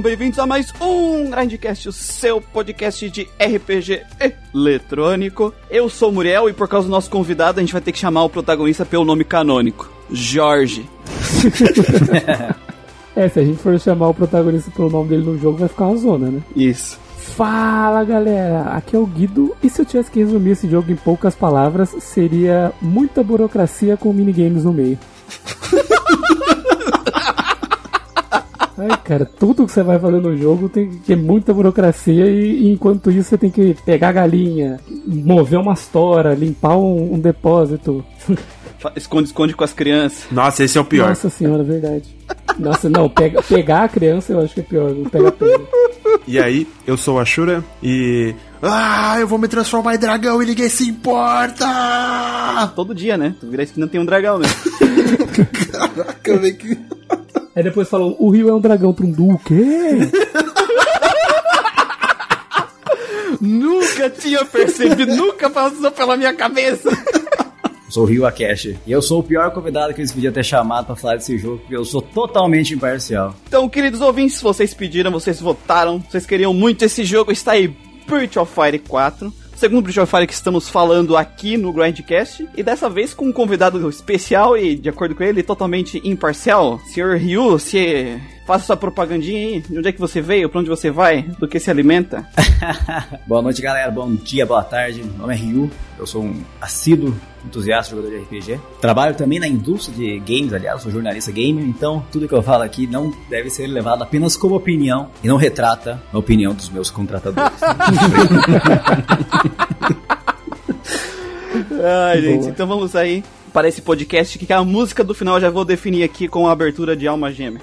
Sejam bem-vindos a mais um Grindcast, o seu podcast de RPG eletrônico. Eu sou o Muriel e por causa do nosso convidado a gente vai ter que chamar o protagonista pelo nome canônico, Jorge. é, se a gente for chamar o protagonista pelo nome dele no jogo vai ficar uma zona, né? Isso. Fala galera, aqui é o Guido e se eu tivesse que resumir esse jogo em poucas palavras, seria muita burocracia com minigames no meio. Ai, cara, tudo que você vai fazer no jogo tem que ter muita burocracia e, e enquanto isso você tem que pegar a galinha, mover uma tora, limpar um, um depósito. Esconde-esconde com as crianças. Nossa, esse é o pior. Nossa senhora, verdade. Nossa, não, pega, pegar a criança eu acho que é pior, não pega pega. E aí, eu sou a Shura e. Ah, eu vou me transformar em dragão e ninguém se importa! Todo dia, né? Tu vira que não tem um dragão, né? Caraca, velho que. Aí depois falam, o rio é um dragão trundu, o quê? nunca tinha percebido, nunca passou pela minha cabeça. sou o Rio Akeshi. E eu sou o pior convidado que eles podiam ter chamado para falar desse jogo, porque eu sou totalmente imparcial. Então, queridos ouvintes, vocês pediram, vocês votaram, vocês queriam muito esse jogo, está aí Breath of Fire 4 segundo of Fire que estamos falando aqui no Grindcast. E dessa vez com um convidado especial e, de acordo com ele, totalmente imparcial. Senhor Ryu, se faça sua propagandinha aí. De onde é que você veio? Pra onde você vai? Do que se alimenta? boa noite, galera. Bom dia, boa tarde. Meu nome é Ryu. Eu sou um assíduo entusiasta jogador de RPG. Trabalho também na indústria de games, aliás, sou jornalista gamer, então tudo que eu falo aqui não deve ser levado apenas como opinião e não retrata a opinião dos meus contratadores. Ai, gente, então vamos aí para esse podcast que a música do final eu já vou definir aqui com a abertura de Alma Gêmea.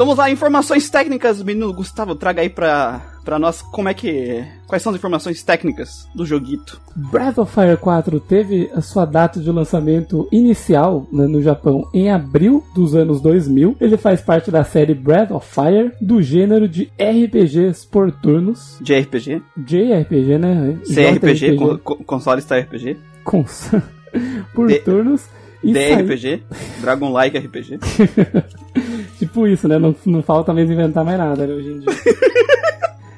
Vamos lá, informações técnicas, menino Gustavo, traga aí pra, pra nós como é que. Quais são as informações técnicas do joguito? Breath of Fire 4 teve a sua data de lançamento inicial né, no Japão em abril dos anos 2000. Ele faz parte da série Breath of Fire, do gênero de RPGs por turnos. De RPG? JRPG, né? CRPG, con console está RPG. Cons por de turnos. DRPG, Dragon Like RPG. tipo isso, né? Não, não falta mesmo inventar mais nada né, hoje em dia.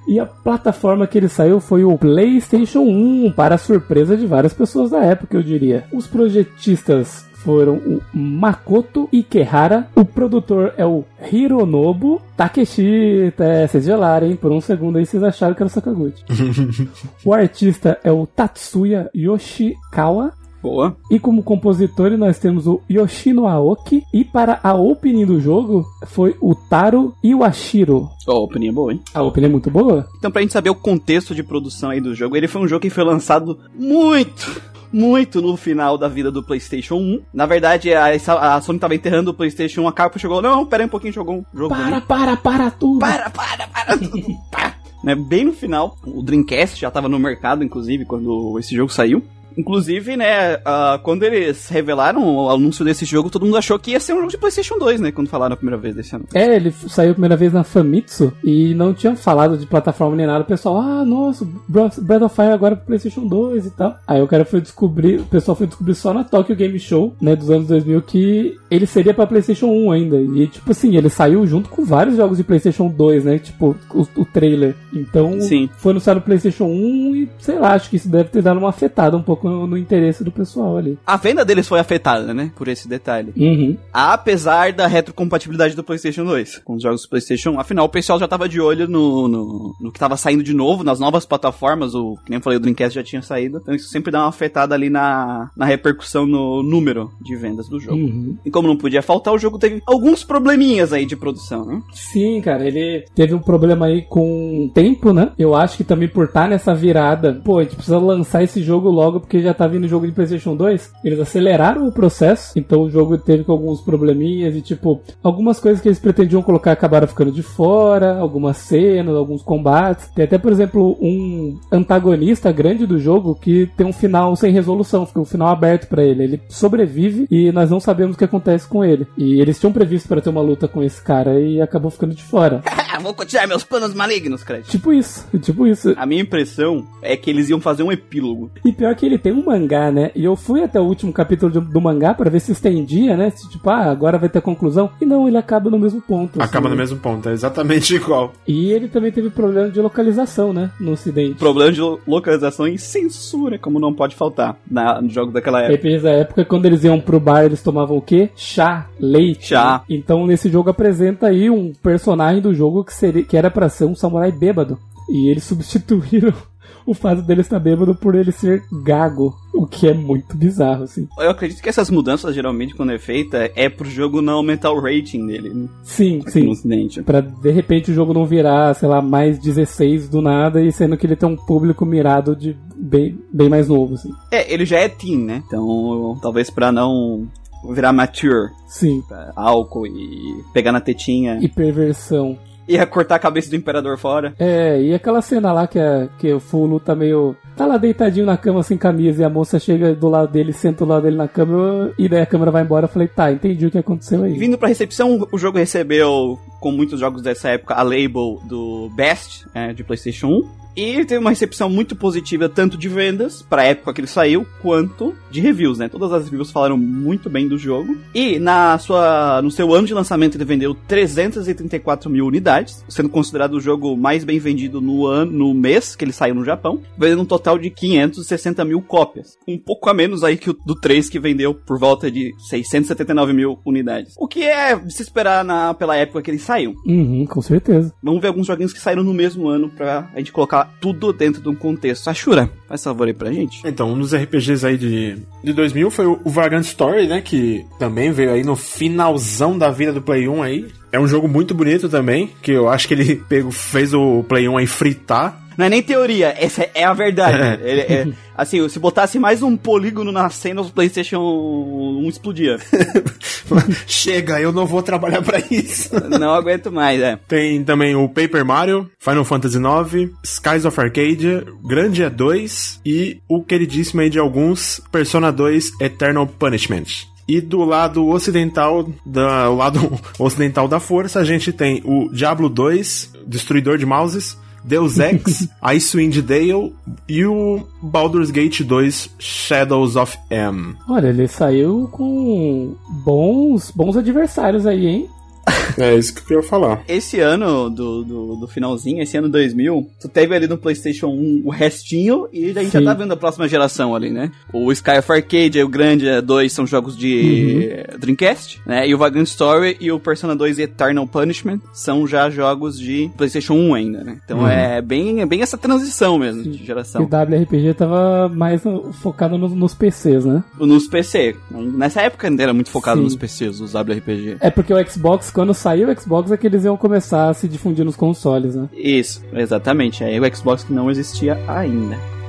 E a plataforma que ele saiu foi o PlayStation 1, para surpresa de várias pessoas da época, eu diria. Os projetistas foram o Makoto Ikehara, o produtor é o Hironobu Takeshi. É, vocês gelaram, hein? Por um segundo aí vocês acharam que era o Sakaguchi. o artista é o Tatsuya Yoshikawa. Boa. E como compositor nós temos o Yoshino Aoki. E para a opening do jogo foi o Taro Iwashiro. Oh, a opening é boa, hein? A opening é muito boa. Então pra gente saber o contexto de produção aí do jogo, ele foi um jogo que foi lançado muito muito no final da vida do PlayStation 1. Na verdade, a, a Sony tava enterrando o PlayStation 1, a Capcom chegou, não, pera aí um pouquinho, jogou um jogo. Para, para, para tudo! Para, para, para tudo! para. Né, bem no final, o Dreamcast já tava no mercado, inclusive, quando esse jogo saiu. Inclusive, né, uh, quando eles revelaram o anúncio desse jogo, todo mundo achou que ia ser um jogo de PlayStation 2, né? Quando falaram a primeira vez desse ano. É, ele saiu a primeira vez na Famitsu e não tinha falado de plataforma nem nada. O pessoal, ah, nossa, Breath of Fire agora pro PlayStation 2 e tal. Aí o cara foi descobrir, o pessoal foi descobrir só na Tokyo Game Show, né, dos anos 2000, que ele seria pra PlayStation 1 ainda. E, tipo assim, ele saiu junto com vários jogos de PlayStation 2, né? Tipo, o, o trailer. Então, Sim. foi anunciado no PlayStation 1 e, sei lá, acho que isso deve ter dado uma afetada um pouco pouco no, interesse do pessoal ali. A venda deles foi afetada, né? Por esse detalhe. Uhum. Apesar da retrocompatibilidade do PlayStation 2 com os jogos do PlayStation 1. Afinal, o pessoal já tava de olho no, no, no que tava saindo de novo, nas novas plataformas. O que nem eu falei, o Dreamcast já tinha saído. Então isso sempre dá uma afetada ali na, na repercussão no número de vendas do jogo. Uhum. E como não podia faltar, o jogo teve alguns probleminhas aí de produção, né? Sim, cara, ele teve um problema aí com o tempo, né? Eu acho que também por estar nessa virada, pô, a gente precisa lançar esse jogo logo porque já tá vindo jogo de PlayStation 2. Eles aceleraram o processo, então o jogo teve com alguns probleminhas e, tipo, algumas coisas que eles pretendiam colocar acabaram ficando de fora, algumas cenas, alguns combates. Tem até, por exemplo, um antagonista grande do jogo que tem um final sem resolução, fica um final aberto pra ele. Ele sobrevive e nós não sabemos o que acontece com ele. E eles tinham previsto pra ter uma luta com esse cara e acabou ficando de fora. Vou continuar meus planos malignos, Cred. tipo isso, tipo isso. A minha impressão é que eles iam fazer um epílogo. E pior que ele tem um mangá, né? E eu fui até o último capítulo do, do mangá pra ver se estendia, né? Se, tipo, ah, agora vai ter conclusão. E não, ele acaba no mesmo ponto. Acaba assim. no mesmo ponto, é exatamente igual. E ele também teve problema de localização, né? No ocidente. Problema de lo- localização e censura, como não pode faltar na, no jogo daquela época. RPGs da época, quando eles iam pro bar, eles tomavam o quê? Chá, leite. Chá. Então, nesse jogo apresenta aí um personagem do jogo que, seria, que era pra ser um samurai bêbado. E eles substituíram o fato dele estar bêbado por ele ser gago. O que é muito bizarro, assim. Eu acredito que essas mudanças, geralmente, quando é feita, é pro jogo não aumentar o rating dele. né? Sim, Aqui sim. no ocidente. Pra de repente o jogo não virar, sei lá, mais 16 do nada e sendo que ele tem um público mirado de bem, bem mais novo, assim. É, ele já é teen, né? Então, talvez pra não virar mature, Sim. álcool e pegar na tetinha. E perversão. Ia cortar a cabeça do imperador fora. É, e aquela cena lá que, a, que o Fulu tá meio. tá lá deitadinho na cama sem camisa e a moça chega do lado dele, senta do lado dele na cama e daí a câmera vai embora. Eu falei, tá, entendi o que aconteceu aí. Vindo pra recepção, o jogo recebeu, como muitos jogos dessa época, a label do Best é, de PlayStation 1. E teve uma recepção muito positiva, tanto de vendas, pra época que ele saiu, quanto de reviews, né? Todas as reviews falaram muito bem do jogo. E na sua, no seu ano de lançamento ele vendeu 334 mil unidades, sendo considerado o jogo mais bem vendido no ano, no mês que ele saiu no Japão, vendendo um total de 560 mil cópias. Um pouco a menos aí que o do 3, que vendeu por volta de 679 mil unidades. O que é de se esperar na, pela época que ele saiu. Uhum, com certeza. Vamos ver alguns joguinhos que saíram no mesmo ano pra a gente colocar tudo dentro de um contexto. Ashura, faz favor aí pra gente. Então, um dos RPGs aí de, de 2000 foi o, Vagrant Story, né? Que também veio aí no finalzão da vida do Play 1 aí. É um jogo muito bonito também, que eu acho que ele pegou, fez o Play 1 aí fritar. Não é nem teoria, essa é a verdade. Ele é- assim, se botasse mais um polígono na cena, o PlayStation 1 explodia. Chega, eu não vou trabalhar pra isso. Não aguento mais, é. Tem também o Paper Mario, Final Fantasy IX, Skies of Arcadia, Grandia 2 e o queridíssimo aí de alguns, Persona 2 Eternal Punishment. E do lado ocidental, da, o lado ocidental da força, a gente tem o Diablo 2, Destruidor de Mouses, Deus Ex, Icewind Dale e o Baldur's Gate 2 Shadows of M. Olha, ele saiu com bons, bons adversários aí, hein? É isso que eu ia falar. Esse ano do, do, do finalzinho, esse ano 2000, tu teve ali no PlayStation 1 o restinho e a gente já Sim. tá vendo a próxima geração ali, né? O Sky of Arcade e o Grande 2 são jogos de Dreamcast, né? E o Vagrant Story e o Persona 2 Eternal Punishment são já jogos de PlayStation 1 ainda, né? Então é, bem, é bem essa transição mesmo de E geração. o WRPG tava mais focado nos, nos PCs, né? Nos PC. Nessa época ainda era muito focado Sim. nos PCs, os WRPG. É porque o Xbox, quando saiu o Xbox, é que eles iam começar a se difundir nos consoles, né? Isso, exatamente. Aí o Xbox que não existia ainda.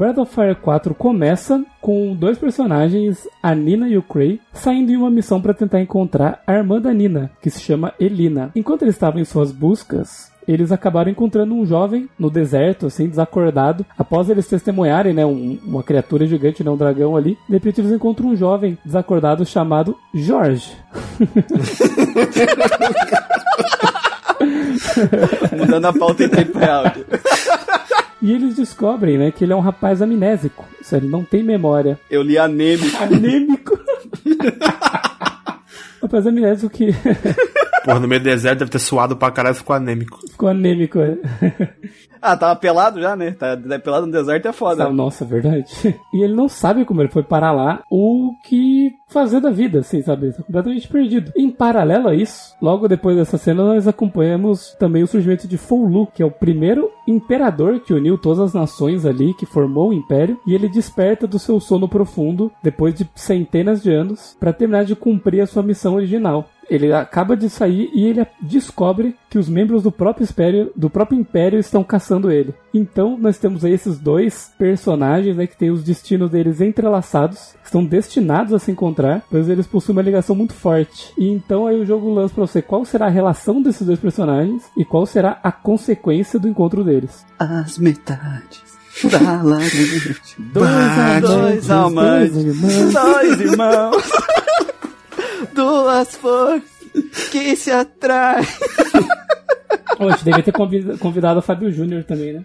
Breath of Fire 4 começa com dois personagens, a Nina e o Cray, saindo em uma missão para tentar encontrar a irmã da Nina, que se chama Elina. Enquanto eles estavam em suas buscas, eles acabaram encontrando um jovem no deserto, assim, desacordado. Após eles testemunharem, né, um, uma criatura gigante, né, um dragão ali, de repente eles encontram um jovem desacordado chamado Jorge. Mudando a pauta em tempo real. E eles descobrem, né, que ele é um rapaz amnésico. Isso, ele não tem memória. Eu li anêmico. Anêmico. rapaz amnésico que Porra, no meio do deserto deve ter suado pra caralho e ficou anêmico. ficou anêmico. É. Ah, tava pelado já, né? Tá pelado no deserto é foda. Nossa, verdade. E ele não sabe como ele foi parar lá, ou o que fazer da vida, assim, sabe? Tá completamente perdido. Em paralelo a isso, logo depois dessa cena, nós acompanhamos também o surgimento de Foulu, que é o primeiro imperador que uniu todas as nações ali, que formou o império, e ele desperta do seu sono profundo, depois de centenas de anos, para terminar de cumprir a sua missão original. Ele acaba de sair e ele descobre que os membros do próprio império, do próprio império estão caçando ele. Então nós temos aí esses dois personagens né, que têm os destinos deles entrelaçados, que estão destinados a se encontrar, pois eles possuem uma ligação muito forte. E então aí o jogo lança pra você qual será a relação desses dois personagens e qual será a consequência do encontro deles. As metades da laranja. Dois Dois amantes, dois irmãos. dois irmãos, duas forças que se atraem. Poxa, devia ter convida- convidado o Fábio Júnior também, né?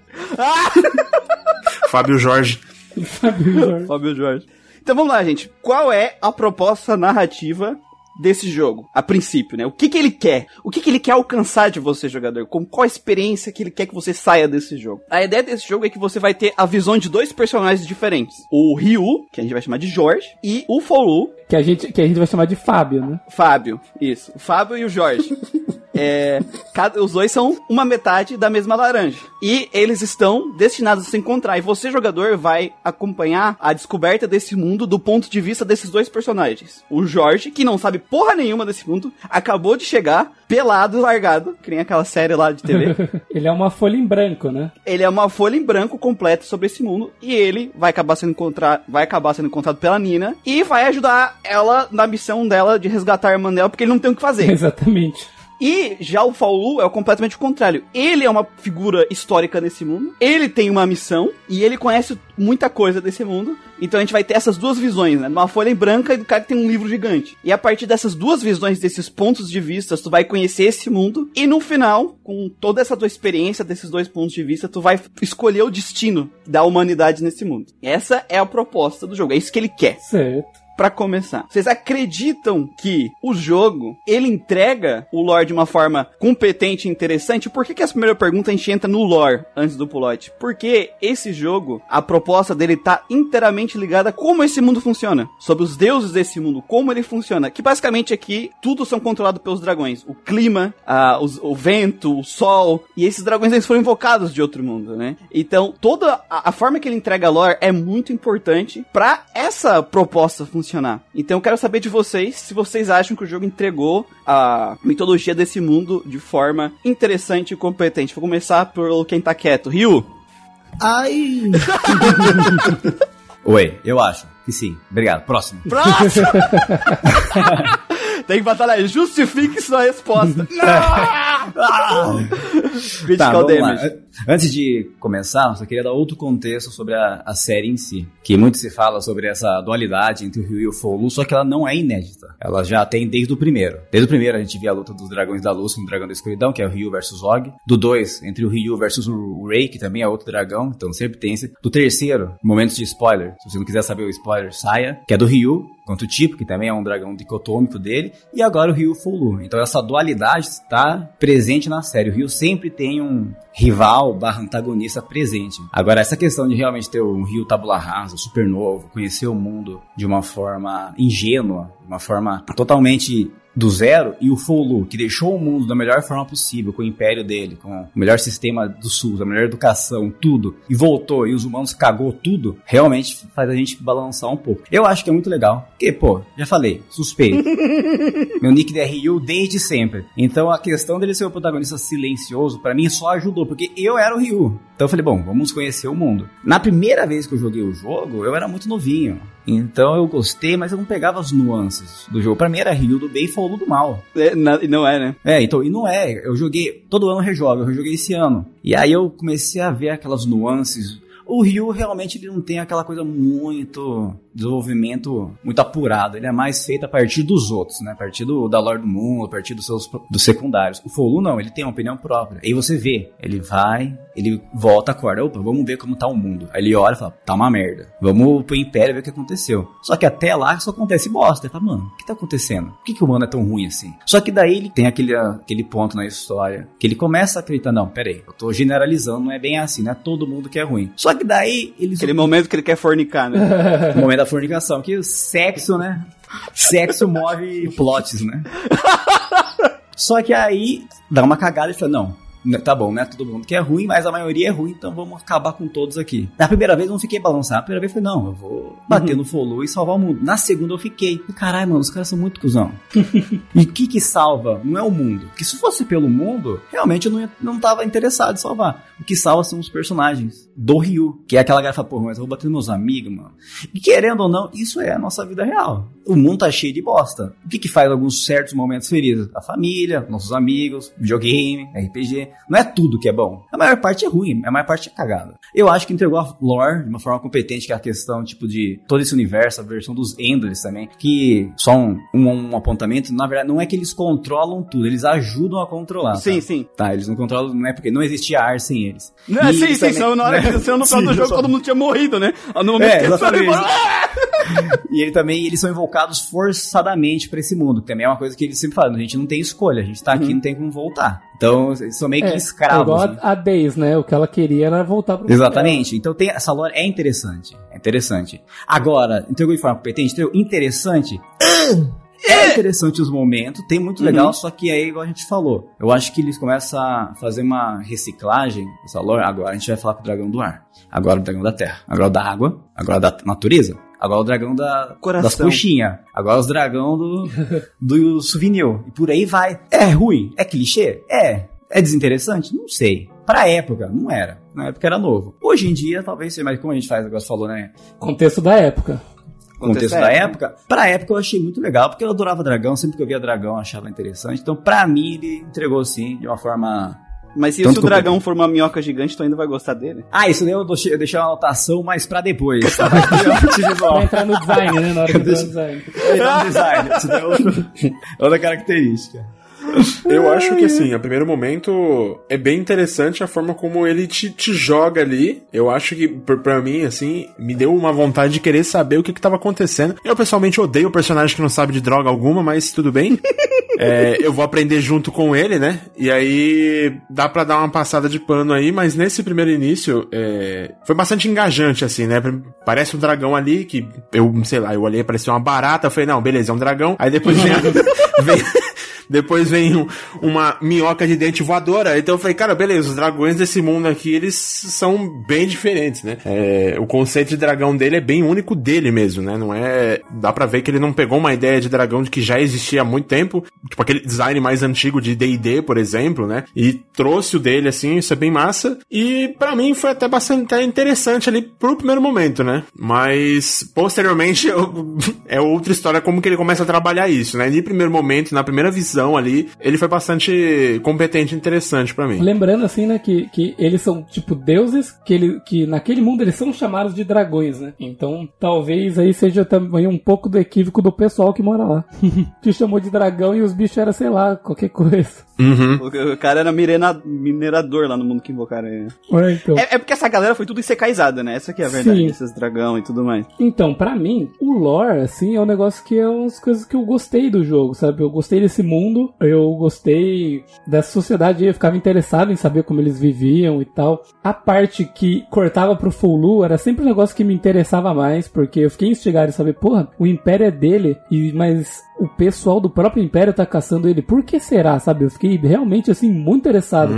Fábio Jorge. Fábio Júnior. Fábio Jorge. Então vamos lá, gente. Qual é a proposta narrativa desse jogo, a princípio, né? O que que ele quer? O que que ele quer alcançar de você, jogador? Com qual a experiência que ele quer que você saia desse jogo? A ideia desse jogo é que você vai ter a visão de dois personagens diferentes. O Ryu, que a gente vai chamar de Jorge, e o Foulu, Que a, gente, que a gente vai chamar de Fábio, né? Fábio. Isso. O Fábio e o Jorge. É, cada- os dois são uma metade da mesma laranja. E eles estão destinados a se encontrar. E você, jogador, vai acompanhar a descoberta desse mundo do ponto de vista desses dois personagens. O Jorge, que não sabe porra nenhuma desse mundo, acabou de chegar, pelado, largado, que nem aquela série lá de TV. Ele é uma folha em branco, né? ele é uma folha em branco completa sobre esse mundo e ele vai acabar sendo encontrar, vai acabar sendo encontrado pela Nina e vai ajudar ela na missão dela de resgatar a irmã dela porque ele não tem o que fazer. Exatamente. E já o Faulu é completamente o contrário. Ele é uma figura histórica nesse mundo, ele tem uma missão e ele conhece muita coisa desse mundo. Então a gente vai ter essas duas visões, né? Uma folha em branca e do cara que tem um livro gigante. E a partir dessas duas visões, desses pontos de vista, tu vai conhecer esse mundo. E no final, com toda essa tua experiência desses dois pontos de vista, tu vai escolher o destino da humanidade nesse mundo. Essa é a proposta do jogo. É isso que ele quer. Certo. Pra começar, vocês acreditam que o jogo ele entrega o lore de uma forma competente e interessante? Por que, que essa primeira pergunta a gente entra no lore antes do plot? Porque esse jogo, a proposta dele tá inteiramente ligada a como esse mundo funciona, sobre os deuses desse mundo, como ele funciona. Que basicamente aqui tudo são controlados pelos dragões: o clima, a- os- o vento, o sol. E esses dragões eles foram invocados de outro mundo, né? Então toda a, a forma que ele entrega lore é muito importante pra essa proposta funcionar. Então eu quero saber de vocês se vocês acham que o jogo entregou a mitologia desse mundo de forma interessante e competente. Vou começar por quem tá quieto. Ryu. Ai! Oi, eu acho que sim. Obrigado. Próximo. Próximo! Tem que batalhar. Justifique sua resposta. Não! Critical Tá, vamos lá. Antes de começar, eu só queria dar outro contexto sobre a, a série em si. Que muito se fala sobre essa dualidade entre o Ryu e o Foulu, só que ela não é inédita. Ela já tem desde o primeiro. Desde o primeiro a gente vê a luta dos Dragões da Luz com o Dragão da Escuridão, que é o Ryu versus Og. Do 2, entre o Ryu versus o Rei, que também é outro dragão, então sempre tem esse. Do terceiro, momentos de spoiler, se você não quiser saber o spoiler, saia, que é do Ryu, contra o Tipo, que também é um dragão dicotômico dele, e agora o Ryu Foulu. Então essa dualidade está presente na série. O Ryu sempre tem um rival barra antagonista presente. Agora, essa questão de realmente ter um Ryu tabula rasa, super novo, conhecer o mundo de uma forma ingênua, de uma forma totalmente do zero, e o Foulu, que deixou o mundo da melhor forma possível, com o império dele, com o melhor sistema do sul, a melhor educação, tudo, e voltou, e os humanos cagou tudo, realmente faz a gente balançar um pouco. Eu acho que é muito legal, porque, pô, já falei, suspeito. Meu nick Ryu desde sempre. Então a questão dele ser o protagonista silencioso, pra mim só ajudou, porque eu era o Ryu. Então eu falei, bom, vamos conhecer o mundo. Na primeira vez que eu joguei o jogo, eu era muito novinho. Então eu gostei, mas eu não pegava as nuances do jogo. Pra mim era Ryu do bem e Folu do mal. É, na- não é, né? É, então, e não é. Eu joguei, todo ano eu rejogo, eu joguei esse ano. E aí eu comecei a ver aquelas nuances. O Ryu realmente ele não tem aquela coisa muito desenvolvimento muito apurado. Ele é mais feito a partir dos outros, né? A partir do, da lore do mundo, a partir dos seus dos secundários. O Folu não, ele tem uma opinião própria. Aí você vê, ele vai, ele volta, acorda, opa, vamos ver como tá o mundo. Aí ele olha e fala, tá uma merda. Vamos pro Império ver o que aconteceu. Só que até lá só acontece bosta. Ele fala, mano, o que tá acontecendo? Por que, que o mundo é tão ruim assim? Só que daí ele tem aquele, aquele ponto na história que ele começa a acreditar, não, peraí, eu tô generalizando, não é bem assim, não é todo mundo que é ruim. Só que daí eles Aquele momento que ele quer fornicar, né? o momento da fornicação, que o sexo, né? Sexo move plots, né? Só que aí dá uma cagada e fala, não, tá bom, não é todo mundo que é ruim, mas a maioria é ruim, então vamos acabar com todos aqui. Na primeira vez eu não fiquei balançado, na primeira vez eu falei, não, eu vou bater no Folu e salvar o mundo. Na segunda eu fiquei, caralho, mano, os caras são muito cuzão. e o que que salva? Não é o mundo. Porque se fosse pelo mundo, realmente eu não, ia, não tava interessado em salvar. O que salva são os personagens do Ryu, que é aquela galera que fala, porra, mas eu vou bater nos meus amigos, mano. E querendo ou não, isso é a nossa vida real. O mundo tá cheio de bosta. O que que faz alguns certos momentos felizes? A família, nossos amigos, videogame, RPG. Não é tudo que é bom. A maior parte é ruim, a maior parte é cagada. Eu acho que entregou a lore de uma forma competente, que é a questão, tipo, de todo esse universo, a versão dos Endless também, que só um, um, um apontamento, na verdade, não é que eles controlam tudo, eles ajudam a controlar. Sim, tá? sim. Tá, eles não controlam, não é porque não existia ar sem eles. Não, E sim, eles sim, também- só na hora que você no final do jogo só- todo mundo tinha morrido, né? No momento É, que ele saiu, ele exatamente. falou, E ele também, eles são invocados forçadamente pra esse mundo, que também é uma coisa que eles sempre falam, a gente não tem escolha, a gente tá aqui, não tem como voltar. Então, são meio que É, escravos. igual né? a, a Days, né? O que ela queria era voltar pro Exatamente. Então tem essa lore é interessante. É interessante. Agora, entregou de forma competente, entregou interessante. É interessante os momentos, tem muito legal, só que aí, igual a gente falou, eu acho que eles começam a fazer uma reciclagem dessa lore. Agora a gente vai falar com o dragão do ar, agora o dragão da terra, agora o da água, agora o da natureza, agora o dragão da, Coração. das coxinhas, agora os dragão do, do souvenir, e por aí vai. É ruim? É clichê? É. É desinteressante? Não sei. Pra época, não era. Na época era novo. Hoje em dia, talvez seja, mas como a gente faz, agora você falou, né? Contexto da época. contexto da época, pra época eu achei muito legal, porque eu adorava dragão, sempre que eu via dragão eu achava interessante. Então, pra mim, ele entregou assim, de uma forma. Mas e Tanto se o dragão for uma minhoca gigante, tu ainda vai gostar dele? Ah, isso daí eu deixei, eu deixei uma anotação, mas pra depois. tá? Uma- entrar no design, né? Na hora que entrar no design. dar um design, isso daí é outra- outra característica. Eu acho que, assim, a primeiro momento é bem interessante a forma como ele te, te joga ali. Eu acho que, pra mim, assim, me deu uma vontade de querer saber o que que tava acontecendo. Eu, pessoalmente, odeio o personagem que não sabe de droga alguma, mas tudo bem. É, eu vou aprender junto com ele, né? E aí dá pra dar uma passada de pano aí, mas nesse primeiro início é, foi bastante engajante, assim, né? Parece um dragão ali que eu, sei lá, eu olhei, parecia uma barata. Eu falei, não, beleza, é um dragão. Aí depois vem. vem depois vem um- uma minhoca de dente voadora. Então eu falei, cara, beleza, os dragões desse mundo aqui, eles são bem diferentes, né? É, o conceito de dragão dele é bem único dele mesmo, né? Não é. Dá pra ver que ele não pegou uma ideia de dragão de que já existia há muito tempo, tipo aquele design mais antigo de DD, por exemplo, né? E trouxe o dele, assim, isso é bem massa. E pra mim foi até bastante interessante ali pro primeiro momento, né? Mas posteriormente eu- é outra história como que ele começa a trabalhar isso, né? E no primeiro momento, na primeira visão ali, ele foi bastante competente e interessante pra mim. Lembrando assim, né, que, que eles são tipo deuses, que, ele, que naquele mundo eles são chamados de dragões, né? Então talvez aí seja também um pouco do equívoco do pessoal que mora lá. que chamou de dragão e os bichos eram, sei lá, qualquer coisa. Uhum. O o cara era mirena- minerador lá no mundo que invocaram ele. É, então. É, é porque essa galera foi tudo ensecaizada, né? Essa que é a verdade, Sim. desses dragão e tudo mais. Então, pra mim, o lore, assim, é um negócio que é umas coisas que eu gostei do jogo, sabe? Eu gostei desse mundo, eu gostei dessa sociedade, eu ficava interessado em saber como eles viviam e tal. A parte que cortava pro Fulu era sempre um negócio que me interessava mais, porque eu fiquei instigado em saber, porra, o Império é dele, e mas o pessoal do próprio Império tá caçando ele. Por que será, sabe? Eu fiquei realmente, assim, muito interessado.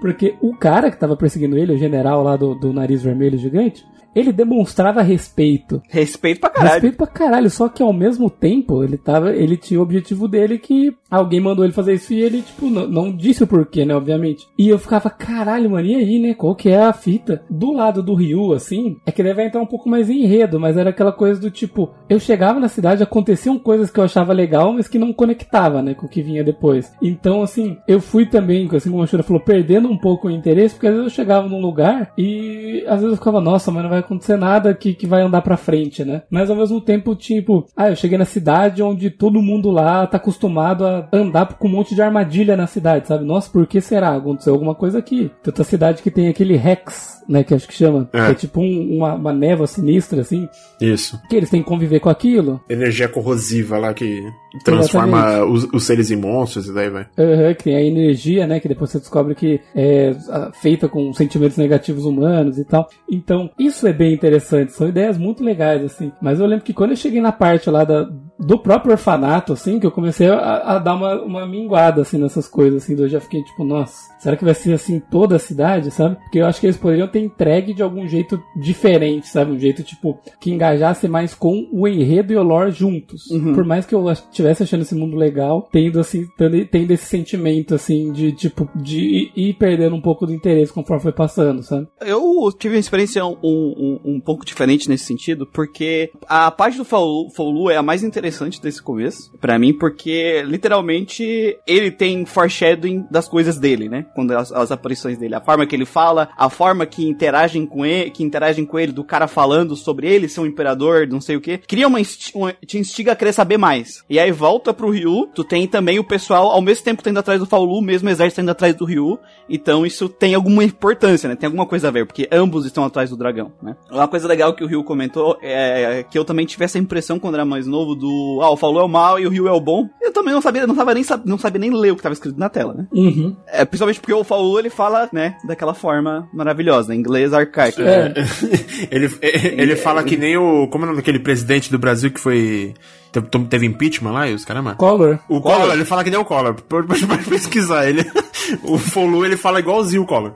Porque o cara que tava perseguindo ele, o general lá do, do nariz vermelho gigante, ele demonstrava respeito. Respeito pra caralho. Respeito pra caralho, só que ao mesmo tempo ele tava, ele tinha o objetivo dele que alguém mandou ele fazer isso e ele, tipo, não, não disse o porquê, né, obviamente. E eu ficava, caralho, mano, e aí, né, qual que é a fita? Do lado do Ryu, assim, é que vai entrar um pouco mais em enredo, mas era aquela coisa do tipo, eu chegava na cidade, aconteciam coisas que eu achava legal, mas que não conectava, né, com o que vinha depois. Então, assim, eu fui também, assim como a Shura falou, perdendo um pouco o interesse, porque às vezes eu chegava num lugar e às vezes eu ficava, nossa, mas não vai acontecer nada que, que vai andar pra frente, né? Mas ao mesmo tempo, tipo, ah, eu cheguei na cidade onde todo mundo lá tá acostumado a andar com um monte de armadilha na cidade, sabe? Nossa, por que será? Aconteceu alguma coisa aqui. Tanta cidade que tem aquele Rex, né? Que acho que chama. É. Que é tipo um- uma, uma névoa sinistra, assim. Isso. Que eles têm que conviver com aquilo. Energia corrosiva lá que transforma os, os seres em monstros e daí vai. Aham, que tem a energia, né? Que depois você descobre que é feita com sentimentos negativos humanos e tal. Então, isso é bem interessante. São ideias muito legais, assim. Mas eu lembro que quando eu cheguei na parte lá da, do próprio orfanato, assim, que eu comecei a, a dar uma, uma minguada, assim, nessas coisas, assim. Eu já fiquei tipo, nossa, será que vai ser assim toda a cidade, sabe? Porque eu acho que eles poderiam ter entregue de algum jeito diferente, sabe? Um jeito, tipo, que engajasse mais com o enredo e o lore juntos. Por mais que eu estivesse achando esse mundo legal, tendo, assim, tendo, tendo esse sentimento, assim, de, tipo, de ir- perdendo um pouco do interesse conforme foi passando, sabe? Eu tive uma experiência um, um, um pouco diferente nesse sentido, porque a parte do Faulu é a mais interessante desse começo, pra mim, porque literalmente ele tem foreshadowing das coisas dele, né? Quando as, as aparições dele, a forma que ele fala, a forma que interagem com ele, que interagem com ele, do cara falando sobre ele ser um imperador, não sei o que, cria uma, uma te instiga a querer saber mais. E aí volta pro Ryu, tu tem também o pessoal, ao mesmo tempo indo atrás do Faulu, o mesmo exército indo atrás do Ryu, então isso tem alguma importância, né? Tem alguma coisa a ver, porque ambos estão atrás do dragão, né? Uma coisa legal que o Ryu comentou é que eu também tive essa impressão quando era mais novo do, ah, o Faulu é o mal e o Ryu é o bom. Eu também não sabia, não sabia nem, não sabia nem ler o que tava escrito na tela, né? Uhum. É, principalmente porque o Faulu, ele fala, né, daquela forma maravilhosa, em inglês arcaico. É. ele, ele fala que nem o. Como é o nome daquele presidente do Brasil que foi. te- Teve impeachment lá e os caramba? Color. O Collor, ele fala que nem o Collor. Pode pesquisar ele. O Folu, ele fala igualzinho o Collor.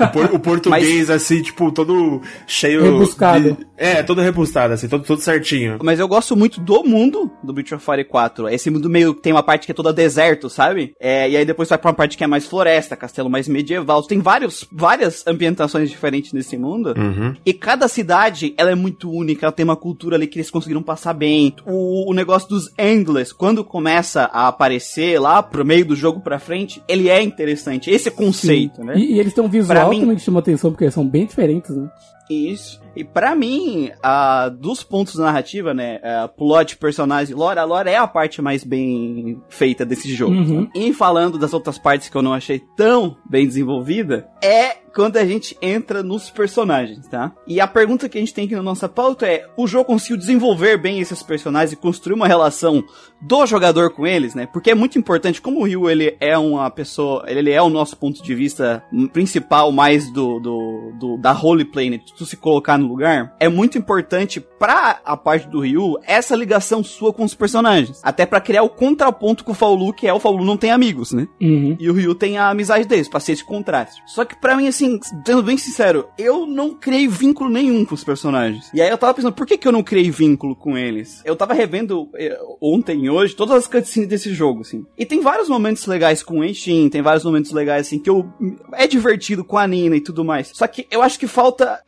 O, por- o português, assim, tipo, todo cheio. Rebuscado. de- é, todo rebuscado, assim, todo, todo certinho. Mas eu gosto muito do mundo do Breath of Fire 4. Esse mundo meio tem uma parte que é toda deserto, sabe? É, e aí depois vai pra uma parte que é mais floresta, castelo mais medieval. Tem vários, várias ambientações diferentes nesse mundo. Uhum. E cada cidade, ela é muito única, ela tem uma cultura ali que eles conseguiram passar bem. O, o negócio dos Endless, quando começa a aparecer lá pro meio do jogo pra frente, ele é interessante. Esse conceito, né? E, e eles têm um visual mim- também que chama atenção, porque são bem diferentes, né? Isso. E pra mim, a, dos pontos da narrativa, né, a plot, personagem, lore, a lore é a parte mais bem feita desse jogo. Uhum. E falando das outras partes que eu não achei tão bem desenvolvida, é quando a gente entra nos personagens, tá? E a pergunta que a gente tem aqui na nossa pauta é: o jogo conseguiu desenvolver bem esses personagens e construir uma relação do jogador com eles, né? Porque é muito importante, como o Ryu ele é uma pessoa, ele é o nosso ponto de vista principal mais do, do, do da roleplay, né? Tu se colocar no lugar, é muito importante pra a parte do Ryu essa ligação sua com os personagens. Até pra criar o contraponto com o Faulu, que é o Faulu não tem amigos, né? Uhum. E o Ryu tem a amizade deles, pra ser esse contraste. Só que pra mim, assim, sendo bem sincero, eu não criei vínculo nenhum com os personagens. E aí eu tava pensando, por que, que eu não criei vínculo com eles? Eu tava revendo eh, ontem e hoje todas as cutscenes desse jogo, assim. E tem vários momentos legais com o Enshin, tem vários momentos legais, assim, que eu. É divertido com a Nina e tudo mais. Só que eu acho que falta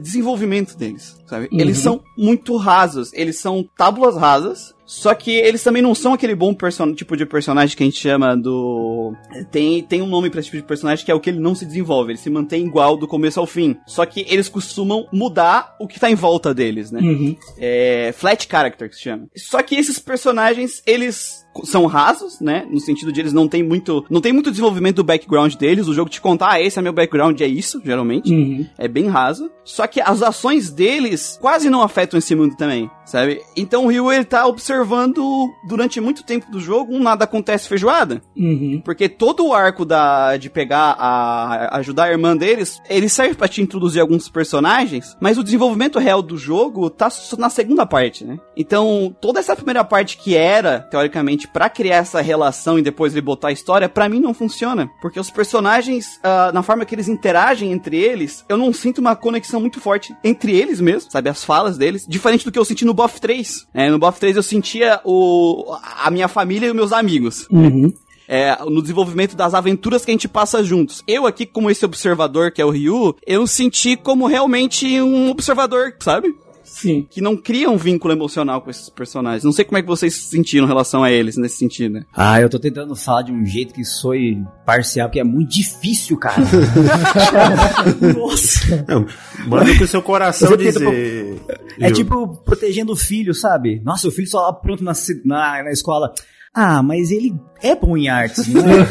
desenvolvimento deles, sabe? Eles são muito rasos, eles são tábulas rasas. Só que eles também não são aquele bom tipo de personagem que a gente chama do. Tem, tem um nome pra esse tipo de personagem que é o que ele não se desenvolve, ele se mantém igual do começo ao fim. Só que eles costumam mudar o que tá em volta deles, né? Uhum. É, flat character que se chama. Só que esses personagens, eles são rasos, né? No sentido de eles não tem muito, não tem muito desenvolvimento do background deles. O jogo te conta, ah, esse é meu background, é isso, geralmente. Uhum. É bem raso. Só que as ações deles quase não afetam esse mundo também, sabe? Então o Ryu, ele tá observando observando durante muito tempo do jogo um nada acontece feijoada. Uhum. Porque todo o arco da, de pegar a ajudar a irmã deles, ele serve pra te introduzir alguns personagens, mas o desenvolvimento real do jogo tá na segunda parte, né? Então, toda essa primeira parte que era, teoricamente, pra criar essa relação e depois ele botar a história, pra mim não funciona. Porque os personagens, ah, na forma que eles interagem entre eles, eu não sinto uma conexão muito forte entre eles mesmo, sabe? As falas deles. Diferente do que eu senti no BoF 3. É, no BoF 3 eu sentia o, a minha família e os meus amigos. Uhum. É, no desenvolvimento das aventuras que a gente passa juntos. Eu aqui, como esse observador que é o Ryu, eu senti como realmente um observador, sabe? Sim. Que não cria um vínculo emocional com esses personagens. Não sei como é que vocês se sentiram em relação a eles nesse sentido, né? Ah, eu tô tentando falar de um jeito que soe parcial, porque é muito difícil, cara. Nossa. Não, manda o que o seu coração dizer. É Ju. tipo protegendo o filho, sabe? Nossa, o filho só lá pronto na, na, na escola. Ah, mas ele é bom em artes, né?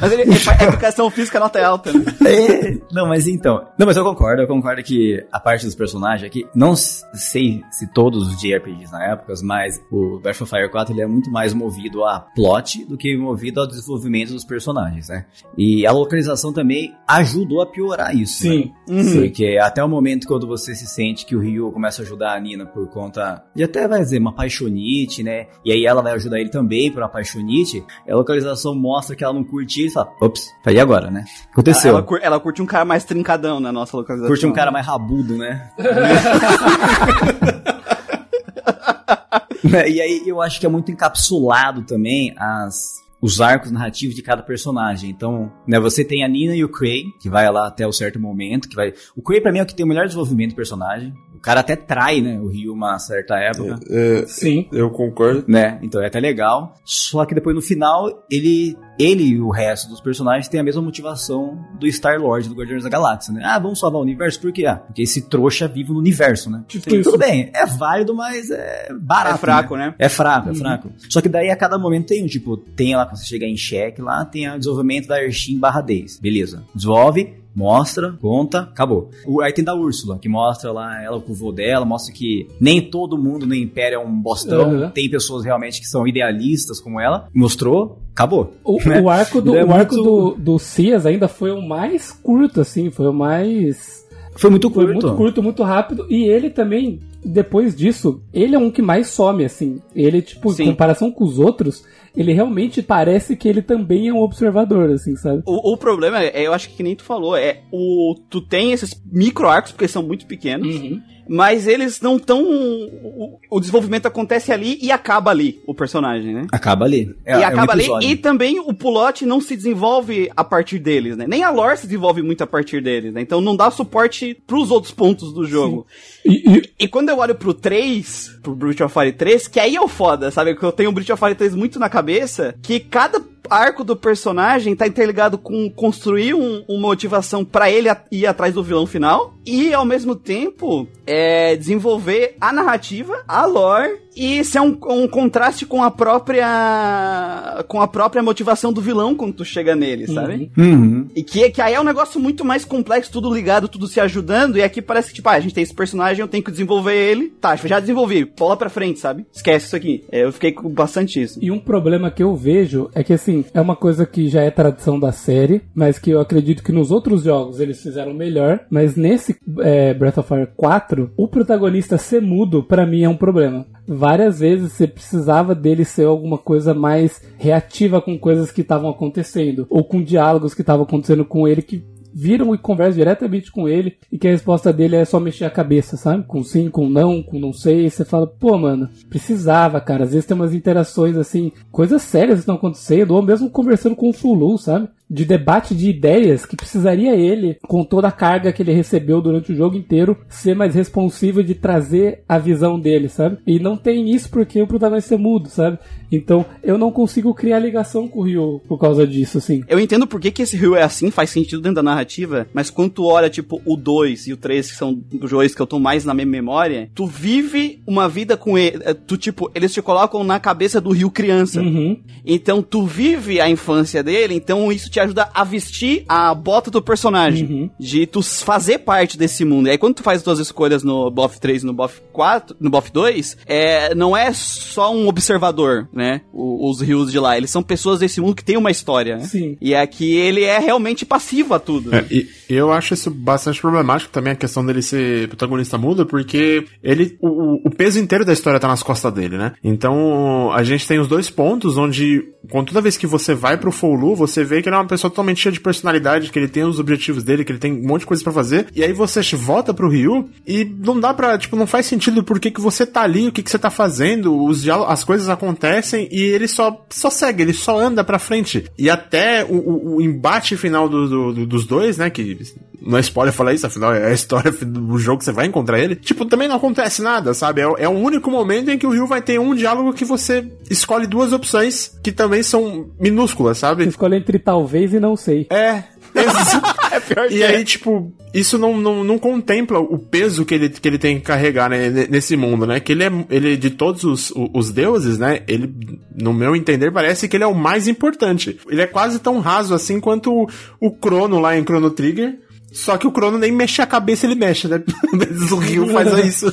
Mas ele, é, é educação física nota alta, né? É, não, mas então. Não, mas eu concordo, eu concordo que a parte dos personagens aqui, não sei se todos os JRPGs na época, mas o Breath of Fire 4 ele é muito mais movido a plot do que movido ao desenvolvimento dos personagens, né? E a localização também ajudou a piorar isso. né? Sim. Uhum. Porque até o momento quando você se sente que o Ryu começa a ajudar a Nina por conta de até vai dizer uma paixonite, né? E aí ela vai ajudar ele também por uma paixonite, a localização mostra que ela não curte e fala, ops, e agora, né? Aconteceu. Ela, cur- ela curte um cara mais trincadão na nossa localização. Curte um cara mais rabudo, né? e aí eu acho que é muito encapsulado também as os arcos narrativos de cada personagem. Então, né, você tem a Nina e o Cray, que vai lá até o certo momento, que vai... O Cray pra mim é o que tem o melhor desenvolvimento do personagem. O cara até trai, né, o Ryu uma certa época. É, Sim. eu concordo. Né? Então é até legal. Só que depois no final, ele, ele e o resto dos personagens têm a mesma motivação do Star-Lord do Guardiões da Galáxia, né? Ah, vamos salvar o universo? Por quê? Ah, porque esse trouxa vive no universo, né? Tipo Sim. Tudo bem, é válido, mas é barato. É fraco, né? É fraco, é fraco. Só que daí a cada momento tem um, tipo, tem lá, quando você chegar em cheque, lá tem o desenvolvimento da Ershin barra Days. Beleza. Desenvolve, mostra, conta, acabou. O- Aí tem da Úrsula, que mostra lá ela com o vô dela, mostra que nem todo mundo no Império é um bostão, Uhum. tem pessoas realmente que são idealistas como ela. Mostrou, acabou. O, Né? o arco, do, é o arco muito- do, do Cias ainda foi o mais curto, assim, foi o mais. Foi muito Foi curto. muito curto, muito rápido. E ele também, depois disso, ele é um que mais some, assim. Ele, tipo, Sim. em comparação com os outros, ele realmente parece que ele também é um observador, assim, sabe? O, o problema é, eu acho que, que nem tu falou, é o tu tem esses micro arcos porque são muito pequenos, Uhum. mas eles não tão o, o desenvolvimento acontece ali e acaba ali o personagem, né? Acaba ali. É, e é um acaba ali episódio. e também o plot não se desenvolve a partir deles, né? Nem a lore se desenvolve muito a partir deles, né? Então não dá suporte pros outros pontos do jogo. E, e- E quando eu olho pro 3, pro Breath of Fire 3, que aí é o foda, sabe? Que eu tenho o Breath of Fire 3 muito na cabeça, que cada arco do personagem tá interligado com construir um- uma motivação pra ele ir atrás do vilão final e ao mesmo tempo é, desenvolver a narrativa, a lore e ser um, um contraste com a própria com a própria motivação do vilão quando tu chega nele, sabe? Uhum. E que, que aí é um negócio muito mais complexo, tudo ligado, tudo se ajudando. E aqui parece que, tipo, ah, a gente tem esse personagem, eu tenho que desenvolver ele. Tá, já desenvolvi, bola pra frente, sabe? Esquece isso aqui. É, eu fiquei com bastante isso. E um problema que eu vejo é que, assim, é uma coisa que já é tradição da série, mas que eu acredito que nos outros jogos eles fizeram melhor. Mas nesse é, Breath of Fire 4, o protagonista ser mudo, pra mim, é um problema. Várias vezes você precisava dele ser alguma coisa mais reativa com coisas que estavam acontecendo, ou com diálogos que estavam acontecendo com ele que viram e conversam diretamente com ele e que a resposta dele é só mexer a cabeça, sabe? Com sim, com não, com não sei. Você fala, pô, mano, precisava, cara. Às vezes tem umas interações assim, coisas sérias estão acontecendo, ou mesmo conversando com o Fulu, sabe? De debate de ideias que precisaria ele, com toda a carga que ele recebeu durante o jogo inteiro, ser mais responsivo de trazer a visão dele, sabe? E não tem isso porque o protagonista é mudo, sabe? Então eu não consigo criar ligação com o Ryu por causa disso, assim. Eu entendo por que, que esse Rio é assim, faz sentido dentro da narrativa, mas quando tu olha, tipo, o 2 e o 3, que são os dois que eu tô mais na minha memória, tu vive uma vida com ele. eh, Tu, tipo, eles te colocam na cabeça do Rio criança. Uhum. Então tu vive a infância dele, então isso te te ajuda a vestir a bota do personagem. Uhum. De tu fazer parte desse mundo. E aí quando tu faz as tuas escolhas no BoF 3 e no BoF 4, no BoF 2, é, não é só um observador, né? O- os rios de lá. Eles são pessoas desse mundo que tem uma história, né? Sim. E aqui ele é realmente passivo a tudo. É, e eu acho isso bastante problemático também, a questão dele ser protagonista mudo, porque ele. O, o- o peso inteiro da história tá nas costas dele, né? Então, a gente tem os dois pontos onde, quando toda vez que você vai pro Foulu, você vê que ele é uma pessoa totalmente cheia de personalidade, que ele tem os objetivos dele, que ele tem um monte de coisa pra fazer, e aí você volta pro Ryu e não dá pra, tipo, não faz sentido por que que você tá ali, o que que você tá fazendo, os as coisas acontecem e ele só, só segue, ele só anda pra frente. E até o, o- o embate final do- do- do- dos dois, né, que não é spoiler falar isso, afinal é a história do jogo que você vai encontrar ele. Tipo, também não acontece nada, sabe? É, o- é o único momento em que o Ryu vai ter um diálogo que você escolhe duas opções que também são minúsculas, Você sabe? escolhe entre talvez e não sei. É. É E aí, tipo, isso não, não, não contempla o peso que ele, que ele tem que carregar né, ne- nesse mundo, né? Que ele é, ele, de todos os, os deuses, né? Ele, no meu entender, parece que ele é o mais importante. Ele é quase tão raso assim quanto o, o Crono lá em Chrono Trigger. Só que o Crono nem mexe a cabeça, ele mexe, né? O Rio faz isso.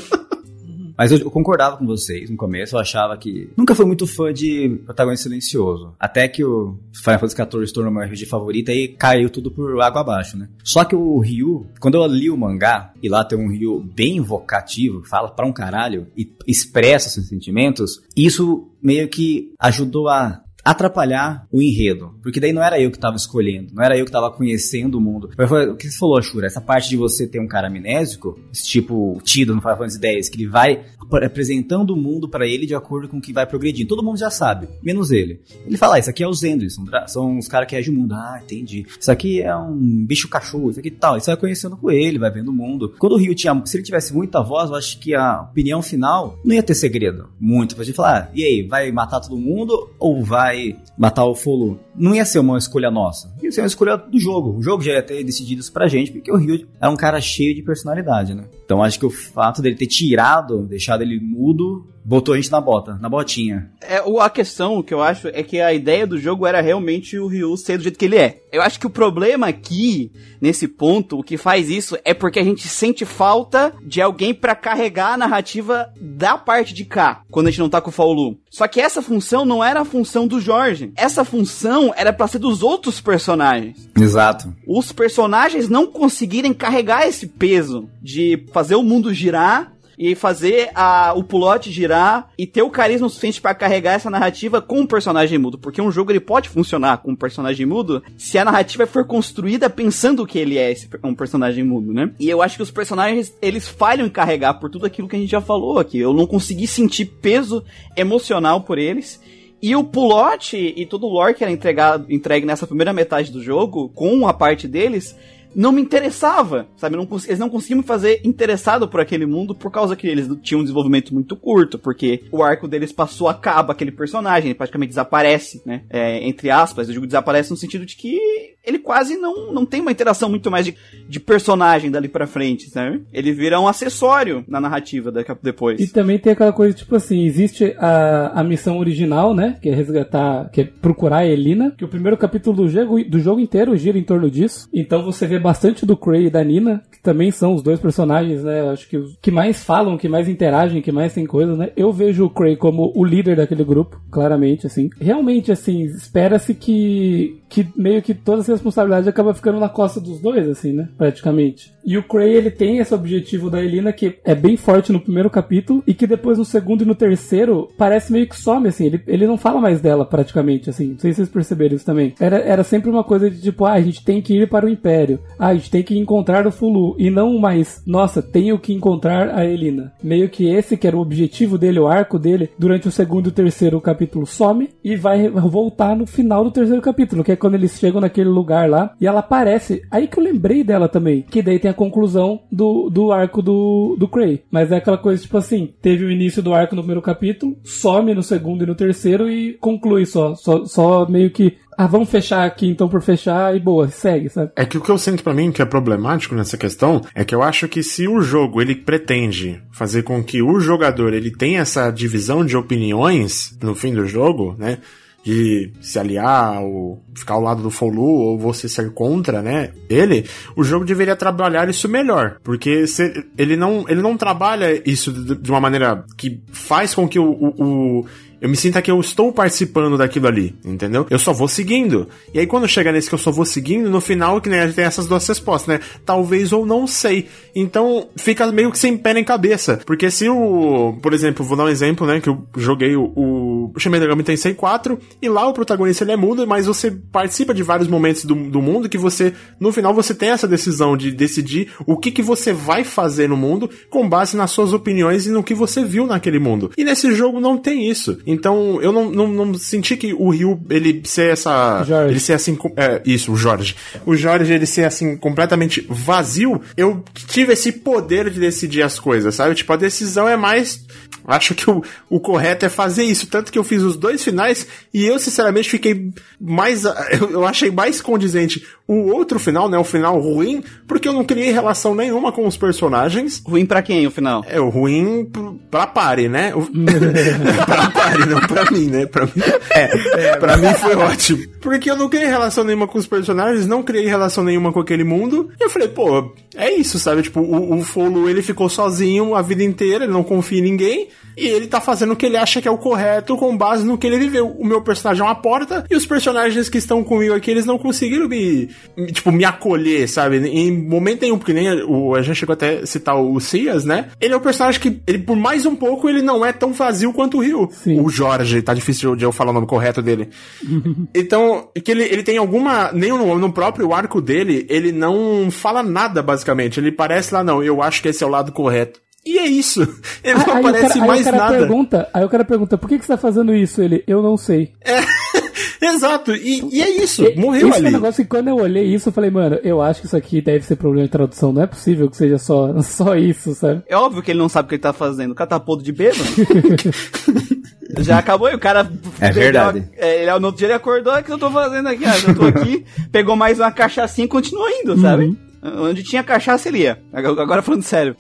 Mas eu, eu concordava com vocês no começo, eu achava que. Nunca fui muito fã de protagonista silencioso. Até que o Final Fantasy XIV se tornou meu RPG favorito e caiu tudo por água abaixo, né? Só que o Ryu, quando eu li o mangá, e lá tem um Ryu bem invocativo, fala pra um caralho e expressa seus sentimentos, isso meio que ajudou a atrapalhar o enredo. Porque daí não era eu que tava escolhendo, não era eu que tava conhecendo o mundo. O que você falou, Shura, essa parte de você ter um cara amnésico, esse tipo Tido no Final Fantasy X, que ele vai ap- apresentando o mundo pra ele de acordo com o que vai progredindo. Todo mundo já sabe, menos ele. Ele fala, ah, isso aqui é os Zendris, são, são os caras que regem o mundo. Ah, entendi. Isso aqui é um bicho cachorro, isso aqui tal. Isso vai conhecendo com ele, vai vendo o mundo. Quando o Rio tinha, se ele tivesse muita voz, eu acho que a opinião final não ia ter segredo. Muito. Pra gente falar, ah, e aí, vai matar todo mundo ou vai matar o Folu? Não ia ser uma escolha nossa. Ia ser uma escolha do jogo. O jogo já ia ter decidido isso pra gente, porque o Rio era um cara cheio de personalidade, né? Então acho que o fato dele ter tirado, deixado ele mudo, botou a gente na bota, na botinha. É, a questão que eu acho é que a ideia do jogo era realmente o Ryu ser do jeito que ele é. Eu acho que o problema aqui, nesse ponto, o que faz isso é porque a gente sente falta de alguém pra carregar a narrativa da parte de cá, quando a gente não tá com o Faulu. Só que essa função não era a função do Jorge. Essa função era pra ser dos outros personagens Exato. os personagens não conseguirem carregar esse peso de fazer o mundo girar e fazer a, o plot girar e ter o carisma suficiente pra carregar essa narrativa com um personagem mudo. Porque um jogo ele pode funcionar com um personagem mudo se a narrativa for construída pensando que ele é esse, um personagem mudo, né? E eu acho que os personagens eles falham em carregar por tudo aquilo que a gente já falou aqui. Eu não consegui sentir peso emocional por eles. E o plot e todo o lore que era entregado, entregue nessa primeira metade do jogo, com a parte deles, não me interessava, sabe? Não, eles não conseguiam me fazer interessado por aquele mundo por causa que eles tinham um desenvolvimento muito curto, porque o arco deles passou, acaba aquele personagem, ele praticamente desaparece, né? É, entre aspas, o jogo desaparece no sentido de que ele quase não, não tem uma interação muito mais de, de personagem dali pra frente, sabe? Ele vira um acessório na narrativa daqui a- depois. E também tem aquela coisa, tipo assim, existe a, a missão original, né? Que é resgatar, que é procurar a Elina, que o primeiro capítulo do jogo, do jogo inteiro gira em torno disso. Então você vê bastante do Cray e da Nina, que também são os dois personagens, né? Acho que os que mais falam, que mais interagem, que mais tem coisas, né? Eu vejo o Cray como o líder daquele grupo, claramente, assim. Realmente, assim, espera-se que, que meio que toda essa responsabilidade acaba ficando na costa dos dois, assim, né? Praticamente. E o Cray, ele tem esse objetivo da Elina que é bem forte no primeiro capítulo e que depois no segundo e no terceiro parece meio que some, assim. Ele, ele não fala mais dela, praticamente, assim. Não sei se vocês perceberam isso também. Era, era sempre uma coisa de tipo, ah, a gente tem que ir para o Império. Ah, a gente tem que encontrar o Fulu. E não mais, nossa, tenho que encontrar a Elina. Meio que esse que era o objetivo dele, o arco dele, durante o segundo e o terceiro capítulo some e vai voltar no final do terceiro capítulo, que é quando eles chegam naquele lugar lá e ela aparece. Aí que eu lembrei dela também, que daí tem a conclusão do, do arco do, do Cray. Mas é aquela coisa tipo assim: teve o início do arco no primeiro capítulo, some no segundo e no terceiro e conclui só. Só, só meio que. Ah, vamos fechar aqui então por fechar e boa, segue, sabe? É que o que eu sinto pra mim que é problemático nessa questão é que eu acho que se o jogo ele pretende fazer com que o jogador ele tenha essa divisão de opiniões no fim do jogo, né? De se aliar ou ficar ao lado do Folu ou você ser contra, né? Ele, o jogo deveria trabalhar isso melhor, porque se, ele não ele não trabalha isso de, de uma maneira que faz com que o, o, o eu me sinto que eu estou participando daquilo ali, entendeu? Eu só vou seguindo. E aí quando chega nesse que eu só vou seguindo, no final que né, a gente tem essas duas respostas, né? Talvez ou não sei. Então fica meio que sem pé nem cabeça. Porque se o, por exemplo, vou dar um exemplo, né, que eu joguei o, o Shin Megami Tensei 4 e lá o protagonista ele é mudo, mas você participa de vários momentos do, do mundo que você, no final você tem essa decisão de decidir o que que você vai fazer no mundo com base nas suas opiniões e no que você viu naquele mundo. E nesse jogo não tem isso. Então, eu não, não, não senti que o Ryu, ele ser essa... Jorge. Ele ser assim... É, isso, o Jorge. O Jorge, ele ser assim, completamente vazio, eu tive esse poder de decidir as coisas, sabe? Tipo, a decisão é mais... Acho que o, o correto é fazer isso. Tanto que eu fiz os dois finais e eu, sinceramente, fiquei mais. Eu, eu achei mais condizente o outro final, né? O final ruim, porque eu não criei relação nenhuma com os personagens. Ruim pra quem, o final? É, o ruim pr- pra pare, né? O... pra pare, não pra mim, né? Pra mim, é, pra mim foi ótimo. Porque eu não criei relação nenhuma com os personagens, não criei relação nenhuma com aquele mundo. E eu falei, pô, é isso, sabe? Tipo, o, o Folo, ele ficou sozinho a vida inteira, ele não confia em ninguém. E ele tá fazendo o que ele acha que é o correto com base no que ele viveu. O meu personagem é uma porta e os personagens que estão comigo aqui, eles não conseguiram me, tipo, me acolher, sabe? Em momento nenhum, porque nem o, a gente chegou até a citar o Cias, né? Ele é um personagem que, ele por mais um pouco, ele não é tão vazio quanto o Rio. Sim. O Jorge, tá difícil de eu falar o nome correto dele. então, que ele, ele tem alguma. Nem no, no próprio arco dele, ele não fala nada, basicamente. Ele parece lá, não, eu acho que esse é o lado correto. E é isso. Ele não Aí, aí o aparece cara, aí mais cara nada. pergunta, aí o cara pergunta, por que, que você tá fazendo isso? Ele, eu não sei. Exato, e, e é isso. E- Morreu Esse é um ali. negócio que quando eu olhei isso, eu falei, mano, eu acho que isso aqui deve ser problema de tradução. Não é possível que seja só, só isso, sabe? É óbvio que ele não sabe o que ele tá fazendo. O cara tá podre de bêbado. Já acabou e o cara. É verdade. É, ele, no outro dia ele acordou, o que eu tô fazendo aqui? Ah, eu tô aqui, pegou mais uma cachaçinha e continuou indo, sabe? Onde tinha cachaça ele ia. Agora falando sério.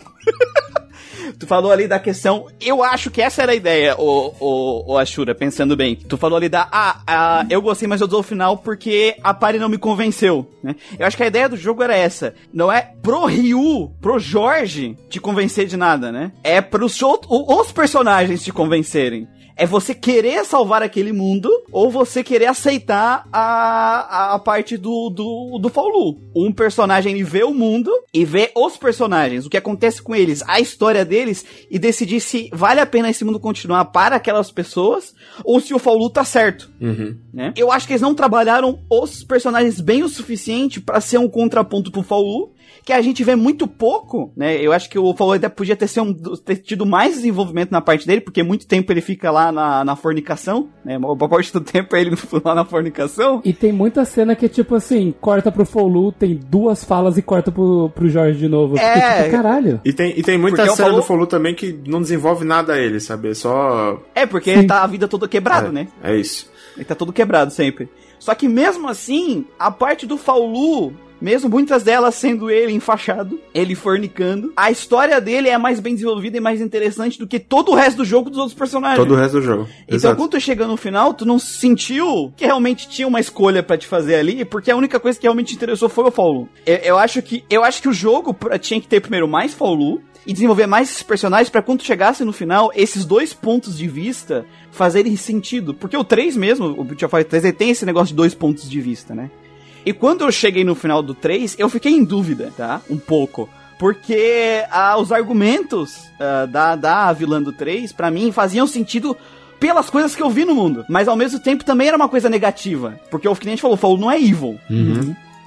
Tu falou ali da questão. Eu acho que essa era a ideia, o, o, o Ashura, pensando bem. Tu falou ali da. Ah, ah, eu gostei, mas eu dou o final porque a Pari não me convenceu, né? Eu acho que a ideia do jogo era essa. Não é pro Ryu, pro Jorge te convencer de nada, né? É pros out- o- os personagens te convencerem. É você querer salvar aquele mundo ou você querer aceitar a, a, parte do, do, do Faulu. Um personagem ele vê o mundo e vê os personagens, o que acontece com eles, a história deles e decidir se vale a pena esse mundo continuar para aquelas pessoas ou se o Faulu tá certo. Né? Eu acho que eles não trabalharam os personagens bem o suficiente para ser um contraponto pro Faulu que a gente vê muito pouco, né? Eu acho que o Fallout até podia ter, ser um, ter tido mais desenvolvimento na parte dele, porque muito tempo ele fica lá na, na fornicação, né? Uma boa parte do tempo é ele lá na fornicação. E tem muita cena que é tipo assim, corta pro Folu, tem duas falas e corta pro, pro Jorge de novo. É. Porque, tipo, caralho. E tem, e tem muita Porque cena falo- do Folu também que não desenvolve nada a ele, sabe? É só. É, porque ele tá a vida toda quebrado, é, né? É isso. Ele tá todo quebrado sempre. Só que mesmo assim, a parte do Faulu, mesmo muitas delas sendo ele enfaixado, ele fornicando, a história dele é mais bem desenvolvida e mais interessante do que todo o resto do jogo dos outros personagens. Todo o resto do jogo. Então, Exato. quando tu chega no final, tu não sentiu que realmente tinha uma escolha pra te fazer ali, porque a única coisa que realmente te interessou foi o Faulu. Eu, eu acho que eu acho que o jogo tinha que ter primeiro mais Faulu e desenvolver mais esses personagens pra quando tu chegasse no final, esses dois pontos de vista fazerem sentido, porque o 3 mesmo, o Beauty of Fire 3, ele tem esse negócio de dois pontos de vista, né? E quando eu cheguei no final do 3, eu fiquei em dúvida, tá? Um pouco. Porque ah, os argumentos ah, da, da vilã do 3, pra mim, faziam sentido pelas coisas que eu vi no mundo. Mas ao mesmo tempo também era uma coisa negativa. Porque o que a gente falou, falou, não é evil.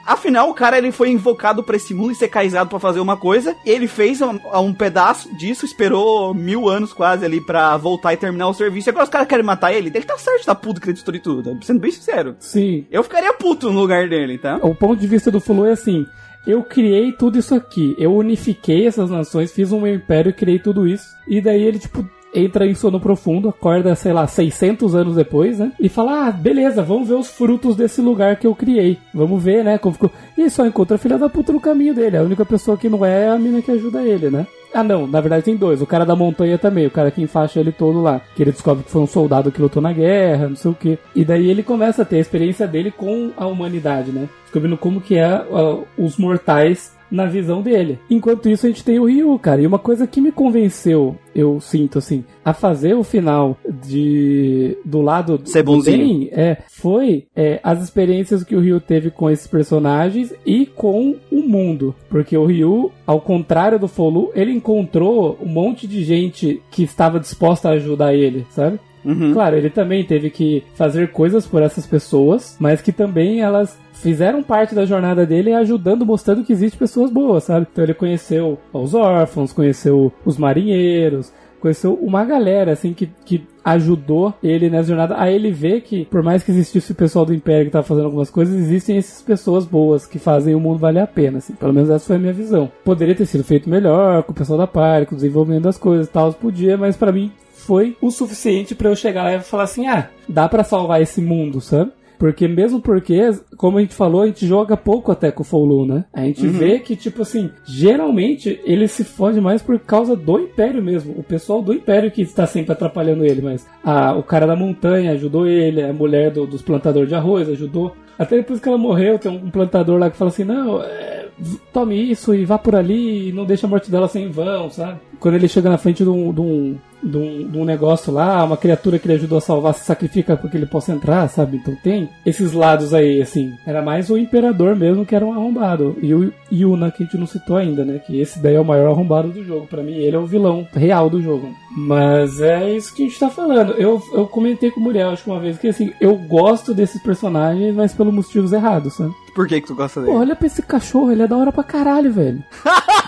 Afinal, o cara ele foi invocado pra esse mundo e ser caizado pra fazer uma coisa. E ele fez um, um pedaço disso, esperou mil anos quase ali pra voltar e terminar o serviço. E agora os caras querem matar ele. Ele tá certo, tá puto que ele destruiu tudo. Sendo bem sincero. Sim. Eu ficaria puto no lugar dele, tá? O ponto de vista do Fulu é assim: eu criei tudo isso aqui, eu unifiquei essas nações, fiz um império, criei tudo isso. E daí ele, tipo, entra em sono profundo, acorda, sei lá, 600 anos depois, né? E fala: ah, beleza, vamos ver os frutos desse lugar que eu criei. Vamos ver, né? Como ficou. E só encontra a filha da puta no caminho dele. A única pessoa que não é é a mina que ajuda ele, né? Ah, não, na verdade tem dois. O cara da montanha também, o cara que enfaixa ele todo lá. Que ele descobre que foi um soldado que lutou na guerra, não sei o quê. E daí ele começa a ter a experiência dele com a humanidade, né? Descobrindo como que é uh, os mortais na visão dele. Enquanto isso, a gente tem o Ryu, cara. E uma coisa que me convenceu, eu sinto assim, a fazer o final de do lado Ser do bem, é, foi é, as experiências que o Ryu teve com esses personagens e com o mundo. Porque o Ryu, ao contrário do Folu, ele encontrou um monte de gente que estava disposta a ajudar ele, sabe? Uhum. Claro, ele também teve que fazer coisas por essas pessoas, mas que também elas fizeram parte da jornada dele ajudando, mostrando que existe pessoas boas, sabe? Então ele conheceu os órfãos, conheceu os marinheiros, conheceu uma galera, assim, que, que ajudou ele nessa jornada. Aí ele vê que, por mais que existisse o pessoal do Império que tava fazendo algumas coisas, existem essas pessoas boas que fazem o mundo valer a pena, assim. Pelo menos essa foi a minha visão. Poderia ter sido feito melhor com o pessoal da Pare, com o desenvolvimento das coisas e tal, podia, mas pra mim foi o suficiente pra eu chegar lá e falar assim: ah, dá pra salvar esse mundo, sabe? Porque mesmo porque, como a gente falou, a gente joga pouco até com o Folu, né? A gente vê que, tipo assim, geralmente ele se fode mais por causa do Império mesmo. O pessoal do Império que está sempre atrapalhando ele, mas a, o cara da montanha ajudou ele, a mulher do- dos plantadores de arroz ajudou. Até depois que ela morreu, tem um plantador lá que fala assim, não, é, tome isso e vá por ali e não deixa a morte dela sem vão, sabe? Quando ele chega na frente de um, de um, de um, de um negócio lá, uma criatura que ele ajudou a salvar se sacrifica porque ele possa entrar, sabe? Então tem esses lados aí, assim. Era mais o imperador mesmo que era um arrombado. E o Yuna, que a gente não citou ainda, né? Que esse daí é o maior arrombado do jogo. Pra mim, ele é o vilão real do jogo. Mas é isso que a gente tá falando. Eu, eu comentei com o Muriel, acho que uma vez, que assim, eu gosto desses personagens, mas pelos motivos errados, sabe? Por que que tu gosta Pô, dele? olha pra esse cachorro, ele é da hora pra caralho, velho.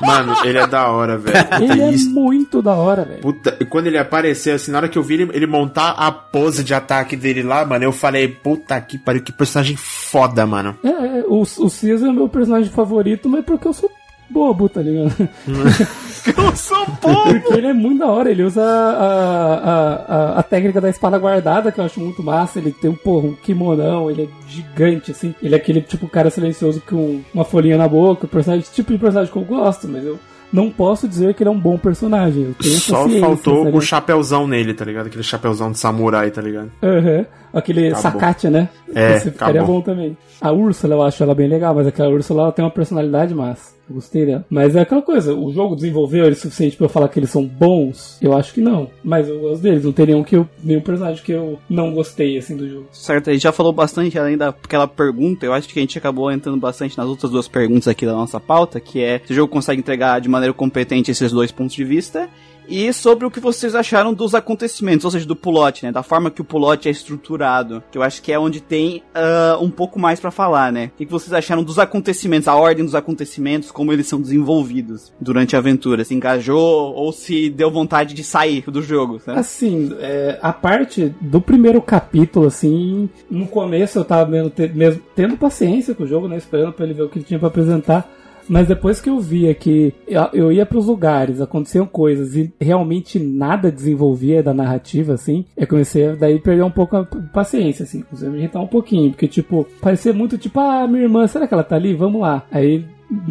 Mano, ele é da hora, velho. Puta, Ele é isso- muito da hora, velho. Puta, quando ele apareceu, assim, na hora que eu vi ele, ele montar a pose de ataque dele lá, mano, eu falei, puta que pariu, que personagem foda, mano. É, é, o, o Caesar é meu personagem favorito, mas porque eu sou bobo, tá ligado? Eu sou povo! Porque ele é muito da hora, ele usa a, a, a, a técnica da espada guardada, que eu acho muito massa. Ele tem um, porra, um kimonão, ele é gigante, assim. Ele é aquele tipo cara silencioso com uma folhinha na boca, personagem, tipo de personagem que eu gosto, mas eu não posso dizer que ele é um bom personagem. Só ciência, faltou o ligado? chapeuzão nele, tá ligado? Aquele chapeuzão de samurai, tá ligado? Aham. Aquele Acabou. sacate, né? É, Esse ficaria acabou. bom também. A Úrsula eu acho ela bem legal, mas aquela Úrsula ela tem uma personalidade massa. Eu gostei dela. Mas é aquela coisa, o jogo desenvolveu ele o suficiente pra eu falar que eles são bons? Eu acho que não. Mas eu gosto deles. Não tem nenhum, que eu, nenhum personagem que eu não gostei, assim, do jogo. Certo, a gente já falou bastante além daquela pergunta. Eu acho que a gente acabou entrando bastante nas outras duas perguntas aqui da nossa pauta, que é se o jogo consegue entregar de maneira competente esses dois pontos de vista. E sobre o que vocês acharam dos acontecimentos, ou seja, do pulote, né? Da forma que o pulote é estruturado. Que eu acho que é onde tem ah, um pouco mais pra falar, né? O que vocês acharam dos acontecimentos, a ordem dos acontecimentos, como eles são desenvolvidos durante a aventura? Se engajou ou se deu vontade de sair do jogo, né? Assim, é, a parte do primeiro capítulo, assim, no começo eu tava mesmo, te- mesmo tendo paciência com o jogo, né? Esperando pra ele ver o que ele tinha pra apresentar. Mas depois que eu via que eu, ia pros lugares, aconteciam coisas e realmente nada desenvolvia da narrativa, assim, eu comecei a daí perder um pouco a paciência, assim, comecei a me irritar um pouquinho, porque, tipo, parecia muito tipo, ah, minha irmã, será que ela tá ali? Vamos lá. Aí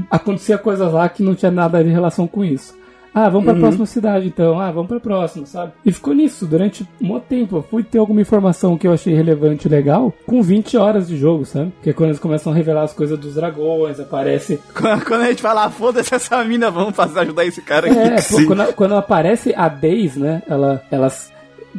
acontecia coisas lá que não tinha nada de relação com isso. Ah, vamos pra próxima cidade então. Ah, vamos pra próxima, sabe? E ficou nisso durante um tempo. Eu fui ter alguma informação que eu achei relevante e legal com 20 horas de jogo, sabe? Que é quando eles começam a revelar as coisas dos dragões, aparece. Quando quando a gente fala, ah, foda-se essa mina, vamos fazer ajudar esse cara aqui. É, pô, Sim. quando, quando aparece a Days, né? Ela, ela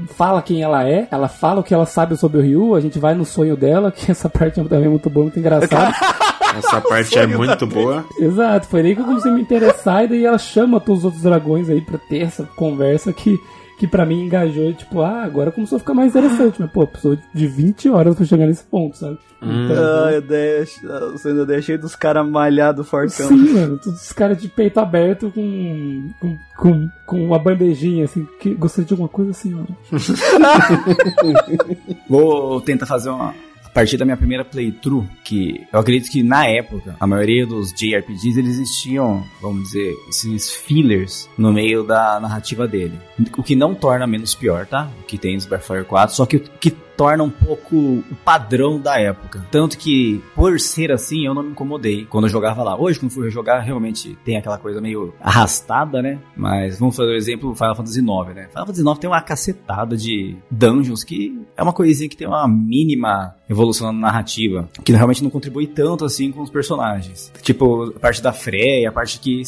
fala quem ela é, ela fala o que ela sabe sobre o Ryu, a gente vai no sonho dela, que essa parte também é muito boa, muito engraçada. Essa parte é muito boa. Exato, foi aí que eu comecei a me interessar e daí ela chama todos os outros dragões aí pra ter essa conversa que, que pra mim engajou e tipo, ah, agora começou a ficar mais interessante, mas pô, precisou de 20 horas pra chegar nesse ponto, sabe? Hum. Então, Ah, eu dei, você ainda deixei dos caras malhados fortão. Sim, mano, todos os caras de peito aberto com, com, com, com uma bandejinha, assim, que gostaria de alguma coisa assim, mano. Vou tentar fazer uma partir da minha primeira playthrough, que eu acredito que na época, a maioria dos JRPGs, eles existiam, vamos dizer, esses fillers no meio da narrativa dele. O que não torna menos pior, tá? O que tem no Battlefire 4, só que o que torna um pouco o padrão da época. Tanto que, por ser assim, eu não me incomodei quando eu jogava lá. Hoje, quando fui jogar, realmente tem aquela coisa meio arrastada, né? Mas vamos fazer o um exemplo Final Fantasy IX, né? Final Fantasy IX tem uma cacetada de dungeons que é uma coisinha que tem uma mínima evolução na narrativa, que realmente não contribui tanto assim com os personagens. Tipo, a parte da Freya, a parte que.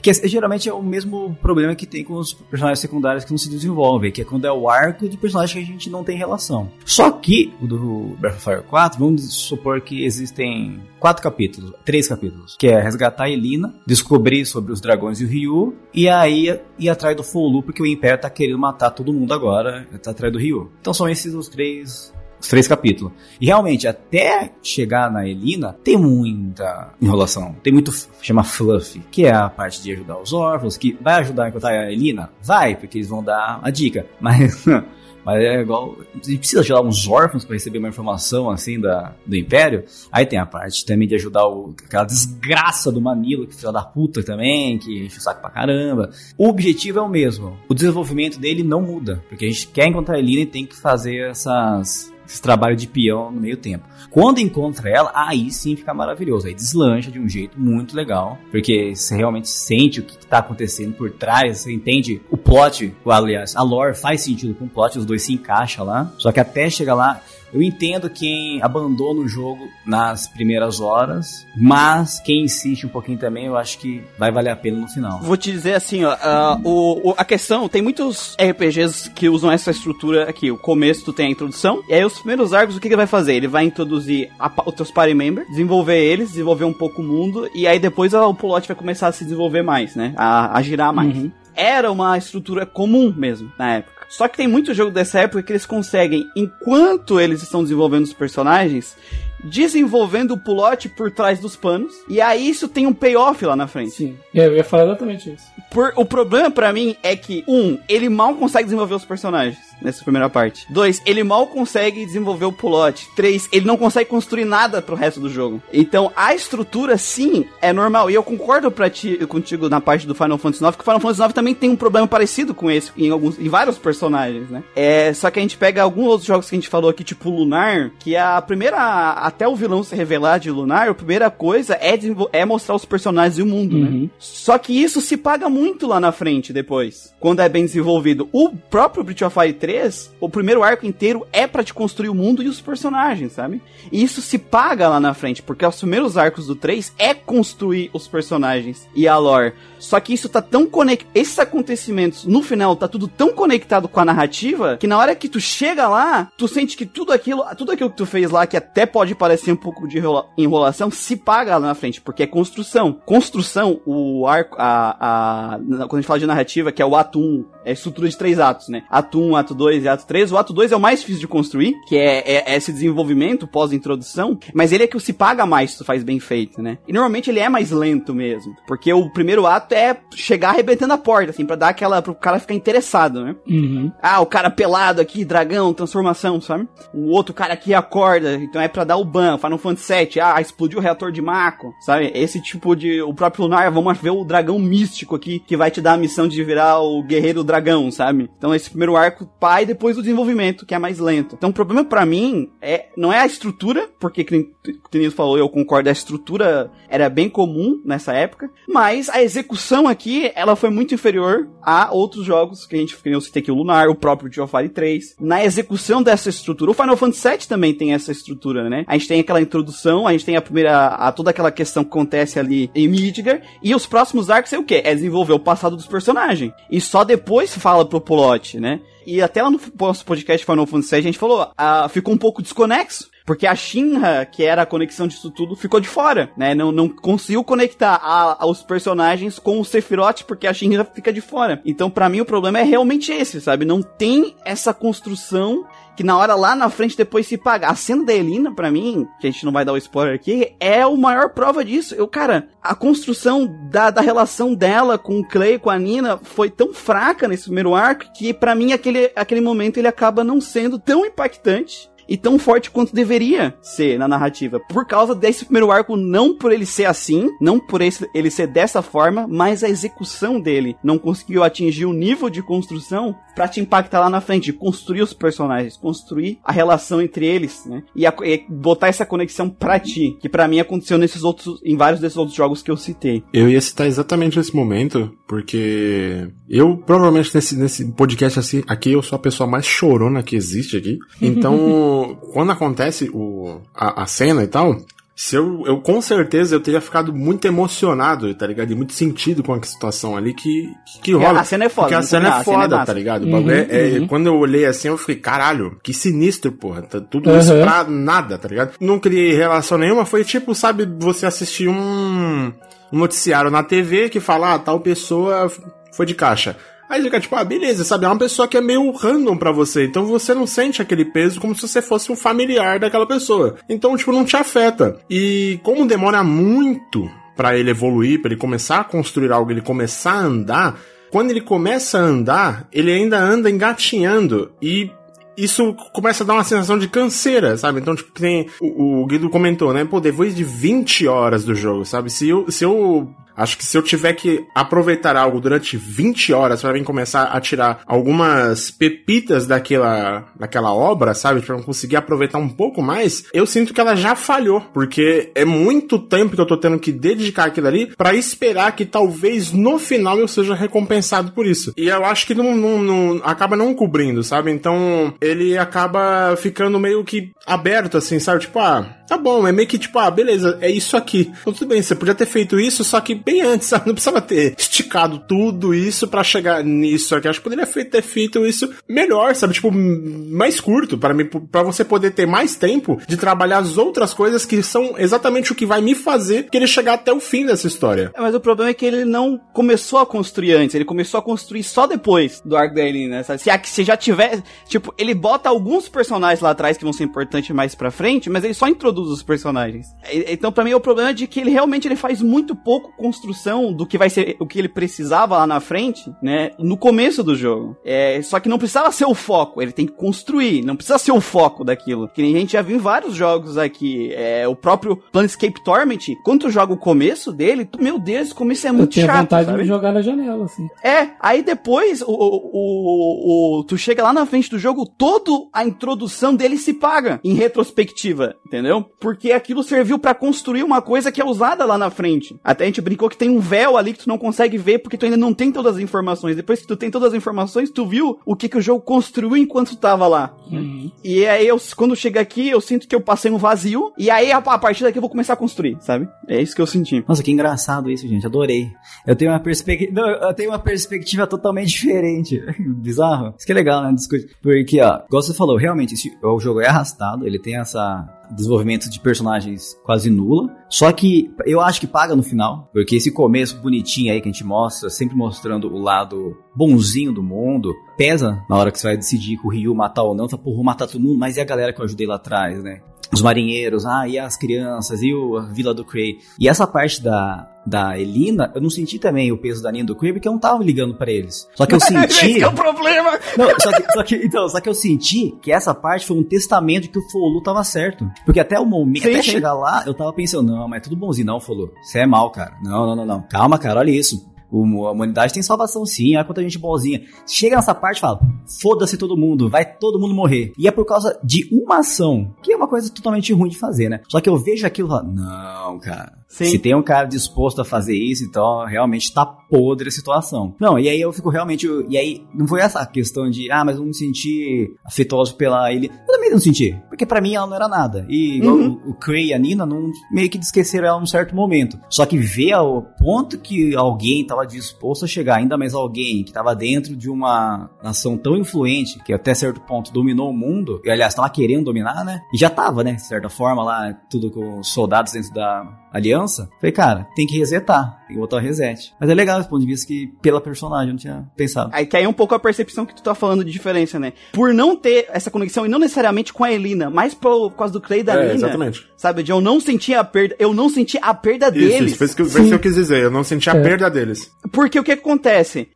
que é, geralmente é o mesmo problema que tem com os personagens secundários que não se desenvolvem, que é quando é o arco de personagem que a gente não tem relação. Só que o do Breath of Fire 4, vamos supor que existem quatro capítulos, três capítulos, que é resgatar a Elina, descobrir sobre os dragões e o Ryu, e aí ir atrás do Folu, porque o Império tá querendo matar todo mundo agora, tá atrás do Ryu. Então são esses os três os três capítulos. E realmente, até chegar na Elina, tem muita enrolação. Tem muito, chama fluff, que é a parte de ajudar os órfãos, que vai ajudar a encontrar a Elina? Vai, porque eles vão dar a dica. Mas Mas é igual. Você precisa ajudar uns órfãos para receber uma informação assim da, do Império. Aí tem a parte também de ajudar o, aquela desgraça do Manilo, que filha da puta também, que enche o saco pra caramba. O objetivo é o mesmo. O desenvolvimento dele não muda. Porque a gente quer encontrar a Elina e tem que fazer essas esse trabalho de peão no meio tempo. Quando encontra ela, aí sim fica maravilhoso. Aí deslancha de um jeito muito legal, porque você realmente sente o que está acontecendo por trás, você entende o plot, aliás, a lore faz sentido com o plot, os dois se encaixam lá. Só que até chegar lá, eu entendo quem abandona o jogo nas primeiras horas, mas quem insiste um pouquinho também, eu acho que vai valer a pena no final. Vou te dizer assim, ó, uh, o, a questão, tem muitos RPGs que usam essa estrutura aqui. O começo tu tem a introdução, e aí os primeiros arcos, o que, que ele vai fazer? Ele vai introduzir a, os teus party members, desenvolver eles, desenvolver um pouco o mundo, e aí depois o plot vai começar a se desenvolver mais, né? A, a girar mais. Uhum. Era uma estrutura comum mesmo na época. Só que tem muito jogo dessa época que eles conseguem, enquanto eles estão desenvolvendo os personagens, desenvolvendo o plot por trás dos panos. E aí isso tem um payoff lá na frente. Sim. É, eu ia falar exatamente isso. Por, o problema para mim é que, um, ele mal consegue desenvolver os personagens nessa primeira parte. Dois, ele mal consegue desenvolver o plot. Três, ele não consegue construir nada pro resto do jogo. Então, a estrutura, sim, é normal. E eu concordo pra ti, contigo na parte do Final Fantasy IX, que o Final Fantasy IX também tem um problema parecido com esse em, alguns, em vários personagens, né? É, só que a gente pega alguns outros jogos que a gente falou aqui, tipo Lunar, que a primeira, até o vilão se revelar de Lunar, a primeira coisa é, é mostrar os personagens e o mundo, né? uhum. né? Só que isso se paga muito lá na frente depois, quando é bem desenvolvido. O próprio Breath of Fire 3 3, o primeiro arco inteiro é para te construir o mundo e os personagens, sabe? E isso se paga lá na frente, porque os primeiros arcos do 3 é construir os personagens e a lore. Só que isso tá tão conectado. Esses acontecimentos, no final, tá tudo tão conectado com a narrativa que na hora que tu chega lá, tu sente que tudo aquilo, tudo aquilo que tu fez lá, que até pode parecer um pouco de enrolação, se paga lá na frente, porque é construção. Construção, o arco, a, a, quando a gente fala de narrativa, que é o ato 1, é estrutura de três atos, né? Ato 1, ato 2 e ato 3. O ato 2 é o mais difícil de construir, que é, é, é esse desenvolvimento pós-introdução, mas ele é que se paga mais se tu faz bem feito, né? E normalmente ele é mais lento mesmo, porque o primeiro ato é chegar arrebentando a porta, assim, pra dar aquela. pro cara ficar interessado, né? Uhum. Ah, o cara pelado aqui, dragão, transformação, sabe? O outro cara aqui acorda, então é pra dar o ban. Final Fantasy 7, ah, explodiu o reator de Mako, sabe? Esse tipo de. O próprio Lunar, vamos ver o dragão místico aqui, que vai te dar a missão de virar o guerreiro dragão, sabe? Então esse primeiro arco, pai, depois o desenvolvimento, que é mais lento. Então o problema para mim é não é a estrutura, porque que o Tenito falou, eu concordo, a estrutura era bem comum nessa época, mas a execução aqui ela foi muito inferior a outros jogos que a gente, que eu citei aqui, o Lunar, o próprio Geofire 3. Na execução dessa estrutura, o Final Fantasy VII também tem essa estrutura, né? A gente tem aquela introdução, a gente tem a primeira, a, toda aquela questão que acontece ali em Midgar, e os próximos arcos é o quê? É desenvolver o passado dos personagens. E só depois fala pro plot, né? E até lá no nosso podcast Final Fantasy VII a gente falou, ah, ficou um pouco desconexo porque a Shinra, que era a conexão disso tudo, ficou de fora, né? Não, não conseguiu conectar a, os personagens com o Sephiroth, porque a Shinra fica de fora. Então, para mim, o problema é realmente esse, sabe? Não tem essa construção que na hora lá na frente depois se paga. A cena da Elina, para mim, que a gente não vai dar o spoiler aqui, é o maior prova disso. Eu, cara, a construção da, da relação dela com o Clay, com a Nina, foi tão fraca nesse primeiro arco que para mim aquele, aquele momento ele acaba não sendo tão impactante e tão forte quanto deveria ser na narrativa. Por causa desse primeiro arco, não por ele ser assim, não por ele ser dessa forma, mas a execução dele não conseguiu atingir o nível de construção para te impactar lá na frente, construir os personagens, construir a relação entre eles, né? E, a, e botar essa conexão pra ti, que para mim aconteceu nesses outros, em vários desses outros jogos que eu citei. Eu ia citar exatamente esse momento, porque eu provavelmente nesse, nesse podcast assim, aqui eu sou a pessoa mais chorona que existe aqui. Então, quando acontece o, a, a cena e tal, se eu, eu com certeza eu teria ficado muito emocionado, tá ligado? E muito sentido com a situação ali que, que, que rola. A cena é foda. Porque a cena é foda, cena é tá ligado? Uhum, é, é, uhum. Quando eu olhei assim, eu fiquei, caralho, que sinistro, porra. Tá tudo uhum. isso pra nada, tá ligado? Não criei relação nenhuma, foi tipo, sabe, você assistir um, um noticiário na TV que fala, ah, tal pessoa foi de caixa. Aí fica tipo, ah, beleza, sabe? É uma pessoa que é meio random para você. Então você não sente aquele peso como se você fosse um familiar daquela pessoa. Então, tipo, não te afeta. E como demora muito para ele evoluir, para ele começar a construir algo, ele começar a andar, quando ele começa a andar, ele ainda anda engatinhando e isso começa a dar uma sensação de canseira, sabe? Então, tipo, tem. O, o Guido comentou, né? Pô, depois de 20 horas do jogo, sabe? Se eu, se eu Acho que se eu tiver que aproveitar algo durante 20 horas para mim começar a tirar algumas pepitas daquela, daquela obra, sabe? Pra eu conseguir aproveitar um pouco mais, eu sinto que ela já falhou. Porque é muito tempo que eu tô tendo que dedicar aquilo ali para esperar que talvez no final eu seja recompensado por isso. E eu acho que não, não, não acaba não cobrindo, sabe? Então ele acaba ficando meio que aberto, assim, sabe? Tipo, ah, tá bom, é meio que tipo, ah, beleza, é isso aqui. Então tudo bem, você podia ter feito isso, só que bem antes, sabe? Não precisava ter esticado tudo isso para chegar nisso aqui. Acho que poderia ter feito isso melhor, sabe? Tipo, mais curto, para mim, para você poder ter mais tempo de trabalhar as outras coisas que são exatamente o que vai me fazer querer chegar até o fim dessa história. É, mas o problema é que ele não começou a construir antes, ele começou a construir só depois do arco da Eileen, né? Se, se já tiver, tipo, ele bota alguns personagens lá atrás que vão ser importantes mais pra frente, mas ele só introduz os personagens. Então, para mim, o problema é de que ele realmente ele faz muito pouco construção do que vai ser o que ele precisava lá na frente, né? No começo do jogo. É, só que não precisava ser o foco, ele tem que construir, não precisa ser o foco daquilo. Que a gente já viu em vários jogos aqui. É, o próprio Planescape Torment, quando tu joga o começo dele, tu, meu Deus, o começo é muito Eu chato. vontade sabe? de jogar na janela, assim. É, aí depois o, o, o, tu chega lá na frente do jogo, toda a introdução dele se paga em retrospectiva, entendeu? Porque aquilo serviu para construir uma coisa que é usada lá na frente. Até a gente brincou que tem um véu ali que tu não consegue ver porque tu ainda não tem todas as informações. Depois que tu tem todas as informações, tu viu o que, que o jogo construiu enquanto tu tava lá. Uhum. E aí, eu, quando chega aqui, eu sinto que eu passei um vazio. E aí, a, a partir daqui, eu vou começar a construir, sabe? É isso que eu senti. Nossa, que engraçado isso, gente. Adorei. Eu tenho uma perspectiva. Eu tenho uma perspectiva totalmente diferente. Bizarro. Isso que é legal, né? Porque, ó, igual você falou, realmente, esse, o jogo é arrastado, ele tem essa desenvolvimento de personagens quase nula. Só que eu acho que paga no final, porque esse começo bonitinho aí que a gente mostra, sempre mostrando o lado bonzinho do mundo, pesa na hora que você vai decidir que o Ryu matar ou não, tá, porra, vou matar todo mundo, mas e a galera que eu ajudei lá atrás, né? Os marinheiros, ah, e as crianças, e o, a vila do Cray. E essa parte da, da Elina, eu não senti também o peso da Nina do Cray, porque eu não tava ligando para eles. Só que eu senti. Esse é o problema! Não, só que, só que, então, só que eu senti que essa parte foi um testamento que o Folu tava certo. Porque até o momento, até chegar lá, eu tava pensando, não, mas é tudo bonzinho. Não, Folu, você é mal, cara. Não, não, não, não. Calma, cara, olha isso a humanidade tem salvação sim, olha quanta gente boazinha. Chega nessa parte e fala, foda-se todo mundo, vai todo mundo morrer. E é por causa de uma ação, que é uma coisa totalmente ruim de fazer, né? Só que eu vejo aquilo e falo, não, cara, Sim. Se tem um cara disposto a fazer isso, então realmente tá podre a situação. Não, e aí eu fico realmente. E aí não foi essa questão de, ah, mas eu não me senti afetuoso pela ele. Eu também não senti, porque para mim ela não era nada. E uhum. o, o Cray e a Nina não, meio que esqueceram ela num certo momento. Só que ver o ponto que alguém tava disposto a chegar, ainda mais alguém que tava dentro de uma nação tão influente, que até certo ponto dominou o mundo, e aliás, tava querendo dominar, né? E já tava, né, de certa forma lá, tudo com soldados dentro da aliança, falei, cara, tem que resetar, tem que botar o reset. Mas é legal esse ponto de vista que, pela personagem, eu não tinha pensado. Aí que aí é um pouco a percepção que tu tá falando de diferença, né? Por não ter essa conexão, e não necessariamente com a Elina, mas por, por causa do Clay e da É, Lina. exatamente. Sabe, de eu não sentir a perda, eu não senti a perda Isso, deles. isso foi isso que, foi isso que eu quis dizer. Eu não senti a É. perda deles. Porque o que acontece?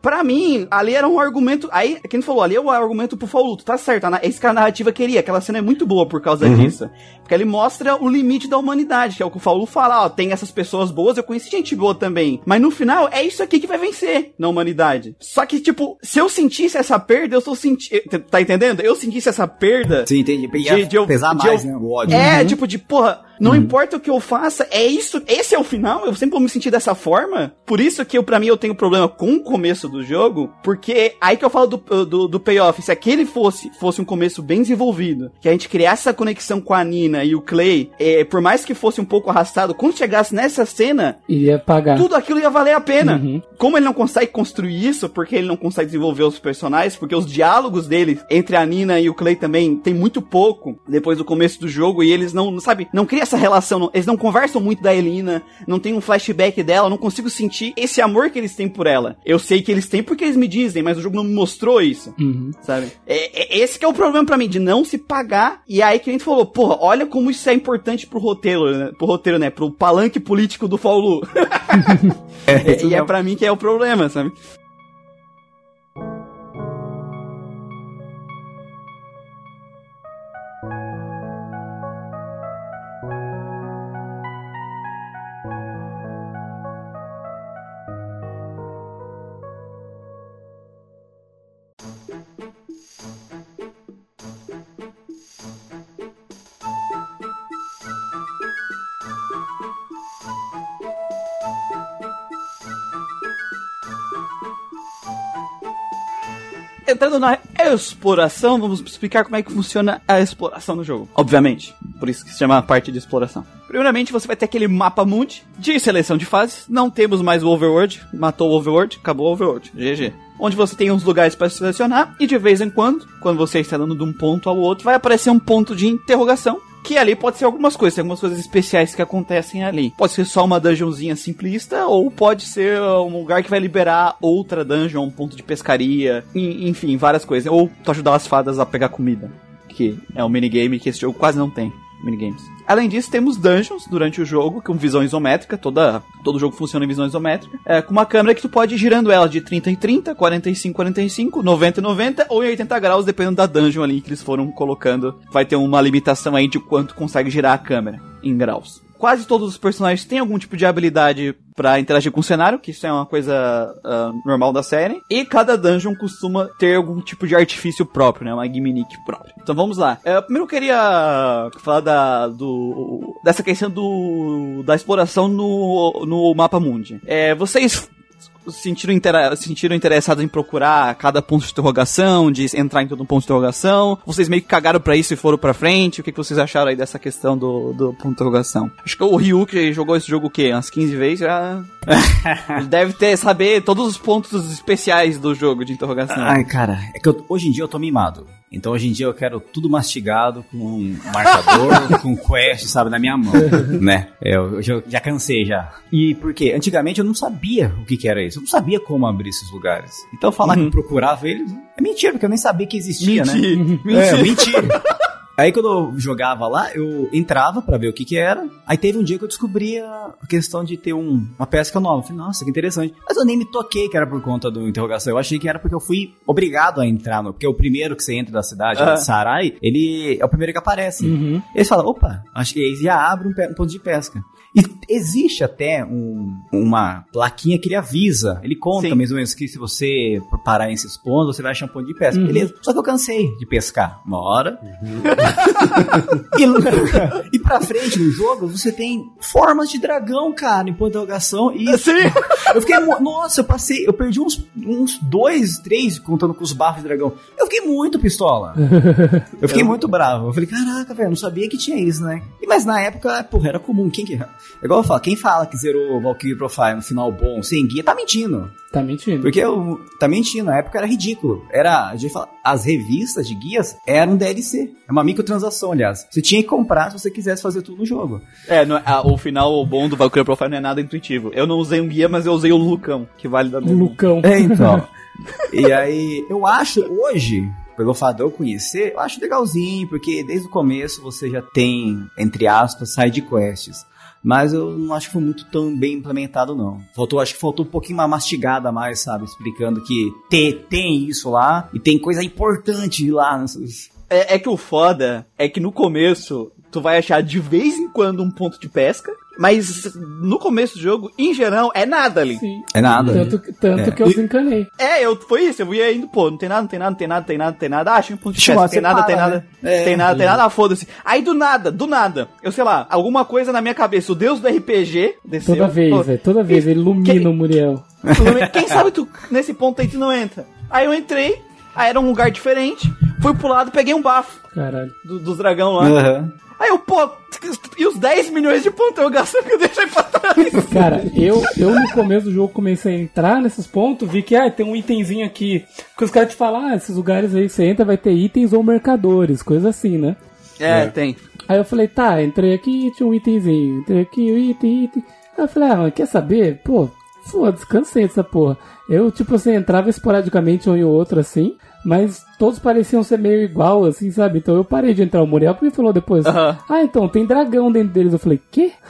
Pra mim, ali era um argumento. Aí, quem falou, ali é o argumento pro Fauluto, tá certo. a na- É isso que a narrativa queria. Aquela cena é muito boa por causa disso. Porque ele mostra o limite da humanidade, que é o que o Faulu fala, ó, tem essas pessoas boas, eu conheci gente boa também. Mas no final, é isso aqui que vai vencer na humanidade. Só que, tipo, se eu sentisse essa perda, eu sou senti... Tá entendendo? Eu sentisse essa perda. Sim, entendi. De- de eu- pesar de mais, eu- né? O ódio. É, tipo de, porra, não importa o que eu faça, é isso, esse é o final, eu sempre vou me sentir dessa forma. Por isso que eu, pra mim, eu tenho problema com o começo do jogo, porque aí que eu falo do, do, do payoff, se aquele fosse, fosse um começo bem desenvolvido, que a gente criasse essa conexão com a Nina e o Clay, é, por mais que fosse um pouco arrastado, quando chegasse nessa cena, Iria pagar. tudo aquilo ia valer a pena. Uhum. Como ele não consegue construir isso, porque ele não consegue desenvolver os personagens, porque os diálogos dele entre a Nina e o Clay também tem muito pouco depois do começo do jogo, e eles não, sabe, não cria essa relação, eles não conversam muito da Elina, não tem um flashback dela, não consigo sentir esse amor que eles têm por ela. Eu sei que eles têm porque eles me dizem, mas o jogo não me mostrou isso. Uhum. Sabe? É, é- esse que é o problema pra mim, de não se pagar. E aí que a gente falou, porra, olha como isso é importante pro roteiro, né? Pro roteiro, né? Pro palanque político do Faulu. É, E, e é pra mim que é o problema, sabe? Entrando na exploração, vamos explicar como é que funciona a exploração no jogo. Obviamente. Por isso que se chama a parte de exploração. Primeiramente, você vai ter aquele mapa mundi de seleção de fases. Não temos mais o Overworld. Matou o Overworld, acabou o Overworld. GG. Onde você tem uns lugares para selecionar e de vez em quando, quando você está dando de um ponto ao outro, vai aparecer um ponto de interrogação que ali pode ser algumas coisas, algumas coisas especiais que acontecem ali. Pode ser só uma dungeonzinha simplista, ou pode ser um lugar que vai liberar outra dungeon, um ponto de pescaria, en- enfim, várias coisas. Ou tu ajudar as fadas a pegar comida, que é um minigame que esse jogo quase não tem. Minigames. Além disso, temos dungeons durante o jogo, com visão isométrica, toda, todo jogo funciona em visão isométrica, é, com uma câmera que tu pode ir girando ela de 30 em 30, 45 em 45, 90 em 90 ou em 80 graus, dependendo da dungeon ali que eles foram colocando. Vai ter uma limitação aí de quanto consegue girar a câmera em graus. Quase todos os personagens têm algum tipo de habilidade pra interagir com o cenário, que isso é uma coisa ah, normal da série. E cada dungeon costuma ter algum tipo de artifício próprio, né? Uma gimmick própria. Então vamos lá. É, primeiro eu queria falar da, do, dessa questão do, da exploração no, no mapa mundi. É, vocês sentiram, intera se sentiram interessados em procurar cada ponto de interrogação, de entrar em todo um ponto de interrogação? Vocês meio que cagaram pra isso e foram pra frente? O que, que vocês acharam aí dessa questão do, do ponto de interrogação? Acho que o Ryu, que jogou esse jogo o quê? Umas 15 vezes, já... Ele deve ter, saber todos os pontos especiais do jogo de interrogação. Ai, cara, é que eu- hoje em dia eu tô mimado. Então hoje em dia eu quero tudo mastigado com um marcador, com quest, sabe, na minha mão, né? É, Eu, eu já, cansei já. E por quê? Antigamente eu não sabia o que, que era isso. Eu não sabia como abrir esses lugares. Então falar que eu procurava eles é mentira, porque eu nem sabia que existia, né? Mentira. É, mentira. Aí quando eu jogava lá, eu entrava pra ver o que que era. Aí teve um dia que eu descobri a questão de ter um- uma pesca nova. Eu falei, nossa, que interessante. Mas eu nem me toquei que era por conta do interrogação. Eu achei que era porque eu fui obrigado a entrar no. Porque o primeiro que você entra da cidade, de Sarai, ele é o primeiro que aparece. Uhum. Eles falam, opa, acho que eles já abrem um, um ponto de pesca. E existe até um- uma plaquinha que ele avisa. Ele conta Sim. mais ou menos que se você parar nesses pontos, você vai achar um ponto de pesca. Uhum. Beleza. Só que eu cansei de pescar. Uma hora. e, e pra frente no jogo, você tem formas de dragão, cara, em ponto de interrogação. E Sim. eu fiquei, nossa, eu passei, eu perdi uns, uns dois, três contando com os bafos de dragão. Eu fiquei muito pistola. Eu fiquei muito bravo. Eu falei, caraca, velho, não sabia que tinha isso, né? E, mas na época, porra, era comum. Quem que. É igual eu falo, quem fala que zerou Valkyrie Profile no final bom, sem guia, tá mentindo. Tá mentindo. Porque eu tá mentindo, na época era ridículo. Era, a gente fala, as revistas de guias eram DLC. É uma microtransação, aliás. Você tinha que comprar se você quisesse fazer tudo no jogo. É, no- a- o final bom do Valkyrie Profile não é nada intuitivo. Eu não usei um guia, mas eu usei o Lucão, que vale da O mesma. Lucão. É, então. e aí, eu acho, hoje, pelo fato de eu conhecer, eu acho legalzinho, porque desde o começo você já tem, entre aspas, side quests. Mas eu não acho que foi muito tão bem implementado, não. Faltou, acho que faltou um pouquinho uma mastigada mais, sabe? Explicando que te- tem isso lá e tem coisa importante lá. nessas- É, é que o foda é que no começo tu vai achar de vez em quando um ponto de pesca, mas no começo do jogo, em geral, é nada ali. Sim. É nada. Tanto, que- tanto É. que eu desencanei. É, eu, foi isso, eu ia indo, pô, não tem nada, não tem nada, não tem nada, não tem nada, não tem nada. Ah, achei um ponto de pesca, tem nada, separa, tem nada, né? É. tem nada, tem nada, ah, foda-se. Aí do nada, do nada, eu sei lá, alguma coisa na minha cabeça, o deus do RPG desceu. Toda vez, pô, velho. Toda vez ele ilumina Quem- o Muriel. Quem sabe tu, nesse ponto aí tu não entra. Aí eu entrei, aí era um lugar diferente, fui pro lado, peguei um bafo Caralho. do- dos dragão lá. Aham. Aí eu, pô, e os 10 milhões de pontos eu gasto que eu deixei pra trás. Cara, eu, eu no começo do jogo comecei a entrar nesses pontos, vi que ah, tem um itemzinho aqui. Porque os caras te falam, ah, esses lugares aí você entra vai ter itens ou mercadores, coisa assim, né? É, tem. Aí eu falei, tá, entrei aqui tinha um itemzinho, entrei aqui, um item, item. Aí eu falei, ah, mas quer saber? Pô, foda-se, cansei dessa porra. Eu, tipo assim, entrava esporadicamente um e outro assim, mas todos pareciam ser meio igual, assim, sabe? Então eu parei de entrar. O Muriel me falou depois, ah, então tem dragão dentro deles. Eu falei, quê?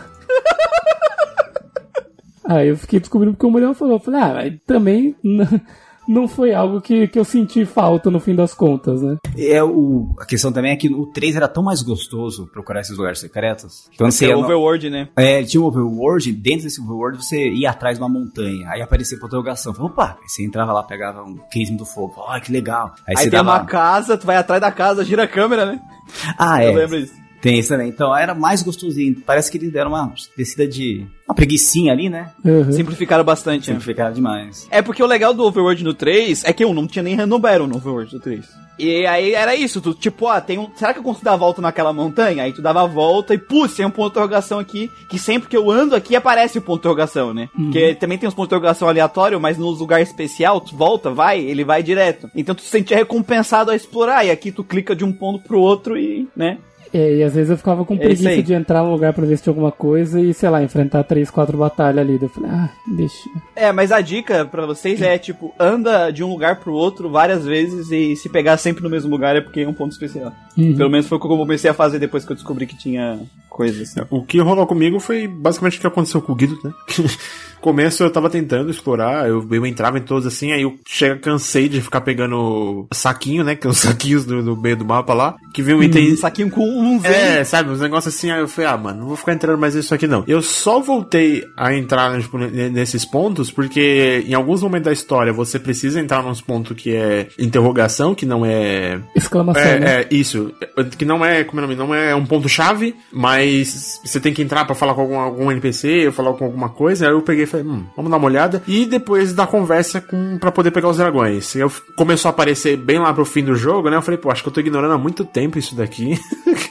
Aí eu fiquei descobrindo porque o Muriel falou. Eu falei, ah, mas também não foi algo que, que eu senti falta no fim das contas, né? É o, a questão também é que o 3 era tão mais gostoso procurar esses lugares secretos. Quando você o no- Overworld, né? É, tinha um overworld, dentro desse overworld você ia atrás de uma montanha, aí aparecia pra interrogação. Falei, opa, aí você entrava lá, pegava um crisma do fogo, ó, que legal. Aí, Aí você tem dava... uma casa, tu vai atrás da casa, gira a câmera, né? Ah, Eu é, lembro disso. Tem isso também. Então era mais gostosinho, parece que eles deram uma descida de... uma preguicinha ali, né? Uhum. Simplificaram bastante, né? Simplificaram demais. É porque o legal do Overworld no 3 é que eu não tinha nem Random Battle no Overworld do 3. E aí era isso, tu tipo, ah, tem um. Será que eu consigo dar a volta naquela montanha? Aí tu dava a volta e, putz, tem um ponto de interrogação aqui, que sempre que eu ando aqui aparece o ponto de interrogação, né? Porque também tem os pontos de interrogação aleatório, mas nos lugares especial, tu volta, vai, ele vai direto. Então tu se sentia recompensado a explorar, e aqui tu clica de um ponto pro outro e, né? É, e às vezes eu ficava com É preguiça de entrar num lugar pra ver se tinha alguma coisa e, sei lá, enfrentar três, quatro batalhas ali. Daí Eu falei, ah, deixa. É, mas a dica pra vocês é, tipo, anda de um lugar pro outro várias vezes e se pegar sempre no mesmo lugar é porque é um ponto especial. Uhum. Pelo menos foi o que eu comecei a fazer depois que eu descobri que tinha coisas assim. O que rolou comigo foi basicamente o que aconteceu com o Guido, né? Começo eu tava tentando explorar, eu, eu entrava em todos assim, aí eu chega, cansei de ficar pegando saquinho, né? Que é os saquinhos do, do meio do mapa lá, que vem um item. Um saquinho com um Z. É, sabe, uns negócios assim, aí eu falei, ah, mano, não vou ficar entrando mais nisso aqui não. Eu só voltei a entrar tipo, nesses pontos porque em alguns momentos da história você precisa entrar nos pontos que é interrogação, que não é Exclamação, é, né? é, isso. Que não é, como é nome? Não é um ponto-chave, mas você tem que entrar pra falar com algum, algum NPC ou falar com alguma coisa. Aí eu peguei falei, hum, vamos dar uma olhada. E depois da conversa com para poder pegar os dragões. E eu, começou a aparecer bem lá pro fim do jogo, né? Eu falei, pô, acho que eu tô ignorando há muito tempo isso daqui.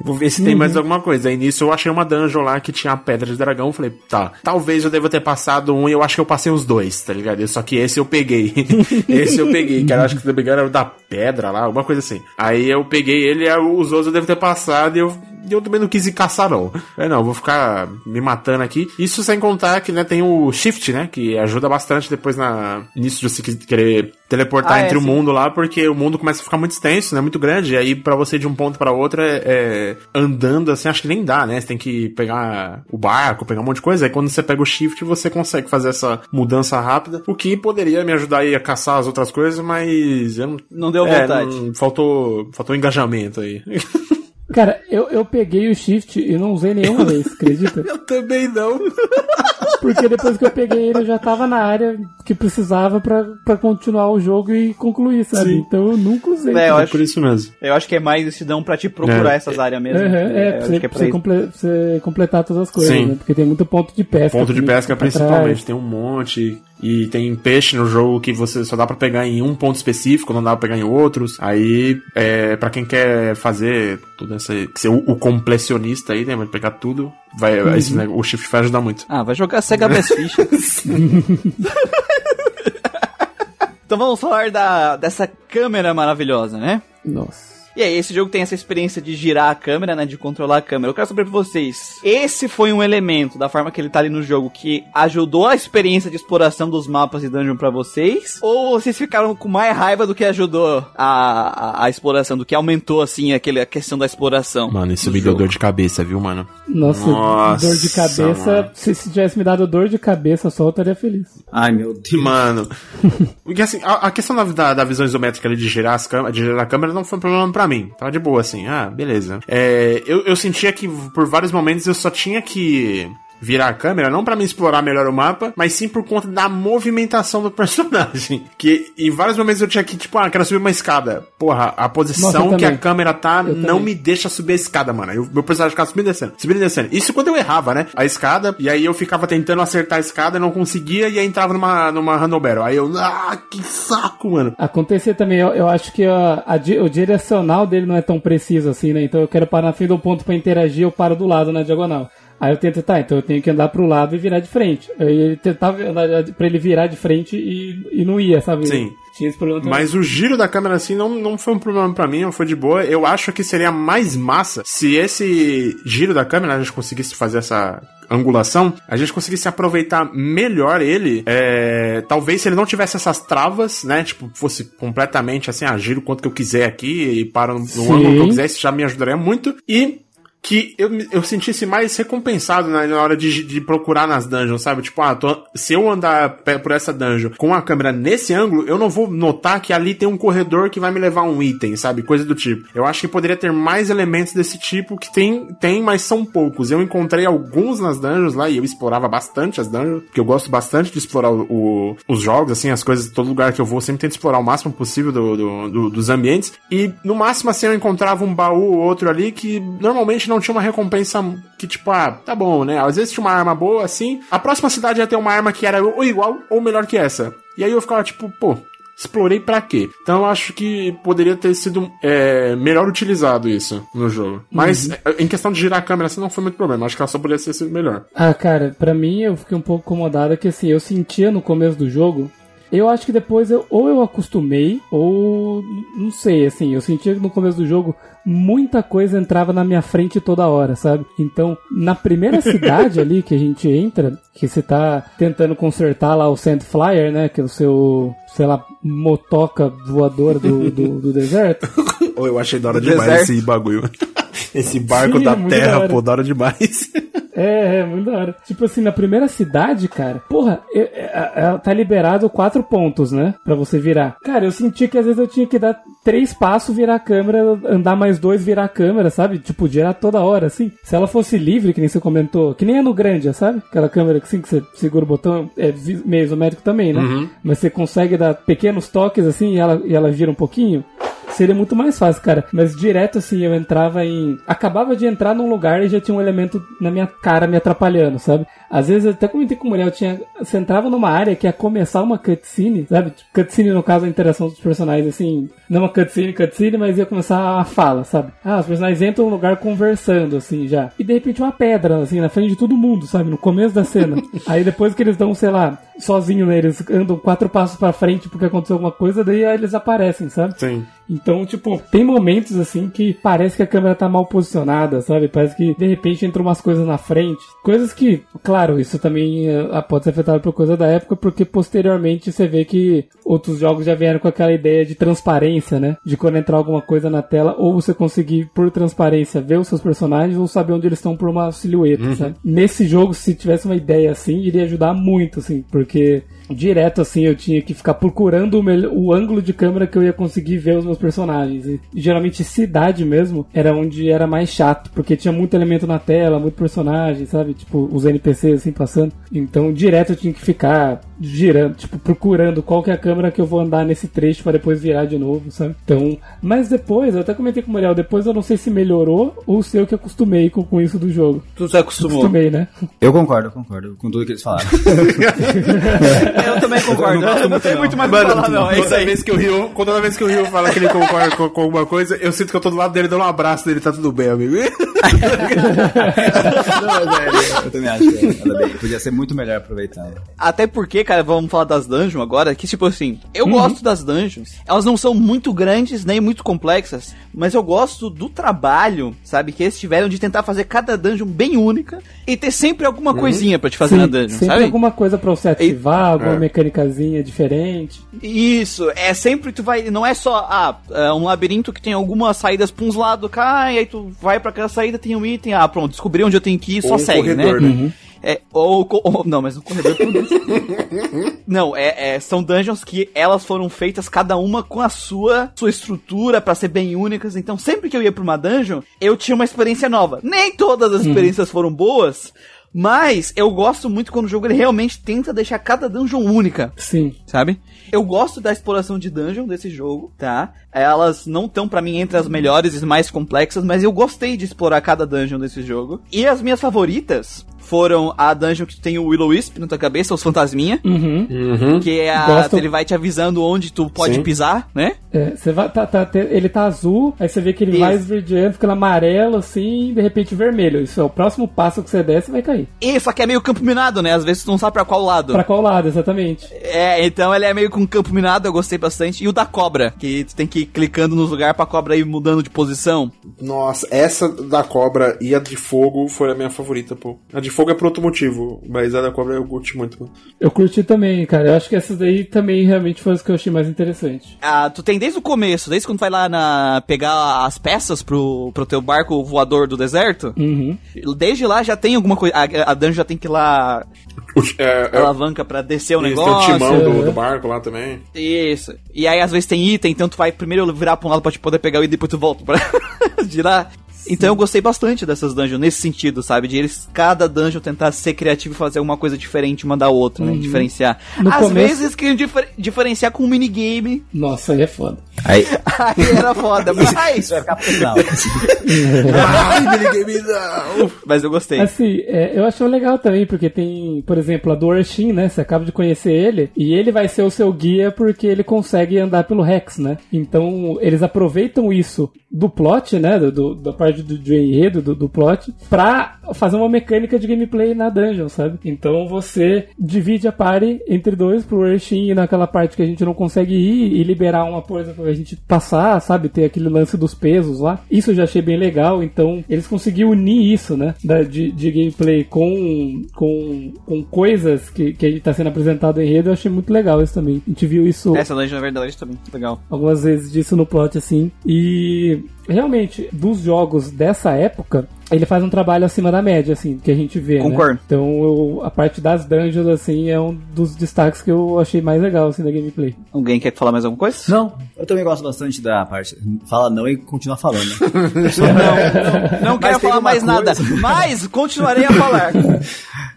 Vou ver se tem mais alguma coisa. Aí nisso eu achei uma dungeon lá que tinha a pedra de dragão. Falei, tá, talvez eu deva ter passado um e eu acho que eu passei os dois, tá ligado? Só que esse eu peguei. esse eu peguei, que eu acho que se não me engano era o da pedra lá, alguma coisa assim. Aí eu peguei ele e os outros eu devo ter passado e eu. E Eu também não quis ir caçar, não. É, não, vou ficar me matando aqui. Isso sem contar que, né, tem o Shift, né? Que ajuda bastante depois na início de você querer teleportar Ah, é, entre o sim. mundo lá, porque o mundo começa a ficar muito extenso, né? Muito grande. E aí, pra você ir de um ponto pra outro, é, é, andando assim, acho que nem dá, né? Você tem que pegar o barco, pegar um monte de coisa. Aí quando você pega o shift, você consegue fazer essa mudança rápida. O que poderia me ajudar aí a caçar as outras coisas, mas eu não. Não deu é, vontade. não- faltou, faltou engajamento aí. Cara, eu, eu peguei o shift e não usei nenhuma vez, acredita? eu também não. Porque depois que eu peguei ele, eu já tava na área que precisava pra, pra continuar o jogo e concluir, sabe? Sim. Então eu nunca usei. É, eu É acho, por isso mesmo. eu acho que é mais esse dão pra te procurar É. essas áreas mesmo. Uhum, é, eu pra acho você, que é pra você comple- você completar todas as coisas, Sim. né? Porque tem muito ponto de pesca. Ponto de pesca principalmente, trás. tem um monte. E tem peixe no jogo que você só dá pra pegar em um ponto específico, não dá pra pegar em outros. Aí, é, para quem quer fazer tudo essa. ser o, o completionista aí, né? Vai pegar tudo. Vai, esse, né, o shift vai ajudar muito. Ah, vai jogar nunca cega minhas fichas. então vamos falar da, dessa câmera maravilhosa, né? Nossa. E aí, esse jogo tem essa experiência de girar a câmera, né? De controlar a câmera. Eu quero saber pra vocês, esse foi um elemento da forma que ele tá ali no jogo que ajudou a experiência de exploração dos mapas e dungeon pra vocês? Ou vocês ficaram com mais raiva do que ajudou a, a, a exploração, do que aumentou, assim, aquele, a questão da exploração? Mano, isso me deu jogo? dor de cabeça, viu, mano? Nossa, Nossa, dor de cabeça. mano. Se, se tivesse me dado dor de cabeça só, eu estaria feliz. Ai, meu Deus. Mano, porque assim, a, a questão da, da, da visão isométrica ali de girar, as câmeras, de girar a câmera não foi um problema pra mim. Tava de boa, assim. Ah, beleza. É, eu, eu sentia que por vários momentos eu só tinha que virar a câmera, não pra me explorar melhor o mapa, mas sim por conta da movimentação do personagem. Que em vários momentos eu tinha que, tipo, ah, quero subir uma escada. Porra, a Nossa, posição eu que a câmera tá Eu não também. me deixa subir a escada, mano. Eu, meu personagem ficava subindo e descendo, subindo e descendo. Isso quando eu errava, né? A escada, e aí eu ficava tentando acertar a escada, não conseguia, e aí entrava numa, numa Handle Battle. Aí eu, ah, que saco, mano. Acontecer também, eu, eu acho que a, a o direcional dele não é tão preciso assim, né? Então eu quero parar na frente do ponto pra interagir, eu paro do lado na diagonal. Aí eu tento, tá, então eu tenho que andar pro lado e virar de frente. Aí ele tentava andar pra ele virar de frente e, e não ia, sabe? Sim. Tinha esse problema também. Mas o giro da câmera, assim, não, não foi um problema pra mim, não foi de boa. Eu acho que seria mais massa se esse giro da câmera, a gente conseguisse fazer essa angulação, a gente conseguisse aproveitar melhor ele. é, talvez se ele não tivesse essas travas, né? Tipo, fosse completamente assim, ah, giro quanto que eu quiser aqui e paro no, no ângulo que eu quiser, isso já me ajudaria muito. E que eu, eu sentisse mais recompensado na, na hora de, de procurar nas dungeons, sabe? Tipo, ah, tô- se eu andar por essa dungeon com a câmera nesse ângulo, eu não vou notar que ali tem um corredor que vai me levar um item, sabe? Coisa do tipo. Eu acho que poderia ter mais elementos desse tipo que tem, tem mas são poucos. Eu encontrei alguns nas dungeons lá e eu explorava bastante as dungeons, porque eu gosto bastante de explorar o, o- os jogos, assim, as coisas, todo lugar que eu vou, sempre tento explorar o máximo possível do- do- do- dos ambientes. E no máximo, assim, eu encontrava um baú ou outro ali que normalmente não tinha uma recompensa que, tipo, ah, tá bom, né? Às vezes tinha uma arma boa, assim. A próxima cidade ia ter uma arma que era ou igual ou melhor que essa. E aí eu ficava, tipo, pô. Explorei pra quê? Então eu acho que poderia ter sido é, melhor utilizado isso no jogo. Mas é, em questão de girar a câmera, assim, não foi muito problema. Acho que ela só poderia ter sido melhor. Ah, cara, pra mim eu fiquei um pouco incomodado que assim, eu sentia no começo do jogo. Eu acho que depois eu, ou eu acostumei, ou não sei, assim, eu sentia que no começo do jogo muita coisa entrava na minha frente toda hora, sabe? Então, na primeira cidade ali que a gente entra, que você tá tentando consertar lá o Sandflyer, né? Que é o seu, sei lá, motoca voadora do, do, do deserto. Ou eu achei da hora Deserto. demais esse bagulho. Esse barco Sim, da é da terra, hora. pô, da hora demais. É, é, muito da hora. Tipo assim, na primeira cidade, cara, porra, eu- é- é- tá liberado quatro pontos, né? Pra você virar. Cara, eu senti que às vezes eu tinha que dar três passos, virar a câmera, andar mais dois, virar a câmera, sabe? Tipo, girar toda hora, assim. Se ela fosse livre, que nem você comentou, que nem é no grande, sabe? Aquela câmera que assim, que você segura o botão, é meio isométrico também, né? Mas você consegue dar pequenos toques, assim, e ela, e ela gira um pouquinho. Seria muito mais fácil, cara. Mas direto assim, eu entrava em. Acabava de entrar num lugar e já tinha um elemento na minha cara me atrapalhando, sabe? Às vezes eu até comentei com o Muriel, tinha. Você entrava numa área que ia começar uma cutscene, sabe? Tipo, cutscene no caso a interação dos personagens, assim. Não uma cutscene, cutscene, mas ia começar a fala, sabe? Ah, os personagens entram num lugar conversando, assim, já. E de repente uma pedra, assim, na frente de todo mundo, sabe? No começo da cena. Aí depois que eles dão, sei lá, sozinho, né? Eles andam quatro passos pra frente porque aconteceu alguma coisa, daí aí eles aparecem, sabe? Sim. Então, tipo, tem momentos assim que parece que a câmera tá mal posicionada, sabe? Parece que de repente entram umas coisas na frente. Coisas que, claro, isso também eh, pode ser afetado por coisa da época, porque posteriormente você vê que outros jogos já vieram com aquela ideia de transparência, né? De quando entrar alguma coisa na tela, ou você conseguir, por transparência, ver os seus personagens, ou saber onde eles estão por uma silhueta, sabe? Nesse jogo, se tivesse uma ideia assim, iria ajudar muito, assim, porque porque direto assim eu tinha que ficar procurando o, melhor, o ângulo de câmera que eu ia conseguir ver os meus personagens. E, geralmente cidade mesmo era onde era mais chato, porque tinha muito elemento na tela, muito personagem, sabe? Tipo, os NPCs assim passando. Então direto eu tinha que ficar girando, tipo, procurando qual que é a câmera que eu vou andar nesse trecho para depois virar de novo, sabe? Então, mas depois, eu até comentei com o Muriel, depois eu não sei se melhorou ou se eu que acostumei com, com isso do jogo. Tu se acostumou. Acostumei, né? Eu concordo, eu concordo com tudo que eles falaram. Eu também concordo. Eu não tenho muito mais pra falar, não. É isso toda aí. vez que o Rio, toda vez que o Rio fala que ele concorda com, com alguma coisa, eu sinto que eu tô do lado dele dando um abraço dele, tá tudo bem, amigo. Não, é, eu também acho que ela bem, podia ser muito melhor aproveitada. Até porque, cara, vamos falar das dungeons agora, que tipo assim, eu gosto das dungeons. Elas não são muito grandes, nem muito complexas, mas eu gosto do trabalho, sabe, que eles tiveram de tentar fazer cada dungeon bem única e ter sempre alguma coisinha pra te fazer na dungeon, sempre sabe? alguma coisa pra você ativar, alguma É. mecânicazinha diferente. Isso, é sempre tu vai. Não é só, ah, é um labirinto que tem algumas saídas pra uns lados, cá, e aí tu vai pra aquela saída, tem um item, ah, pronto, descobri onde eu tenho que ir, só Ou um segue, corredor, né? né? É, ou, ou- Não, mas no corredor tudo isso. Não, é, é- são dungeons que elas foram feitas cada uma com a sua, sua estrutura pra ser bem únicas. Então, sempre que eu ia pra uma dungeon, eu tinha uma experiência nova. Nem todas as experiências foram boas, mas eu gosto muito quando o jogo ele realmente tenta deixar cada dungeon única Sim. sabe? Eu gosto da exploração de dungeon desse jogo, tá? Elas não estão pra mim entre as melhores e mais complexas, mas eu gostei de explorar cada dungeon desse jogo. E as minhas favoritas foram a dungeon que tem o Willow Wisp na tua cabeça, os fantasminha, Uhum. Uhum. que é a, Gosto. ele vai te avisando onde tu pode Sim. pisar, né? É, você vai, tá, tá- ele tá azul, aí você vê que ele Isso. vai esverdeando, ficando amarelo assim, e de repente vermelho. Isso é o próximo passo que você der, você vai cair. E só que é meio campo minado, né? Às vezes tu não sabe pra qual lado. Pra qual lado, exatamente? É, então ele é meio com campo minado, eu gostei bastante. E o da cobra, que tu tem que ir clicando nos lugares pra cobra ir mudando de posição. Nossa, essa da cobra e a de fogo foi a minha favorita, pô. A de fogo é por outro motivo, mas a da cobra eu curti muito. Eu curti também, cara. Eu acho que essas daí também realmente foram as que eu achei mais interessante. Ah, tu tem desde o começo, desde quando tu vai lá na, pegar as peças pro, pro teu barco voador do deserto. Uhum. Desde lá já tem alguma coisa. A, a dungeon já tem que ir lá É, é, alavanca pra descer o tem o negócio. timão do, é. do barco lá também. Isso. E aí às vezes tem item, então tu vai primeiro virar pra um lado pra te poder pegar o item e depois tu volta pra de lá. Então eu gostei bastante dessas dungeons nesse sentido, sabe? De eles, cada dungeon tentar ser criativo e fazer uma coisa diferente uma da outra, né? Diferenciar. No Às começo- vezes queriam difer- diferenciar com um minigame. Nossa, aí é foda. Aí, Aí era foda, mas, isso vai ficar pro final. Ai, minigame não! mas eu gostei. Assim, é, eu achei legal também, porque tem, por exemplo, a do Urshin, né? Você acaba de conhecer ele, e ele vai ser o seu guia porque ele consegue andar pelo Rex, né? Então, eles aproveitam isso do plot, né? Do, do- da parte do, do enredo, do, do plot, pra fazer uma mecânica de gameplay na dungeon, sabe? Então, você divide a party entre dois pro Urshin ir naquela parte que a gente não consegue ir e liberar uma coisa pra gente passar, sabe? Ter aquele lance dos pesos lá. Isso eu já achei bem legal, então eles conseguiram unir isso, né? da- de, de gameplay com, com, com coisas que, que tá sendo apresentado em enredo, eu achei muito legal isso também. A gente viu isso Essa dungeon, na verdade, também. Legal. algumas vezes disso no plot assim. E realmente, dos jogos dessa época, ele faz um trabalho acima da média, assim, que a gente vê. né? Concordo. Então eu- a parte das dungeons, assim, é um dos destaques que eu achei mais legal assim, da gameplay. Alguém quer falar mais alguma coisa? Não, eu também gosto bastante da parte. Fala não e continua falando. Não, não quero tem falar mais nada, coisa. mas continuarei a falar.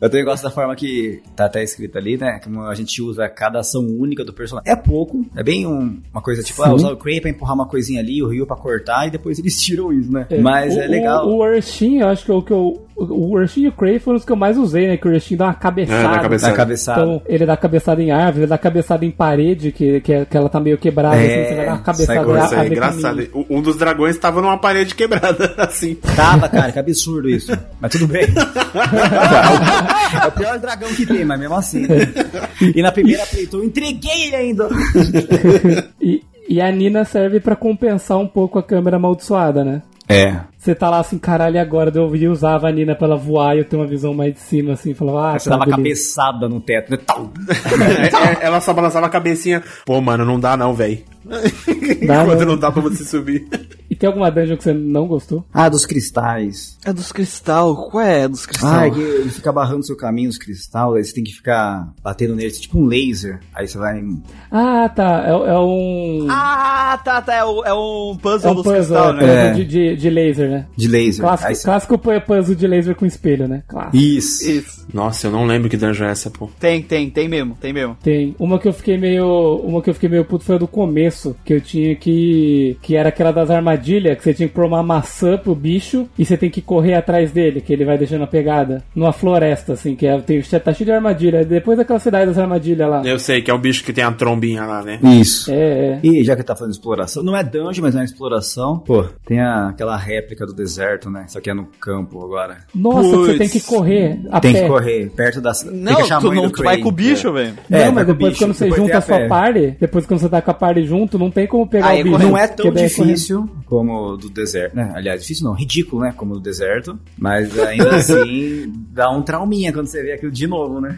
Eu também gosto da forma que tá até escrito ali, né? Como a gente usa cada ação única do personagem. É pouco, é bem um- uma coisa tipo, ah, usar o Cray pra empurrar uma coisinha ali, o Rio pra cortar, e depois eles tiram isso, né? Mas o, é legal. O, o Urshin, eu acho que é o que eu. O Urshin e o Cray foram os que eu mais usei, né? Que o Urshin dá uma cabeçada. É, dá cabeçada. Tá cabeçada. Então, ele dá cabeçada em árvore, ele dá cabeçada em parede, que, que, é- que ela tá meio quebrada, É, assim, você vai dar uma sai cabeçada. Isso é engraçado. Um dos dragões tava numa parede quebrada, assim. Tava, cara, que absurdo isso. Mas tudo bem. é o pior dragão que tem, mas mesmo assim. né? E na primeira eu entreguei ele ainda. E, e a Nina serve pra compensar um pouco a câmera amaldiçoada, né? É. Você tá lá assim, caralho, e agora eu ia usar a Nina pra ela voar e eu ter uma visão mais de cima, assim, falava, ah, Você tá, dava beleza. cabeçada no teto, né? Tal. É, é, ela só balançava a cabecinha. Pô, mano, não dá não, velho. Quando não. não dá pra você subir. E tem alguma dungeon que você não gostou? Ah, dos cristais. É dos cristal, qual é dos cristal? Ah, é que ele fica barrando seu caminho, os cristais, aí você tem que ficar batendo neles, tipo um laser. Aí você vai. Ah, tá, é, é um... Ah, tá, tá, é o, é o puzzle é um dos puzzle, cristal, é, né? puzzle É. de, de, de laser, né? De laser. Aí Clássico, você- clássico pu- puzzle de laser com espelho, né? Clássico. Isso. Isso. Nossa, eu não lembro que dungeon é essa, pô. Tem, tem, tem mesmo, tem mesmo. Tem. Uma que eu fiquei meio. Uma que eu fiquei meio puto foi a do começo, que eu tinha que. Que era aquela das armadilhas armadilha, que você tinha que pôr uma maçã pro bicho e você tem que correr atrás dele, que ele vai deixando a pegada. Numa floresta, assim, que é, tem, tá cheio de armadilha. Depois daquela cidade das armadilhas lá. Eu sei que é o bicho que tem a trombinha lá, né? Isso. É, é. E já que tá falando de exploração, não é dungeon, mas é uma exploração. Pô, tem a- aquela réplica do deserto, né? Só que é no campo agora. Nossa, que você tem que correr a tem pé. que correr perto da Não, tu não tu vai com o bicho, É. velho. Não, É, mas vai com o depois bicho, quando você depois junta a sua pé. party, depois quando você tá com a party junto, não tem como pegar Aí o é bicho. Não é tão correndo. difícil como o do deserto, né? Aliás, difícil não, ridículo, né? Como o do deserto. Mas ainda assim, dá um trauminha quando você vê aquilo de novo, né?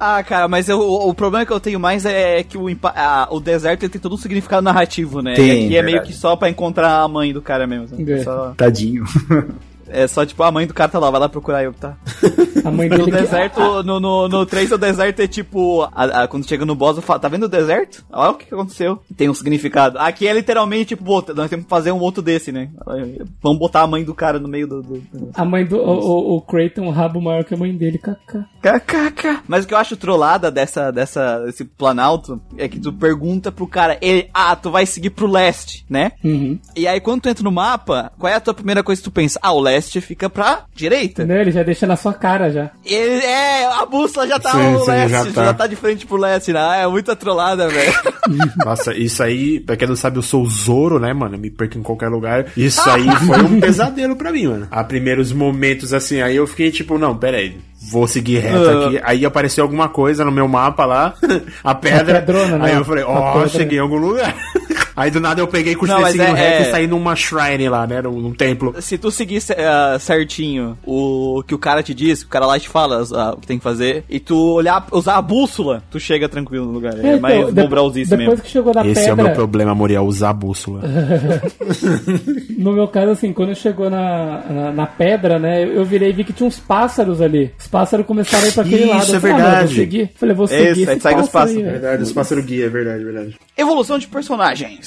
Ah, cara, mas eu- o, o problema que eu tenho mais é que o, a- o deserto tem todo um significado narrativo, né? Tem, e aqui é meio verdade. que só pra encontrar a mãe do cara mesmo. É. Só- Tadinho. é só tipo, a mãe do cara tá lá, vai lá procurar eu, tá? A mãe No dele que- deserto, no, no, no 3 o deserto é tipo, a- a- quando chega no boss, eu falo, tá vendo o deserto? Olha o que, que aconteceu. Tem um significado. Aqui é literalmente tipo, pô, nós temos que fazer um outro desse, né? Vamos botar a mãe do cara no meio do. do. A mãe do. O, o, o um rabo maior que a mãe dele, kaká. KKK. Mas o que eu acho trollada dessa, dessa, desse planalto é que tu pergunta pro cara, ele, ah, tu vai seguir pro leste, né? Uhum. E aí quando tu entra no mapa, qual é a tua primeira coisa que tu pensa? Ah, o leste fica pra direita. Né, Ele já deixa na sua cara já. Ele, é, a bússola já tá Sim, no sim, leste, já já tá. tá. de frente pro leste, né? Ah, É muita trollada, velho. Nossa, isso aí, pra quem não sabe, eu sou o Zoro, né, mano? Eu me perco em qualquer lugar. Isso aí foi um pesadelo pra mim, mano. Há primeiros momentos assim, aí eu fiquei tipo, não, pera aí. Vou seguir reto Ah. aqui. Aí apareceu alguma coisa no meu mapa lá, a pedra. A pedrona, né? aí eu falei, A ó, pedra. cheguei em algum lugar. Aí do nada eu peguei, continuei mas seguindo é- é- e saí numa shrine lá, né? Num, num templo. Se tu seguir ah, certinho o que o cara te diz, o cara lá te fala ah, o que tem que fazer, e tu olhar, usar a bússola, tu chega tranquilo no lugar. É, então, mais bobralzice depois mesmo. que chegou na Esse é o pedra. meu problema, Muriel, usar a bússola. No meu caso, assim, quando chegou na, na, na pedra, né, eu virei e vi que tinha uns pássaros ali. Os pássaros começaram a ir pra aquele Isso, lado. Eu é falei, ah, verdade. vou seguir. Falei, vou É seguir isso, esse aí segue os pássaro aí, pássaros. velho. verdade, os pássaros guia, é verdade, é verdade. Evolução de personagens.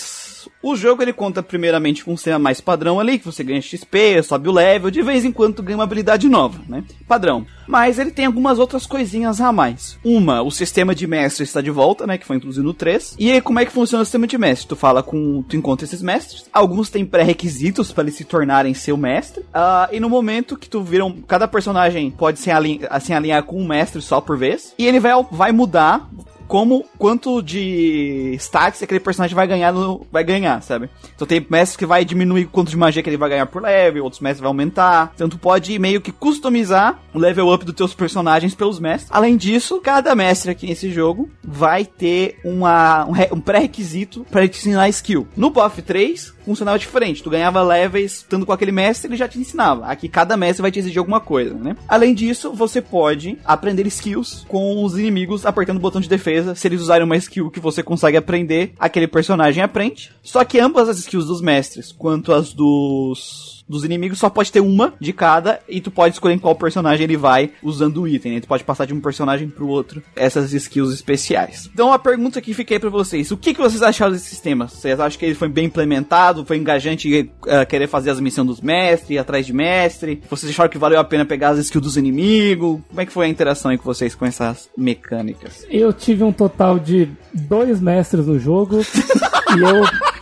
O jogo ele conta primeiramente com um sistema mais padrão ali, que você ganha XP, sobe o level, de vez em quando ganha uma habilidade nova, né? Padrão. Mas ele tem algumas outras coisinhas a mais. Uma, o sistema de mestre está de volta, né? Que foi introduzido no 3. E aí, como é que funciona o sistema de mestre? Tu fala com. Tu encontra esses mestres. Alguns têm pré-requisitos para eles se tornarem seu mestre. Ah, e no momento que tu viram. Cada personagem pode se, alin se alinhar com um mestre só por vez. E ele vai, vai mudar como quanto de stats aquele personagem vai ganhar no, vai ganhar, sabe? Então tem mestres que vai diminuir quanto de magia que ele vai ganhar por level, outros mestres vai aumentar. Então tu pode meio que customizar o level up dos teus personagens pelos mestres. Além disso, cada mestre aqui nesse jogo vai ter uma, um, um pré-requisito para te ensinar skill. No BoF 3 funcionava diferente. Tu ganhava levels estando com aquele mestre, ele já te ensinava. Aqui cada mestre vai te exigir alguma coisa, né? Além disso, você pode aprender skills com os inimigos apertando o botão de defesa. Se eles usarem uma skill que você consegue aprender, aquele personagem aprende. Só que ambas as skills dos mestres, quanto as dos dos inimigos só pode ter uma de cada e tu pode escolher em qual personagem ele vai usando o item, né? Tu pode passar de um personagem pro outro essas skills especiais. Então a pergunta que fiquei pra vocês, o que, que vocês acharam desse sistema? Vocês acham que ele foi bem implementado, foi engajante eh, querer fazer as missões dos mestres, ir atrás de mestre? Vocês acharam que valeu a pena pegar as skills dos inimigos? Como é que foi a interação aí com vocês com essas mecânicas? Eu tive um total de dois mestres no jogo e eu.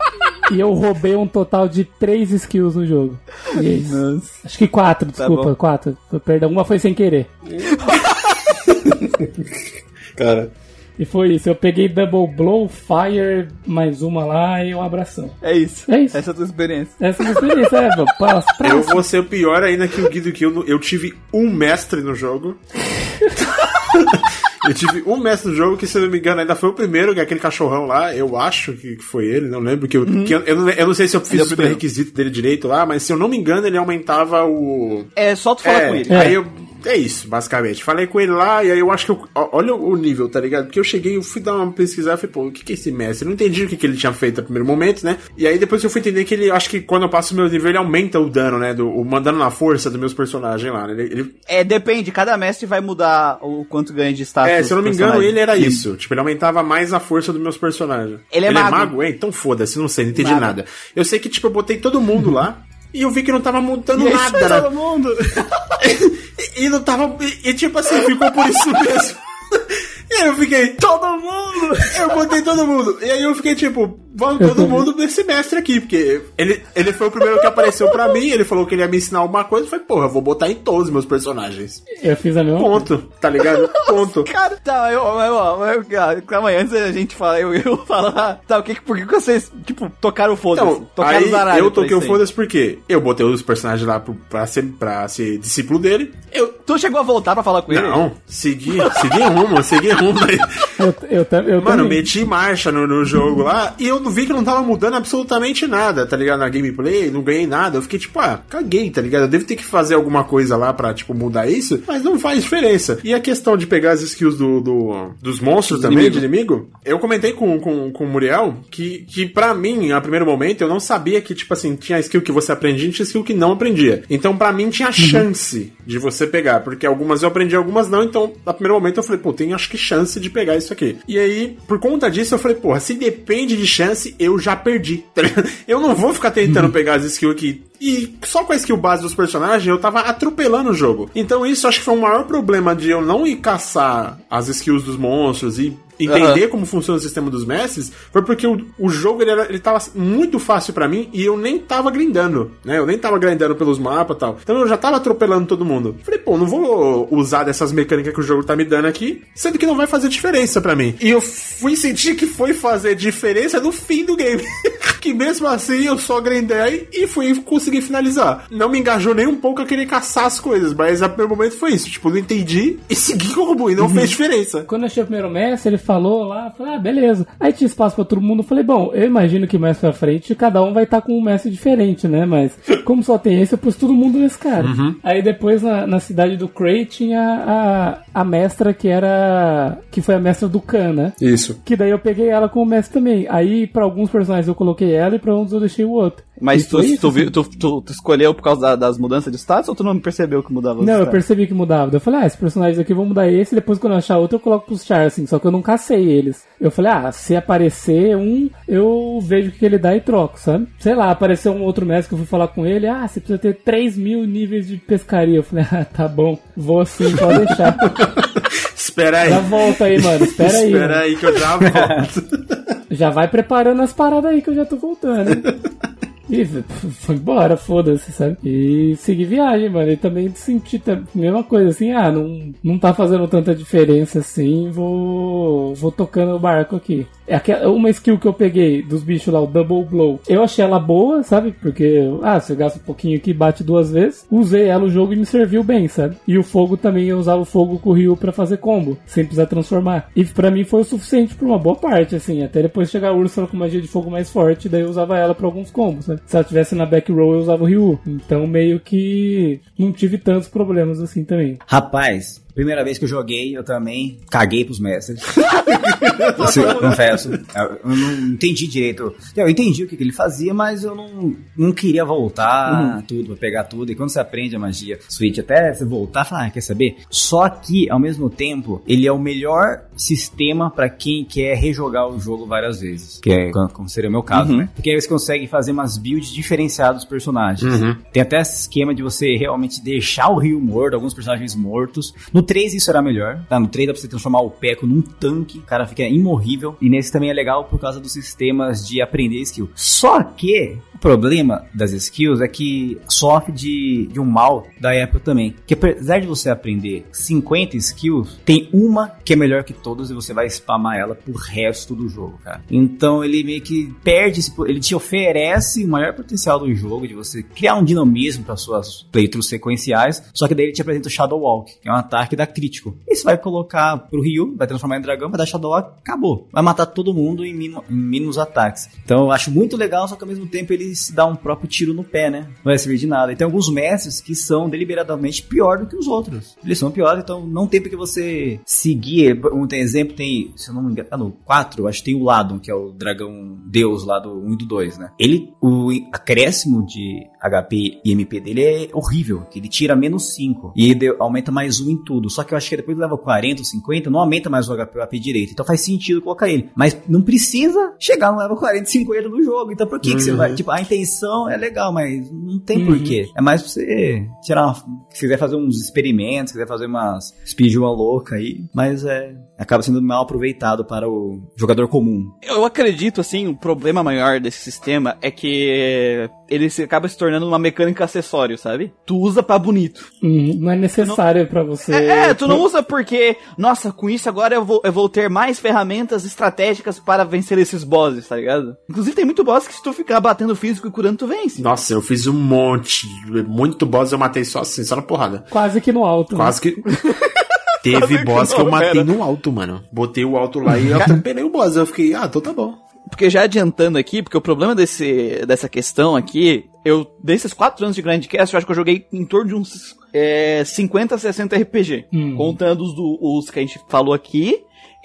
E eu roubei um total de três skills no jogo. E é isso. Acho que quatro, desculpa, bom. quatro. Perdão, uma foi sem querer. Cara, E foi isso. Eu peguei Double Blow, Fire, mais uma lá e um abração. É isso. É isso. Essa é a tua experiência. Essa é a minha experiência, é, pra, pra, pra- eu vou ser o pior ainda que o Guido que eu, eu tive um mestre no jogo. Eu tive um mestre no jogo que, se eu não me engano, ainda foi o primeiro, que é aquele cachorrão lá. Eu acho que foi ele, não lembro. que, eu, que eu, eu, não, eu não sei se eu fiz é o requisito dele direito lá, mas se eu não me engano, ele aumentava o. É só tu falar é, com ele. Aí eu. É isso, basicamente. Falei com ele lá, e aí eu acho que eu. Olha o nível, tá ligado? Porque eu cheguei, eu fui dar uma pesquisada falei, pô, o que, que é esse mestre? Eu não entendi o que, que ele tinha feito no primeiro momento, né? E aí depois eu fui entender que ele, acho que quando eu passo o meu nível, ele aumenta o dano, né? Do, o mandando na força dos meus personagens lá, né? Ele, ele- É, depende, cada mestre vai mudar o quanto ganha de status. é, se eu não me engano, ele era isso. Tipo, ele aumentava mais a força dos meus personagens. Ele é mago. É, então foda-se, não sei, não entendi Mago. nada. Eu sei que, tipo, eu botei todo mundo lá. E eu vi que não tava mudando aí nada, né? todo mundo. e, não tava. E, e, tipo assim, ficou por isso mesmo. Eu fiquei, Todo mundo! eu botei todo mundo. E aí eu fiquei tipo, vamos todo mundo nesse mestre aqui, porque ele, ele foi o primeiro que apareceu pra mim, ele falou que ele ia me ensinar alguma coisa, eu falei, porra, eu vou botar em todos os meus personagens. Eu fiz a mesma coisa. Ponto, tá ligado? Ponto. Cara, tá, eu, eu, eu, eu, aí, antes da gente falar, eu, eu falar, tá, o que, por que vocês, tipo, tocaram o foda-se? Então, tocaram aí eu toquei o foda-se porque eu botei os personagens lá pro- pra ser, pra ser discípulo dele. Eu. Tu chegou a voltar pra falar com ele? Não, segui, segui rumo, segui rumo aí. Eu, eu, eu Mano, também. meti marcha no, no jogo lá e eu não vi que não tava mudando absolutamente nada, tá ligado? Na gameplay, não ganhei nada. Eu fiquei tipo, ah, caguei, tá ligado? Eu devo ter que fazer alguma coisa lá pra, tipo, mudar isso, mas não faz diferença. E a questão de pegar as skills do, do- dos monstros também, inimigo. de inimigo, eu comentei com, com, com o Muriel que, que pra mim, a primeiro momento, eu não sabia que, tipo assim, tinha skill que você aprendia e tinha skill que não aprendia. Então, pra mim, tinha chance de você pegar, porque algumas eu aprendi, algumas não. Então, no primeiro momento, eu falei, pô, tem acho que chance de pegar isso aqui. E aí, por conta disso, eu falei, porra, se depende de chance, eu já perdi. tá? Eu não vou ficar tentando pegar as skills aqui. E só com a skill base dos personagens, eu tava atropelando o jogo. Então, isso acho que foi o maior problema de eu não ir caçar as skills dos monstros e entender como funciona o sistema dos mestres foi porque o, o jogo ele, era, ele tava muito fácil pra mim e eu nem tava grindando, né? Eu nem tava grindando pelos mapas e tal. Então eu já tava atropelando todo mundo. Falei, pô, não vou usar dessas mecânicas que o jogo tá me dando aqui, sendo que não vai fazer diferença pra mim. E eu fui sentir que foi fazer diferença no fim do game. que mesmo assim eu só grindei e fui conseguir finalizar. Não me engajou nem um pouco a querer caçar as coisas, mas a primeiro momento foi isso. Tipo, não entendi e segui com o robô e não fez diferença. Quando eu achei o primeiro mestre, ele falou lá, falei, ah, beleza. Aí tinha espaço pra todo mundo, eu falei, bom, eu imagino que mais pra frente cada um vai estar com um mestre diferente, né? Mas como só tem esse, eu pus todo mundo nesse cara. Aí depois na, na cidade do Cray tinha a, a mestra que era. que foi a mestra do Khan, né? Isso. Que daí eu peguei ela como mestre também. Aí pra alguns personagens eu coloquei ela e pra outros eu deixei o outro. Mas tu, isso, tu, assim. viu- tu, tu- tu escolheu por causa da- das mudanças de status ou tu não percebeu que mudava os Não, eu percebi que mudava. Eu falei, ah, esse personagem aqui eu vou mudar esse, depois quando eu achar outro eu coloco pros char, assim, só que eu não cacei eles. Eu falei, ah, se aparecer um, eu vejo o que ele dá e troco, sabe? Sei lá, apareceu um outro mestre que eu fui falar com ele, ah, você precisa ter 3 mil níveis de pescaria. Eu falei, ah, tá bom, vou sim, pode deixar. Espera aí. Já volta aí, mano, espera aí. Espera aí que eu já volto. Já vai preparando as paradas aí que eu já tô voltando. E foi embora, foda-se, sabe? E segui viagem, mano. E também senti a mesma coisa, assim, ah, não, não tá fazendo tanta diferença assim, vou, vou tocando o barco aqui. É uma skill que eu peguei dos bichos lá, o Double Blow. Eu achei ela boa, sabe? Porque, ah, você gasta um pouquinho aqui bate duas vezes. Usei ela o jogo e me serviu bem, sabe? E o fogo também, eu usava o fogo com o Ryu pra fazer combo, sem precisar transformar. E pra mim foi o suficiente por uma boa parte, assim. Até depois chegar a Ursula com magia de fogo mais forte, daí eu usava ela pra alguns combos, né? Se ela tivesse na back row, eu usava o Ryu. Então meio que não tive tantos problemas assim também. Rapaz, primeira vez que eu joguei, eu também caguei pros mestres. Assim, confesso. Eu não entendi direito. Eu entendi o que que ele fazia, mas eu não, não queria voltar tudo, pra pegar tudo. E quando você aprende a magia Switch, até você voltar, falar, ah, quer saber? Só que, ao mesmo tempo, ele é o melhor sistema pra quem quer rejogar o jogo várias vezes. Que é como seria o meu caso, né? Porque aí você consegue fazer umas builds diferenciadas dos personagens. Tem até esse esquema de você realmente deixar o Rio morto, alguns personagens mortos. No 3 isso era melhor, tá? No 3 dá pra você transformar o Peco num tanque, o cara fica imorrível. E nesse também é legal por causa dos sistemas de aprender skill. Só que o problema das skills é que sofre de, de um mal da época também. Que apesar de você aprender 50 skills, tem uma que é melhor que todas e você vai spamar ela pro resto do jogo, cara. Então ele meio que perde, esse, ele te oferece o maior potencial do jogo de você criar um dinamismo para suas playthroughs sequenciais, só que daí ele te apresenta o Shadow Walk, que é um ataque da crítico. E você vai colocar pro Ryu, vai transformar em dragão, vai dar Shadow acabou. Vai matar todo mundo em, mínimo- em mínimos ataques. Então eu acho muito legal, só que ao mesmo tempo ele se dá um próprio tiro no pé, né? Não vai servir de nada. E tem alguns mestres que são deliberadamente pior do que os outros. Eles são piores, então não tem porque você seguir. Um tem exemplo, tem, se eu não me engano, tá no 4, eu acho que tem o Ladon, que é o dragão deus lá do 1 e do 2, né? Ele, o acréscimo de HP e MP dele é horrível, que ele tira menos 5 e aumenta mais 1 em tudo. Tudo. Só que eu acho que depois do level 40 ou 50, não aumenta mais o HP, o AP direito. Então faz sentido colocar ele. Mas não precisa chegar no level 40 50 do jogo. Então por que, Uhum. que você vai? Tipo, a intenção é legal, mas não tem Uhum. porquê. É mais pra você tirar uma. Se quiser fazer uns experimentos, se quiser fazer umas speedrun louca aí. Mas é. Acaba sendo mal aproveitado para o jogador comum. Eu acredito, assim, o problema maior desse sistema é que ele se acaba se tornando uma mecânica acessório, sabe? Tu usa pra bonito. Hum, Não é necessário pra você. É, é, tu não usa porque, nossa, com isso agora eu vou, eu vou ter mais ferramentas estratégicas para vencer esses bosses, tá ligado? Inclusive tem muito boss que se tu ficar batendo físico e curando, tu vence. Nossa, eu fiz um monte. Muito boss eu matei só assim, só na porrada. Quase que no alto. né? Quase que. Teve que boss que eu matei pera. no alto, mano. Botei o alto lá e eu atropelei o boss. Eu fiquei, ah, então tá bom. Porque já adiantando aqui, porque o problema desse, dessa questão aqui, eu, desses 4 anos de Grandcast, eu acho que eu joguei em torno de uns é, 50, 60 RPG. Hum. Contando os, do- os que a gente falou aqui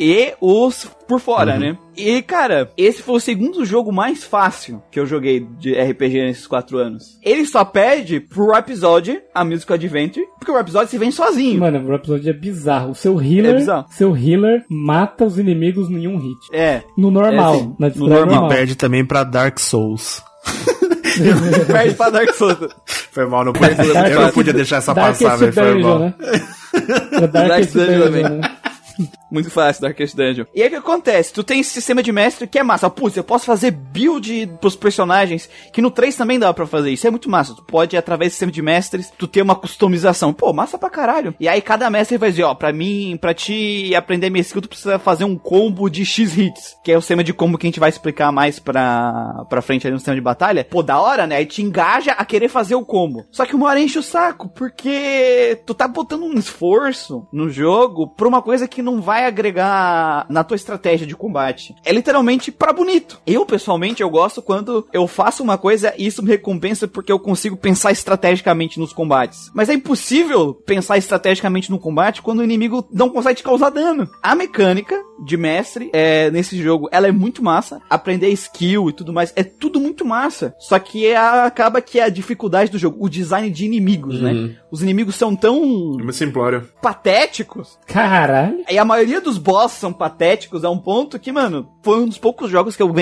e os por fora, né? E, cara, esse foi o segundo jogo mais fácil que eu joguei de RPG nesses 4 anos. Ele só perde pro Rhapsody, a Musical Adventure, porque o Rhapsody se vem sozinho. Mano, o episódio é bizarro. O seu É healer, bizarro. seu healer mata os inimigos em um hit. É. No normal, É, sim. na No normal. normal. Perde também pra Dark Souls. Perde pra Dark Souls. Foi mal, não pude, eu não podia deixar essa Darkest passar, velho. Foi mal. né? É Darkest Darkest Dungeon Dungeon, também. né? Muito fácil, Darkest Dungeon. E aí o que acontece? Tu tem esse sistema de mestre que é massa. Putz, eu posso fazer build pros personagens, que no 3 também dá pra fazer. Isso é muito massa. Tu pode, através do sistema de mestres, tu ter uma customização. Pô, massa pra caralho. E aí cada mestre vai dizer, ó, pra mim, pra ti aprender minha skill, tu precisa fazer um combo de X hits. Que é o sistema de combo que a gente vai explicar mais pra, pra frente ali no sistema de batalha. Pô, da hora, né? Aí te engaja a querer fazer o combo. Só que uma hora enche o saco, porque tu tá botando um esforço no jogo pra uma coisa que não vai agregar na tua estratégia de combate. É literalmente pra bonito. Eu, pessoalmente, eu gosto quando eu faço uma coisa e isso me recompensa porque eu consigo pensar estrategicamente nos combates. Mas é impossível pensar estrategicamente no combate quando o inimigo não consegue te causar dano. A mecânica de mestre é, nesse jogo, ela é muito massa. Aprender skill e tudo mais, é tudo muito massa. Só que é acaba que é a dificuldade do jogo, o design de inimigos, né? Os inimigos são tão Muito simplório. patéticos Caralho. e a maioria dos boss são patéticos a um ponto que, mano, foi um dos poucos jogos que eu,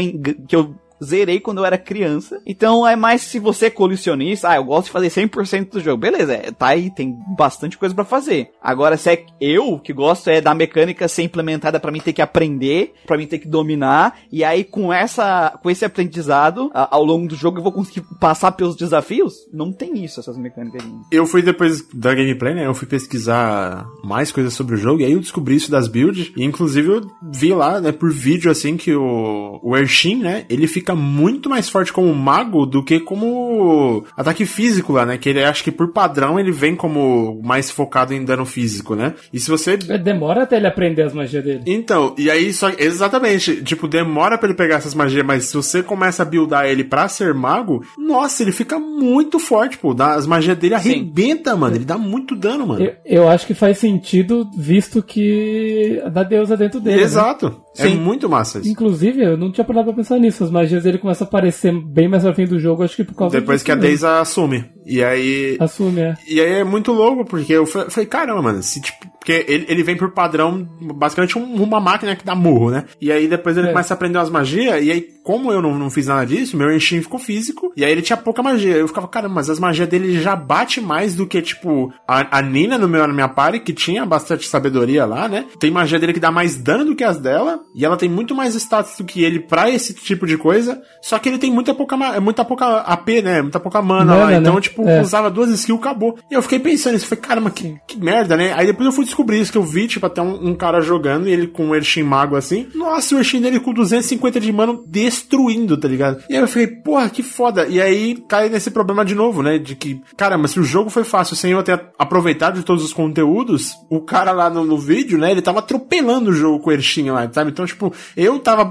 que eu zerei quando eu era criança. Então é mais se você é colecionista, ah, eu gosto de fazer 100% do jogo. Beleza, é, tá aí, tem bastante coisa pra fazer. Agora, se é eu que gosto é da mecânica ser implementada pra mim ter que aprender, pra mim ter que dominar, e aí com essa com esse aprendizado, a- ao longo do jogo eu vou conseguir passar pelos desafios? Não tem isso, essas mecânicas. Eu fui depois da gameplay, né? Eu fui pesquisar mais coisas sobre o jogo e aí eu descobri isso das builds. E inclusive eu vi lá, né, por vídeo assim que o, o Ershin, né, ele fica muito mais forte como mago do que como ataque físico lá, né? Que ele acho que por padrão ele vem como mais focado em dano físico, né? E se você É, Demora até ele aprender as magias dele. então, e aí só exatamente, tipo, demora pra ele pegar essas magias, mas se você começa a buildar ele pra ser mago, nossa, ele fica muito forte, pô. Dá- As magias dele arrebenta, mano. Ele dá muito dano, mano. Eu, eu acho que faz sentido, visto que a da deusa dentro dele. né? Exato. É Sim. muito massa isso. Inclusive, eu não tinha parado pra pensar nisso. As magias dele começam a aparecer bem mais pra frente do jogo, acho que por causa Depois que a. Deisa assume. E aí. Assume, é. E aí é muito louco, porque eu fa- falei, caramba, mano, se tipo. Porque ele, ele vem por padrão, basicamente um- uma máquina que dá murro, né? E aí depois ele É. começa a aprender umas magias, e aí, como eu não, não fiz nada disso, meu Enchin ficou físico, e aí ele tinha pouca magia. Eu ficava, caramba, mas as magias dele já bate mais do que, tipo, a, a Nina no meu, na minha party, que tinha bastante sabedoria lá, né? Tem magia dele que dá mais dano do que as dela, e ela tem muito mais status do que ele pra esse tipo de coisa, só que ele tem muita pouca, muita pouca AP, né? Muita pouca mana, lá. Mana, Então, né? tipo, É. usava duas skills, acabou. E eu fiquei pensando nisso, falei, caramba, que, que merda, né? Aí depois eu fui descobrir isso, que eu vi, tipo, até um, um cara jogando, e ele com o Ershin mago assim. Nossa, o Ershin dele com 250 de mano destruindo, tá ligado? E aí eu fiquei, porra, que foda. E aí cai nesse problema de novo, né? De que, caramba, se o jogo foi fácil sem eu ter aproveitado de todos os conteúdos, o cara lá no, no vídeo, né, ele tava atropelando o jogo com o Ershin lá, sabe? Então, tipo, eu tava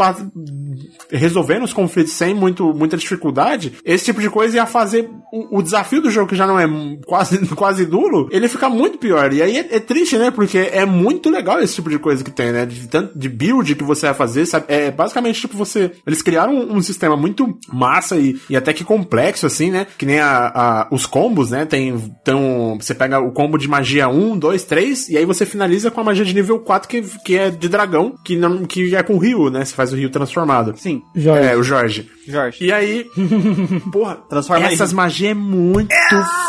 resolvendo os conflitos sem muito, muita dificuldade, esse tipo de coisa ia fazer o, o desafio do jogo, que já não é quase, quase nulo, ele fica muito pior. E aí é, é, triste, né? Porque é muito legal esse tipo de coisa que tem, né? De, tanto, de build que você vai fazer, sabe? É basicamente tipo você. Eles criaram um, um sistema muito massa e, e até que complexo, assim, né? Que nem a, a, os combos, né? Tem. Então, você pega o combo de magia 1, 2, 3, e aí você finaliza com a magia de nível 4, que, que é de dragão, que, não, que é com o Rio, né? Você faz o Rio transformado. Sim. Jorge. É, o Jorge. Jorge. E aí, porra, Transforma essas magias é muito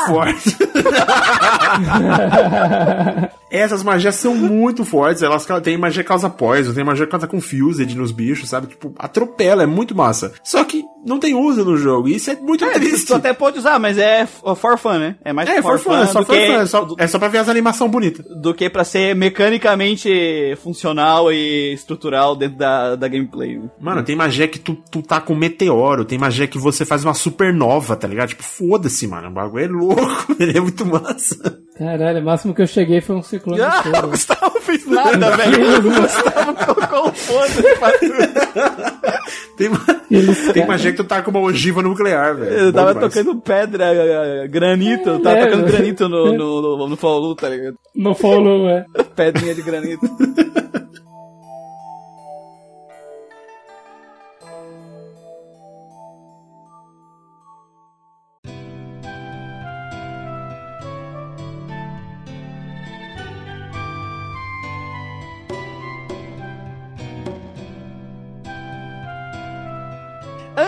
forte. Essas magias são muito fortes. Elas têm magia que causa poison, tem magia que causa confused nos bichos, sabe? Tipo, atropela, é muito massa. Só que não tem uso no jogo. E isso é muito É, triste. tu até pode usar, mas é f- for fun, né? É mais É, for fun, é só for que, fun, é só, é só pra ver as animações bonitas. do que pra ser mecanicamente funcional e estrutural dentro da, da gameplay. Mano, tem magia que tu, tu tá com meteoro, tem magia que você faz uma supernova, tá ligado? Tipo, foda-se, mano. O bagulho é louco, ele é muito massa. Caralho, o máximo que eu cheguei foi um ciclone Ah, o. Gustavo fez nada, velho. O Gustavo colocou um foda-se pra tudo. Tem, Eles, tem cara, magia que tu tá com uma ogiva nuclear, velho. Eu Bom tava demais. tocando pedra, eh, granito, eu tava É, tocando velho. granito no, no, no, no Follow, tá ligado? no follow, é. Pedrinha de granito.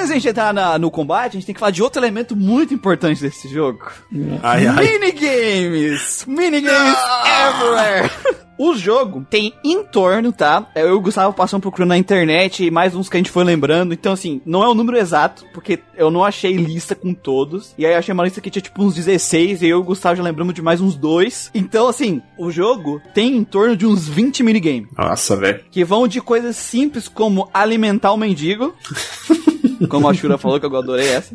Antes de a gente entrar na- no combate, a gente tem que falar de outro elemento muito importante desse jogo. Ai, ai. Minigames! Minigames everywhere! O jogo tem em torno, tá? Eu e o Gustavo passamos procurando na internet e mais uns que a gente foi lembrando. Então, assim, não é o número exato, porque eu não achei lista com todos. E aí eu achei uma lista que tinha tipo uns 16 e eu e o Gustavo já lembramos de mais uns dois. Então, assim, o jogo tem em torno de uns 20 minigames. Nossa, velho. Que vão de coisas simples como alimentar o mendigo. como a Shura falou, que eu adorei essa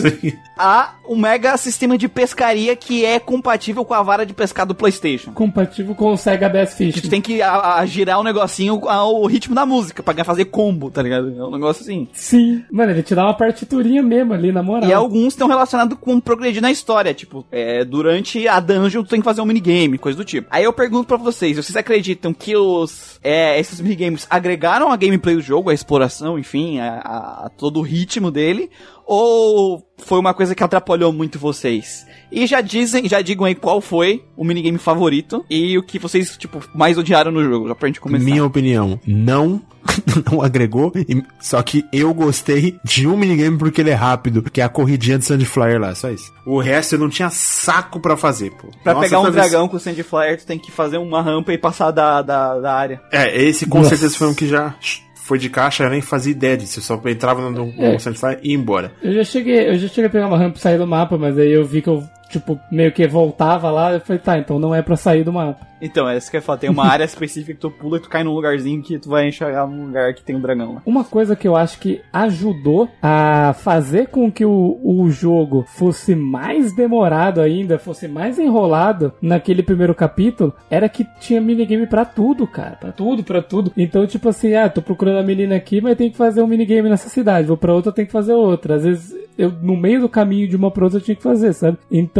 a um mega sistema de pescaria que é compatível com a vara de pescar do PlayStation. Compatível com o Sega Bass Fish. Que tu tem que a- a girar o negocinho ao ritmo da música pra fazer combo, tá ligado? É um negócio assim. Sim. Mano, ele te dá uma partiturinha mesmo ali, na moral. E alguns estão relacionados com progredir na história, tipo, é, durante a dungeon tu tem que fazer um minigame, coisa do tipo. Aí eu pergunto pra vocês, vocês acreditam que os é, esses minigames agregaram a gameplay do jogo, a exploração, enfim, a, a- a todo o ritmo dele, ou foi uma coisa que atrapalhou muito vocês? E já dizem, já digam aí qual foi o minigame favorito e o que vocês, tipo, mais odiaram no jogo, já pra gente começar. Minha opinião, não, não agregou, e- só que eu gostei de um minigame porque ele é rápido, que é a corridinha de Sandflyer lá, só isso. O resto eu não tinha saco pra fazer, pô. Pra Nossa, pegar um toda vez- dragão com o Sand Flyer, tu tem que fazer uma rampa e passar da, da, da área. É, esse com Nossa. certeza foi um que já foi de caixa, eu nem fazia ideia disso, eu só entrava no, no É. Sandflyer e ia embora. Eu já cheguei, eu já cheguei a pegar uma rampa e sair do mapa, mas aí eu vi que eu, tipo, meio que voltava lá, eu falei, tá, então não é pra sair do mapa. Então, é isso que eu ia falar. Tem uma área específica que tu pula e tu cai num lugarzinho que tu vai enxergar num lugar que tem um dragão lá. Uma coisa que eu acho que ajudou a fazer com que o, o jogo fosse mais demorado ainda, fosse mais enrolado naquele primeiro capítulo, era que tinha minigame pra tudo, cara. Pra tudo, pra tudo. Então, tipo assim, ah, tô procurando a menina aqui, mas tem que fazer um minigame nessa cidade. Vou pra outra, tenho que fazer outra. Às vezes, eu, no meio do caminho de uma pra outra, eu tinha que fazer, sabe? Então,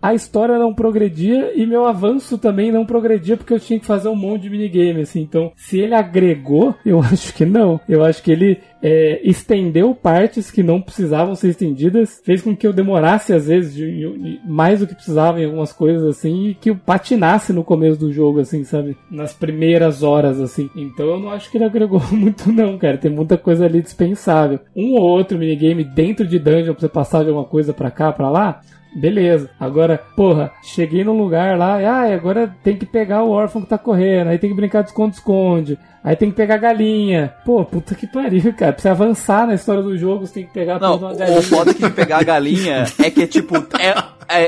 a história não progredia e meu avanço também não progredia porque eu tinha que fazer um monte de minigame, assim. Então, se ele agregou, eu acho que não. Eu acho que ele é, estendeu partes que não precisavam ser estendidas, fez com que eu demorasse, às vezes, de- de- mais do que precisava em algumas coisas, assim, e que eu patinasse no começo do jogo, assim, sabe? Nas primeiras horas, assim. Então, eu não acho que ele agregou muito, não, cara. Tem muita coisa ali dispensável. Um ou outro minigame dentro de dungeon pra você passar de alguma coisa pra cá, pra lá, Beleza. Agora, porra, cheguei num lugar lá, e, ah, agora tem que pegar o órfão que tá correndo, aí tem que brincar de esconde-esconde, aí tem que pegar a galinha. Pô, puta que pariu, cara. Pra você avançar na história do jogo, você tem que pegar Não, toda uma o galinha. foda que de pegar a galinha é que, tipo, é,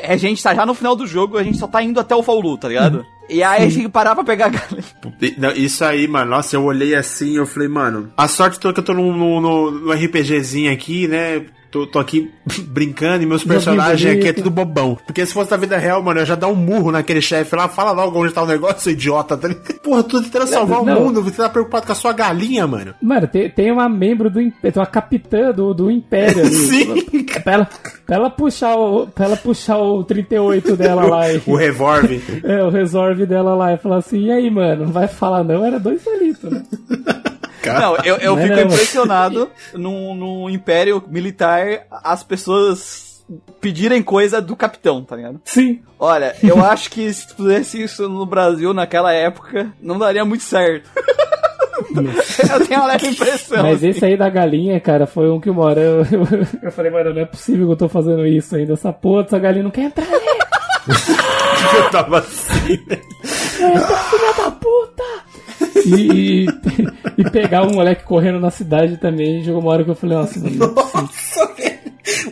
é, a gente tá já no final do jogo, a gente só tá indo até o Faulu, tá ligado? E aí a gente tem que parar pra pegar a galinha. Isso aí, mano, nossa, eu olhei assim eu falei, mano, a sorte toda que eu tô no, no, no- no RPGzinho aqui, né? Tô, tô aqui brincando e meus personagens aqui é tudo bobão. Porque se fosse na vida real, mano, eu já dar um murro naquele chefe lá, fala logo onde tá o negócio, seu idiota. Tá? Porra, tu tentando salvar Não. o mundo, você tá preocupado com a sua galinha, mano. Mano, tem, tem uma membro do Império, tem uma capitã do, do Império ali. Sim. Pra ela, pra ela puxar o. Pra ela puxar o 38 dela lá e. O Revolve. É, o resolve dela lá e falar assim, e aí, mano, não vai falar não, era dois palitos, né? Não, eu, eu Não, fico não. impressionado no, no Império Militar as pessoas pedirem coisa do capitão, tá ligado? Sim. Olha, eu acho que se fizesse isso no Brasil naquela época, não daria muito certo. eu tenho uma leve impressão. Mas assim. esse aí da galinha, cara, foi um que uma hora eu, eu, eu falei, mano, não é possível que eu tô fazendo isso ainda. Essa porra dessa galinha não quer entrar ali. eu tava assim, né? filha da! E, e, e pegar um moleque correndo na cidade também. Chegou uma hora que eu falei, nossa, mano, não é possível. Nossa, velho.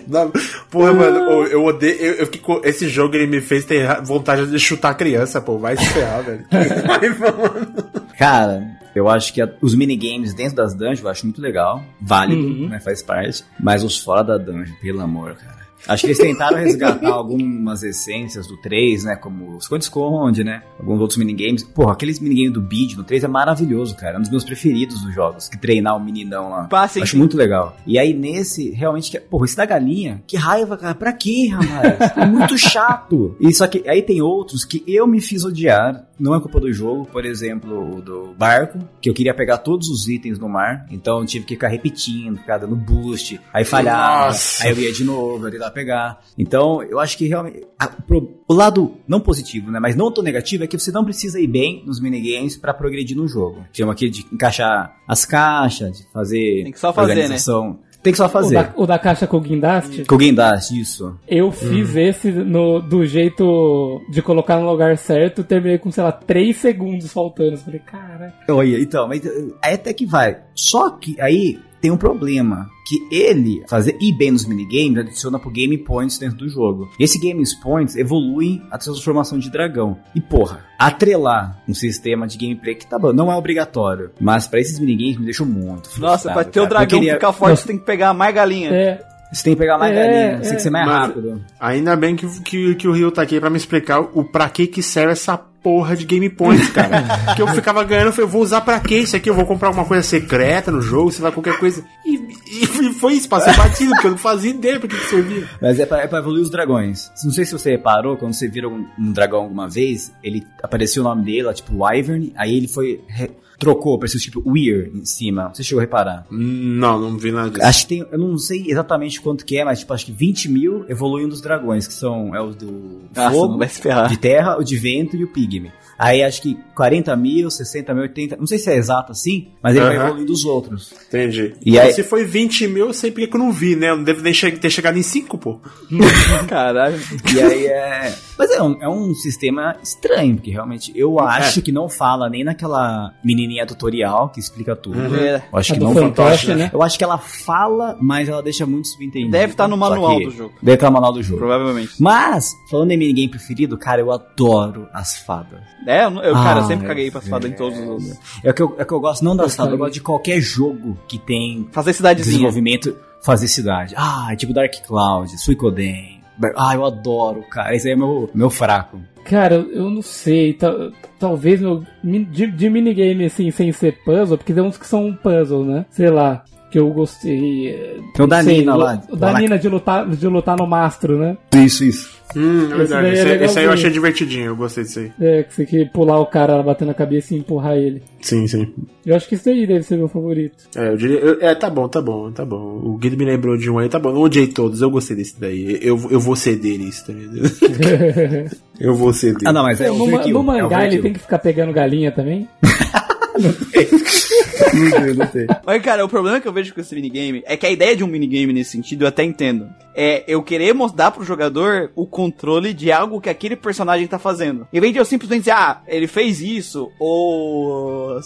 Não, Porra, mano, eu, odeio. Eu, eu esse jogo ele me fez ter vontade de chutar a criança, pô. Vai se ferrar, velho. Cara, eu acho que a- os minigames dentro das dungeons eu acho muito legal. Válido, Uhum. né? Faz parte. Mas os fora da dungeon, pelo amor, cara. Acho que eles tentaram resgatar algumas essências do 3, né? Como esconde-esconde, né? Alguns outros minigames. Porra, aqueles minigames do Bid no 3 é maravilhoso, cara. É um dos meus preferidos dos jogos. Que treinar o meninão lá. Sim, Acho sim. muito legal. E aí nesse, realmente, que- porra, esse da galinha, que raiva, cara. Pra quê, rapaz? É muito chato. E só que aí tem outros que eu me fiz odiar. Não é culpa do jogo, por exemplo, o do barco, que eu queria pegar todos os itens no mar, então eu tive que ficar repetindo, ficar dando boost, aí falhava, Nossa. aí eu ia de novo, eu tentar pegar. Então, eu acho que realmente. a- pro- o lado não positivo, né? Mas não tão negativo é que você não precisa ir bem nos minigames pra progredir no jogo. Tinha aqui de encaixar as caixas, de fazer. Tem que só fazer, né? organização. Tem que só O fazer. da, o da caixa com o guindaste, Com alguém dá isso. eu fiz esse no, do jeito de colocar no lugar certo, terminei com, sei lá, 3 segundos faltando. Eu falei, cara. Olha, então, mas aí até que vai. Só que aí tem um problema. Que ele, fazer ir bem nos minigames, adiciona pro Game Points dentro do jogo. E esse Game Points evolui a transformação de dragão. E porra, atrelar um sistema de gameplay que tá bom, não é obrigatório. Mas pra esses minigames me deixou muito frustrado. Nossa, pra ter o dragão queria- ficar forte, você tem que pegar mais galinha. É, Você tem que pegar mais É, galinha, você tem é. que ser mais Mas- rápido. Ainda bem que, que, que o Rio tá aqui pra me explicar o pra que que serve essa porra de Game Points, cara. que eu ficava ganhando, eu falei, vou usar pra quê isso aqui? Eu vou comprar alguma coisa secreta no jogo, sei lá, qualquer coisa. E, e foi isso, passei batido, porque eu não fazia ideia pra que que servia. Mas é pra, é pra evoluir os dragões. Não sei se você reparou, quando você vira um, um dragão alguma vez, ele apareceu o nome dele, lá, tipo Wyvern, aí ele foi. re- trocou, apareceu tipo Weir em cima. Você chegou a reparar? Não, não vi nada disso. Acho que tem. Eu não sei exatamente quanto que é, mas tipo, acho que 20 mil evolui um dos dragões, que são. É o do Nossa, fogo, se ferrar. de terra, o de vento e o pigme. Aí acho que 40 mil, 60 mil, 80. Não sei se é exato assim, mas ele vai evoluindo os outros. Entendi. E aí- Se foi 20 mil, eu sei porque que eu não vi, né? Eu não devo nem che- ter chegado em 5, pô. Caralho. E aí é. Mas é um, é um sistema estranho, porque realmente eu acho que não fala nem naquela menininha tutorial que explica tudo. É. Eu acho a que do não fantoche, né? Eu acho que ela fala, mas ela deixa muito subentendido. Deve estar no Só manual do jogo. Deve estar no manual do jogo. Provavelmente. Mas, falando em minigame preferido, cara, eu adoro as fadas. É, eu, eu, cara, eu Ah, sempre é, caguei pra fadas em todos os. É o que eu, é que eu gosto, não Eu fadas, eu gosto de qualquer jogo que tem Fazer cidadezinha. desenvolvimento, fazer cidade. Ah, tipo Dark Cloud, Suicoden. Ah, eu adoro, cara. Esse aí é meu, meu fraco. Cara, eu não sei. tal- talvez meu, de, de minigame assim, sem ser puzzle, porque tem uns que são um puzzle, né? Sei lá. Que eu gostei. eh, Tem o da não sei, Nina lu- lá. O da Lá- Nina de lutar, de lutar no mastro, né? Isso, isso. Hum, é Esse verdade. daí é Esse, esse aí eu achei divertidinho, eu gostei disso aí. É, que você tem que pular o cara batendo a cabeça e empurrar ele. Sim, sim. Eu acho que isso aí deve ser meu favorito. É, eu diria. eu- é, tá bom, tá bom, tá bom. O Guido me lembrou de um aí, tá bom. Não odiei todos, eu gostei desse daí. Eu, eu vou ceder isso, tá ligado? Eu vou ceder. Ah, não, mas é no, overkill. no é mangá ele overkill. tem que ficar pegando galinha também? Não sei, não sei. Mas, cara, o problema que eu vejo com esse minigame é que a ideia de um minigame nesse sentido eu até entendo. É eu querer mostrar pro jogador o controle de algo que aquele personagem tá fazendo. Em vez de eu simplesmente dizer, ah, ele fez isso, ou.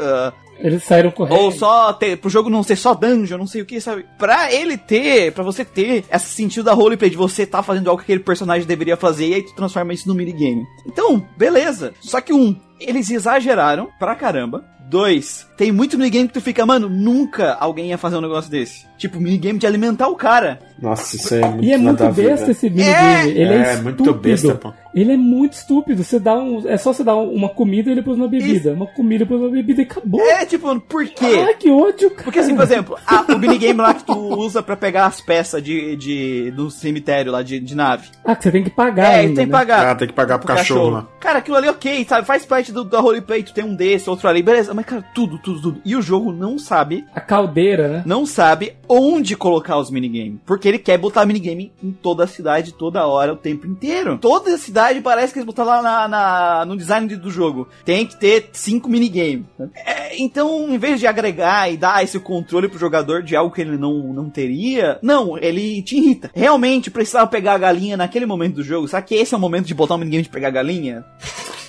ah, Eles saíram correndo. ou só ter, pro jogo não ser só dungeon, não sei o que, sabe? Pra ele ter, pra você ter esse sentido da roleplay de você tá fazendo algo que aquele personagem deveria fazer e aí tu transforma isso no minigame. Então, beleza. Só que um, eles exageraram pra caramba. 2, tem muito minigame que tu fica, mano, nunca alguém ia fazer um negócio desse. Tipo, minigame de alimentar o cara. Nossa, isso é muito E é muito besta velho. esse minigame. Ele é, É, muito estúpido. besta, pô. Ele é muito estúpido. Você dá um. É só você dar uma comida e depois uma bebida. Uma comida e depois uma bebida e acabou. É, tipo, por quê? Ah, que ódio, cara. Porque assim, por exemplo, a- o minigame lá que tu usa pra pegar as peças de, de, do cemitério lá de, de nave. Ah, que você tem que pagar. é, ainda, tem que né? pagar. Ah, tem que pagar pro cachorro lá. Cara, aquilo ali ok, sabe? Faz parte do, da roleplay, tu tem um desse, outro ali, beleza. Mas, cara, tudo, tudo, tudo. E o jogo não sabe, A caldeira, né? não sabe onde colocar os minigames. Porque ele quer botar minigame em toda a cidade, toda hora, o tempo inteiro. Toda a cidade parece que eles botaram lá na, na- no design de- do jogo. Tem que ter cinco minigames. É, então, em vez de agregar e dar esse controle pro jogador de algo que ele não, não teria, não, ele te irrita. Realmente precisava pegar a galinha naquele momento do jogo. Será que esse é o momento de botar um minigame de pegar a galinha?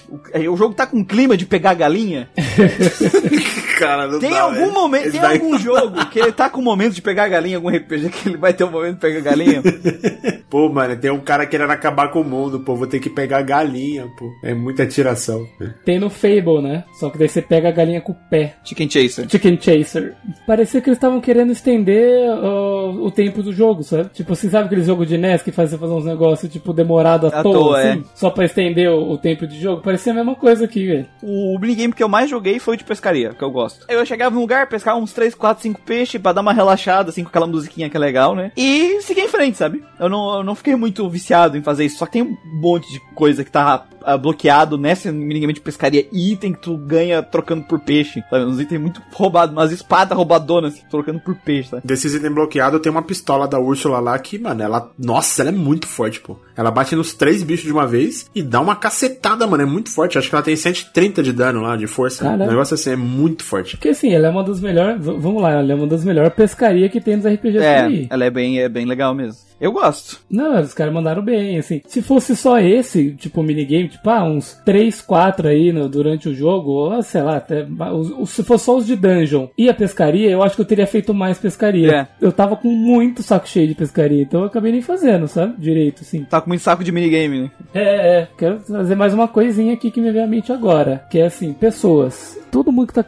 O, o jogo tá com clima de pegar galinha? Cara, não Tem dá, algum velho. momento, tem daí- algum jogo que ele tá com o momento de pegar galinha, algum RPG que ele vai ter um momento de pegar galinha? Pô, mano, tem um cara querendo acabar com o mundo, pô. Vou ter que pegar galinha, pô. É muita tiração. Tem no Fable, né? Só que daí você pega a galinha com o pé. Chicken Chaser. Chicken Chaser. Parecia que eles estavam querendo estender ó, o tempo do jogo, sabe? Tipo, você sabe aquele jogo de NES que faz você fazer uns negócios, tipo, demorado à, À toa, toa, assim? Só pra estender o, o tempo de jogo? Parecia a mesma coisa aqui, velho. O minigame que eu mais joguei foi o de pescaria, que eu gosto. Eu chegava num lugar, pescava uns 3, 4, 5 peixes pra dar uma relaxada, assim, com aquela musiquinha que é legal, né? E seguir em frente, sabe? Eu não, eu não fiquei muito viciado em fazer isso, só que tem um monte de coisa que tá ah, bloqueado nesse minigame de pescaria. Item que tu ganha trocando por peixe, sabe? Uns itens muito roubados, umas espadas roubadonas trocando por peixe, sabe? Desses itens bloqueados, tem uma pistola da Úrsula lá que, mano, ela. Nossa, ela é muito forte, pô. Ela bate nos três bichos de uma vez e dá uma cacetada, mano. É muito forte. Acho que ela tem 130 de dano lá, de força. Caramba. Um negócio assim, é muito forte. Porque assim, ela é uma das melhores. Vamos lá, ela é uma das melhores pescarias que tem nos RPGs É, aí. ela é bem, é bem legal mesmo. Eu gosto. Não, os caras mandaram bem, assim. Se fosse só esse, tipo, minigame, tipo, ah, uns 3, 4 aí no- durante o jogo, ou sei lá, até, os- os- se fosse só os de dungeon e a pescaria, eu acho que eu teria feito mais pescaria. É. Eu tava com muito saco cheio de pescaria, então eu acabei nem fazendo, sabe? Direito, assim. Tá com muito saco de minigame, né? É, é, quero trazer mais uma coisinha aqui que me veio à mente agora, que é assim, pessoas. Todo mundo que tá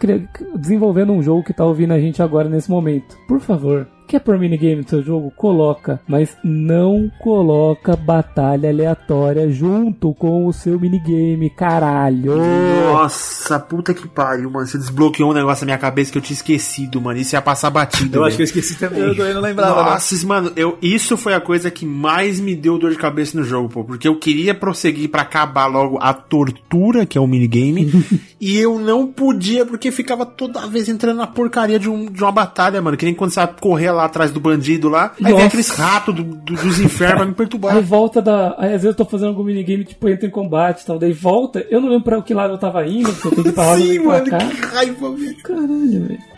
desenvolvendo um jogo que tá ouvindo a gente agora nesse momento, por favor, quer pôr minigame no seu jogo? Coloca, mas não coloca batalha aleatória junto com o seu minigame, caralho. Nossa, puta que pariu, mano. Você desbloqueou um negócio na minha cabeça que eu tinha esquecido, mano. Isso ia passar batido. Eu acho que eu esqueci também. Eu também não lembrava, não. Nossa, isso, mano, eu, isso foi a coisa que mais me deu dor de cabeça no jogo, pô. Porque eu queria prosseguir pra acabar logo a tortura, que é o minigame, e eu não podia, porque ficava toda vez entrando na porcaria de, um, de uma batalha, mano. Que nem quando você correr lá atrás do bandido lá, aí vem Nossa. aqueles ratos do- do- dos infernos pra me perturbar. Aí volta da. Aí às vezes eu tô fazendo algum minigame, tipo, entra em combate e tal. Daí volta, eu não lembro pra que lado eu tava indo, porque eu tenho que que Sim, mano, cá. que raiva, velho. Caralho, velho.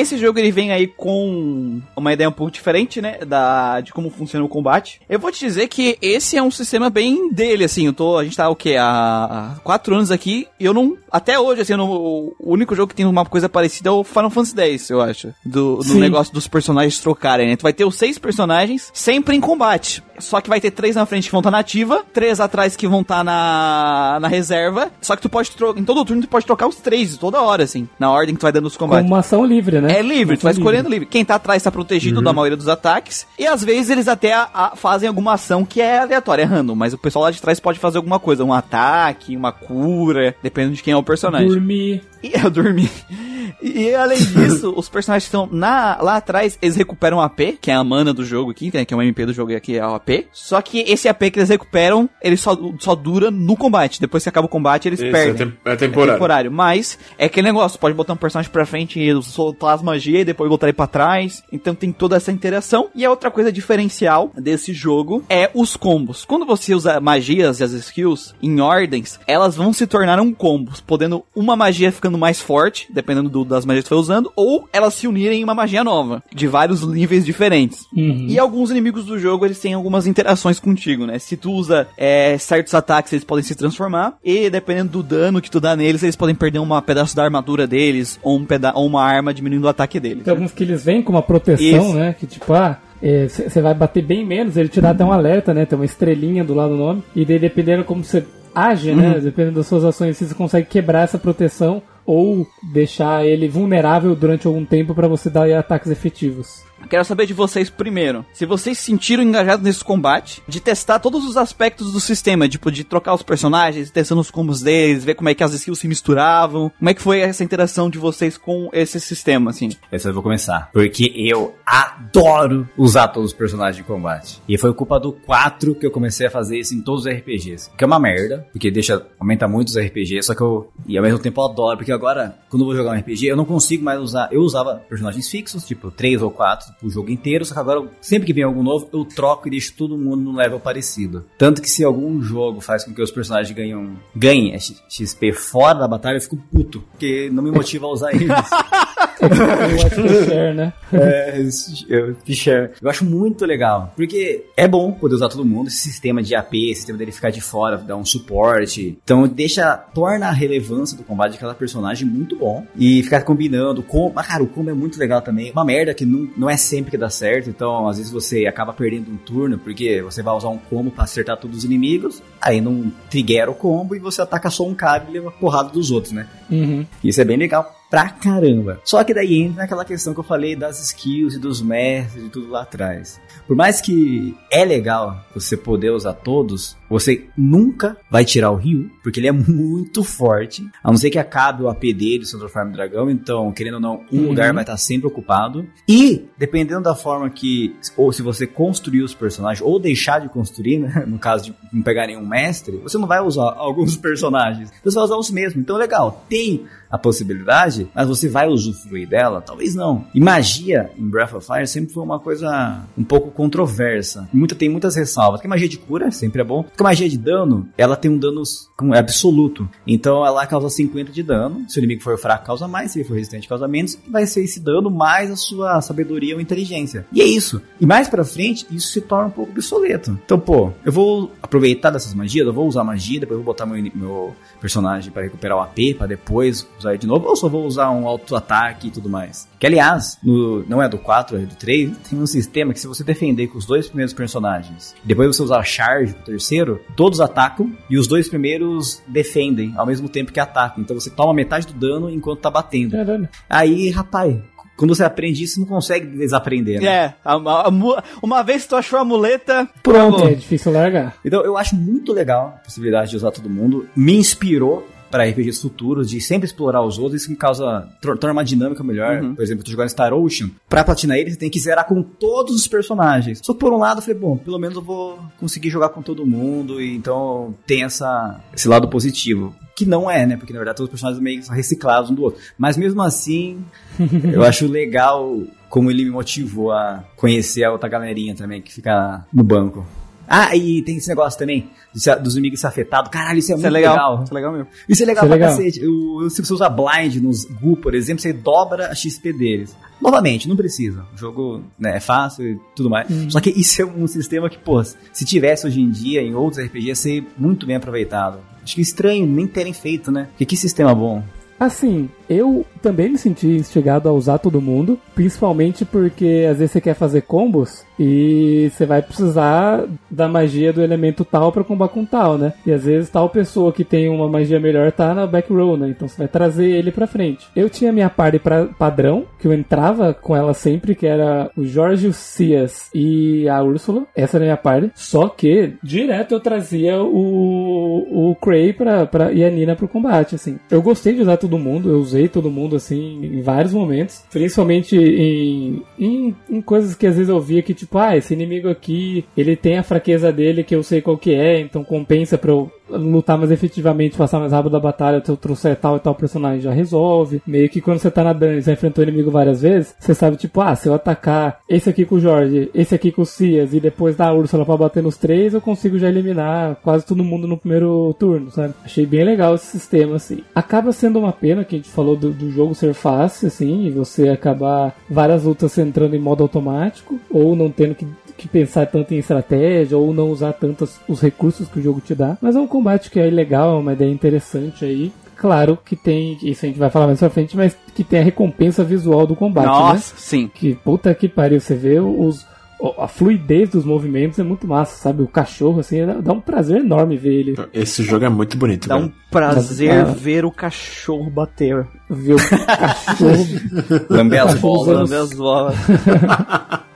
Esse jogo ele vem aí com uma ideia um pouco diferente, né, da de como funciona o combate. Eu vou te dizer que esse é um sistema bem dele, assim. Eu tô, a gente tá o quê? Há, quatro anos aqui. E eu não, até hoje, assim, não- o único jogo que tem uma coisa parecida é o Final Fantasy X, eu acho, do, do negócio dos personagens trocarem. Né? Tu vai ter os seis personagens sempre em combate. Só que vai ter três na frente que vão estar na ativa, três atrás que vão estar na, na reserva. Só que tu pode trocar, em todo turno tu pode trocar os três toda hora, assim, na ordem que tu vai dando os Com combates. uma ação livre, né? É livre, tu vai escolhendo livre. Quem tá atrás tá protegido da maioria dos ataques. E às vezes eles até a- a- fazem alguma ação que é aleatória, é random. Mas o pessoal lá de trás pode fazer alguma coisa. Um ataque, uma cura, dependendo de quem é o personagem. Dormir. E eu dormi. E além disso, os personagens que estão na, lá atrás, eles recuperam AP, que é a mana do jogo aqui, né, que é o MP do jogo aqui, é o AP. Só que esse AP que eles recuperam, ele só, só dura no combate. Depois que acaba o combate, eles Isso, perdem. é tem- é temporário. É temporário. Mas é aquele negócio, pode botar um personagem pra frente e soltar as magias e depois botar ele pra trás. Então tem toda essa interação. E a outra coisa diferencial desse jogo é os combos. Quando você usa magias e as skills em ordens, elas vão se tornar um combo, podendo uma magia ficando mais forte, dependendo do do- das magias que você foi usando, ou elas se unirem em uma magia nova, de vários níveis diferentes. Uhum. E alguns inimigos do jogo, eles têm algumas interações contigo, né? Se tu usa é, certos ataques, eles podem se transformar, e dependendo do dano que tu dá neles, eles podem perder um pedaço da armadura deles, ou, um peda ou uma arma diminuindo o ataque deles. Tem alguns que eles vêm com uma proteção, Isso. né? Que tipo, ah, você vai bater bem menos, ele te dá até um alerta, né? Tem uma estrelinha do lado do nome. E daí, dependendo como você age, né? Uhum. Dependendo das suas ações, você consegue quebrar essa proteção ou deixar ele vulnerável durante algum tempo pra você dar ataques efetivos. Quero saber de vocês primeiro, se vocês se sentiram engajados nesse combate, de testar todos os aspectos do sistema, tipo, de trocar os personagens, testando os combos deles, ver como é que as skills se misturavam, como é que foi essa interação de vocês com esse sistema, assim. Essa eu vou começar. Porque eu adoro usar todos os personagens de combate. E foi culpa do 4 que eu comecei a fazer isso em todos os RPGs. Que é uma merda, porque deixa. aumenta muito os RPGs, só que eu. E ao mesmo tempo eu adoro, porque agora, quando eu vou jogar um RPG, eu não consigo mais usar. Eu usava personagens fixos, tipo 3 ou 4 pro jogo inteiro, só que agora, sempre que vem algum novo, eu troco e deixo todo mundo num level parecido. Tanto que se algum jogo faz com que os personagens ganham, ganhem XP fora da batalha, eu fico puto, porque não me motiva a usar eles. Eu acho que é share, né? É, eu. Eu acho muito legal. Porque é bom poder usar todo mundo. Esse sistema de AP, esse sistema dele ficar de fora, dar um suporte. Então deixa, torna a relevância do combate daquela personagem muito bom. E ficar combinando. Com, mas, cara, o combo é muito legal também. Uma merda que não, não é sempre que dá certo. Então, às vezes você acaba perdendo um turno, porque você vai usar um combo pra acertar todos os inimigos. Aí não triggera o combo e você ataca só um cara e leva porrada dos outros, né? Uhum. Isso é bem legal pra caramba. Só que daí entra naquela questão que eu falei das skills e dos mestres e tudo lá atrás. Por mais que é legal você poder usar todos, você nunca vai tirar o Ryu, porque ele é muito forte. A não ser que acabe o AP dele, o Central Farm Dragão, então, querendo ou não, um Uhum. lugar vai estar sempre ocupado. E, dependendo da forma que, ou se você construir os personagens, ou deixar de construir, né, no caso de não pegar nenhum mestre, você não vai usar alguns personagens, você vai usar os mesmos. Então, legal, tem a possibilidade, mas você vai usufruir dela? Talvez não. E magia em Breath of Fire sempre foi uma coisa um pouco controversa. Muita, tem muitas ressalvas. Porque magia de cura sempre é bom. Porque magia de dano, ela tem um dano é absoluto. Então ela causa 50 de dano. Se o inimigo for fraco, causa mais. Se ele for resistente, causa menos. E vai ser esse dano mais a sua sabedoria ou inteligência. E é isso. E mais pra frente, isso se torna um pouco obsoleto. Então, pô, eu vou aproveitar dessas magias, eu vou usar magia, depois eu vou botar meu, meu personagem pra recuperar o AP, pra depois usar de novo, ou só vou usar um auto-ataque e tudo mais. Que aliás, no- não é do 4, é do 3, tem um sistema que se você defender com os dois primeiros personagens, depois você usar a charge pro terceiro, todos atacam e os dois primeiros defendem ao mesmo tempo que atacam. Então você toma metade do dano enquanto tá batendo. Caralho. Aí, rapaz, quando você aprende isso, você não consegue desaprender, né? É, a- a- a uma vez que tu achou a muleta, Pronto, é difícil largar. Então eu acho muito legal a possibilidade de usar todo mundo. Me inspirou para RPGs futuros, de sempre explorar os outros, isso me causa, tor- torna uma dinâmica melhor. Uhum. Por exemplo, eu tô jogando Star Ocean, pra platinar ele, você tem que zerar com todos os personagens. Só que por um lado eu falei, bom, pelo menos eu vou conseguir jogar com todo mundo, e então tem essa, esse lado positivo. Que não é, né? Porque na verdade todos os personagens meio que são reciclados um do outro. Mas mesmo assim, eu acho legal como ele me motivou a conhecer a outra galerinha também que fica no banco. Ah, e tem esse negócio também dos inimigos afetados. Caralho, isso é isso é muito legal. legal. Isso é legal mesmo. Isso é legal Isso é pra legal. cacete. O- se você usar blind nos Gu, por exemplo, você dobra a XP deles. Novamente, não precisa. O jogo né, é fácil e tudo mais. Só que isso é um sistema que, pô, se tivesse hoje em dia em outros RPGs, ia ser muito bem aproveitado. Acho que é estranho nem terem feito, né? Porque que sistema bom. Assim, eu também me senti instigado a usar todo mundo, principalmente porque às vezes você quer fazer combos e você vai precisar da magia do elemento tal pra combar com tal, né? E às vezes tal pessoa que tem uma magia melhor tá na back row, né? Então você vai trazer ele pra frente. Eu tinha minha party pra, padrão, que eu entrava com ela sempre, que era o Jorge, o Cias e a Úrsula. Essa era a minha party. Só que direto eu trazia o, o Cray pra, pra, e a Nina pro combate, assim. Eu gostei de usar todo mundo, eu usei todo mundo, assim, em vários momentos. Principalmente em, em, em coisas que às vezes eu via que, tipo, ah, esse inimigo aqui, ele tem a fraqueza dele que eu sei qual que é, então compensa pra eu lutar mais efetivamente, passar mais rápido a batalha, se eu trouxer tal e tal personagem já resolve. Meio que quando você tá na dungeon, você enfrentou o inimigo várias vezes, você sabe, tipo, ah, se eu atacar esse aqui com o Jorge, esse aqui com o Cias e depois dar a Úrsula pra bater nos três, eu consigo já eliminar quase todo mundo no primeiro turno, sabe? Achei bem legal esse sistema, assim. Acaba sendo uma pena que a gente falou do, do jogo ser fácil, assim, e você acabar várias lutas entrando em modo automático, ou não tendo que que pensar tanto em estratégia ou não usar tantos os recursos que o jogo te dá. Mas é um combate que é legal, é uma ideia interessante aí. Claro que tem, isso a gente vai falar mais pra frente, mas que tem a recompensa visual do combate, Nossa, né? sim. Que puta que pariu, você vê os, a fluidez dos movimentos é muito massa, sabe? O cachorro, assim, dá um prazer enorme ver ele. Esse jogo é muito bonito, Dá velho. um prazer Mas, ah, ver o cachorro bater. Ver o cachorro Lamber as bolas. Lamber as bolas.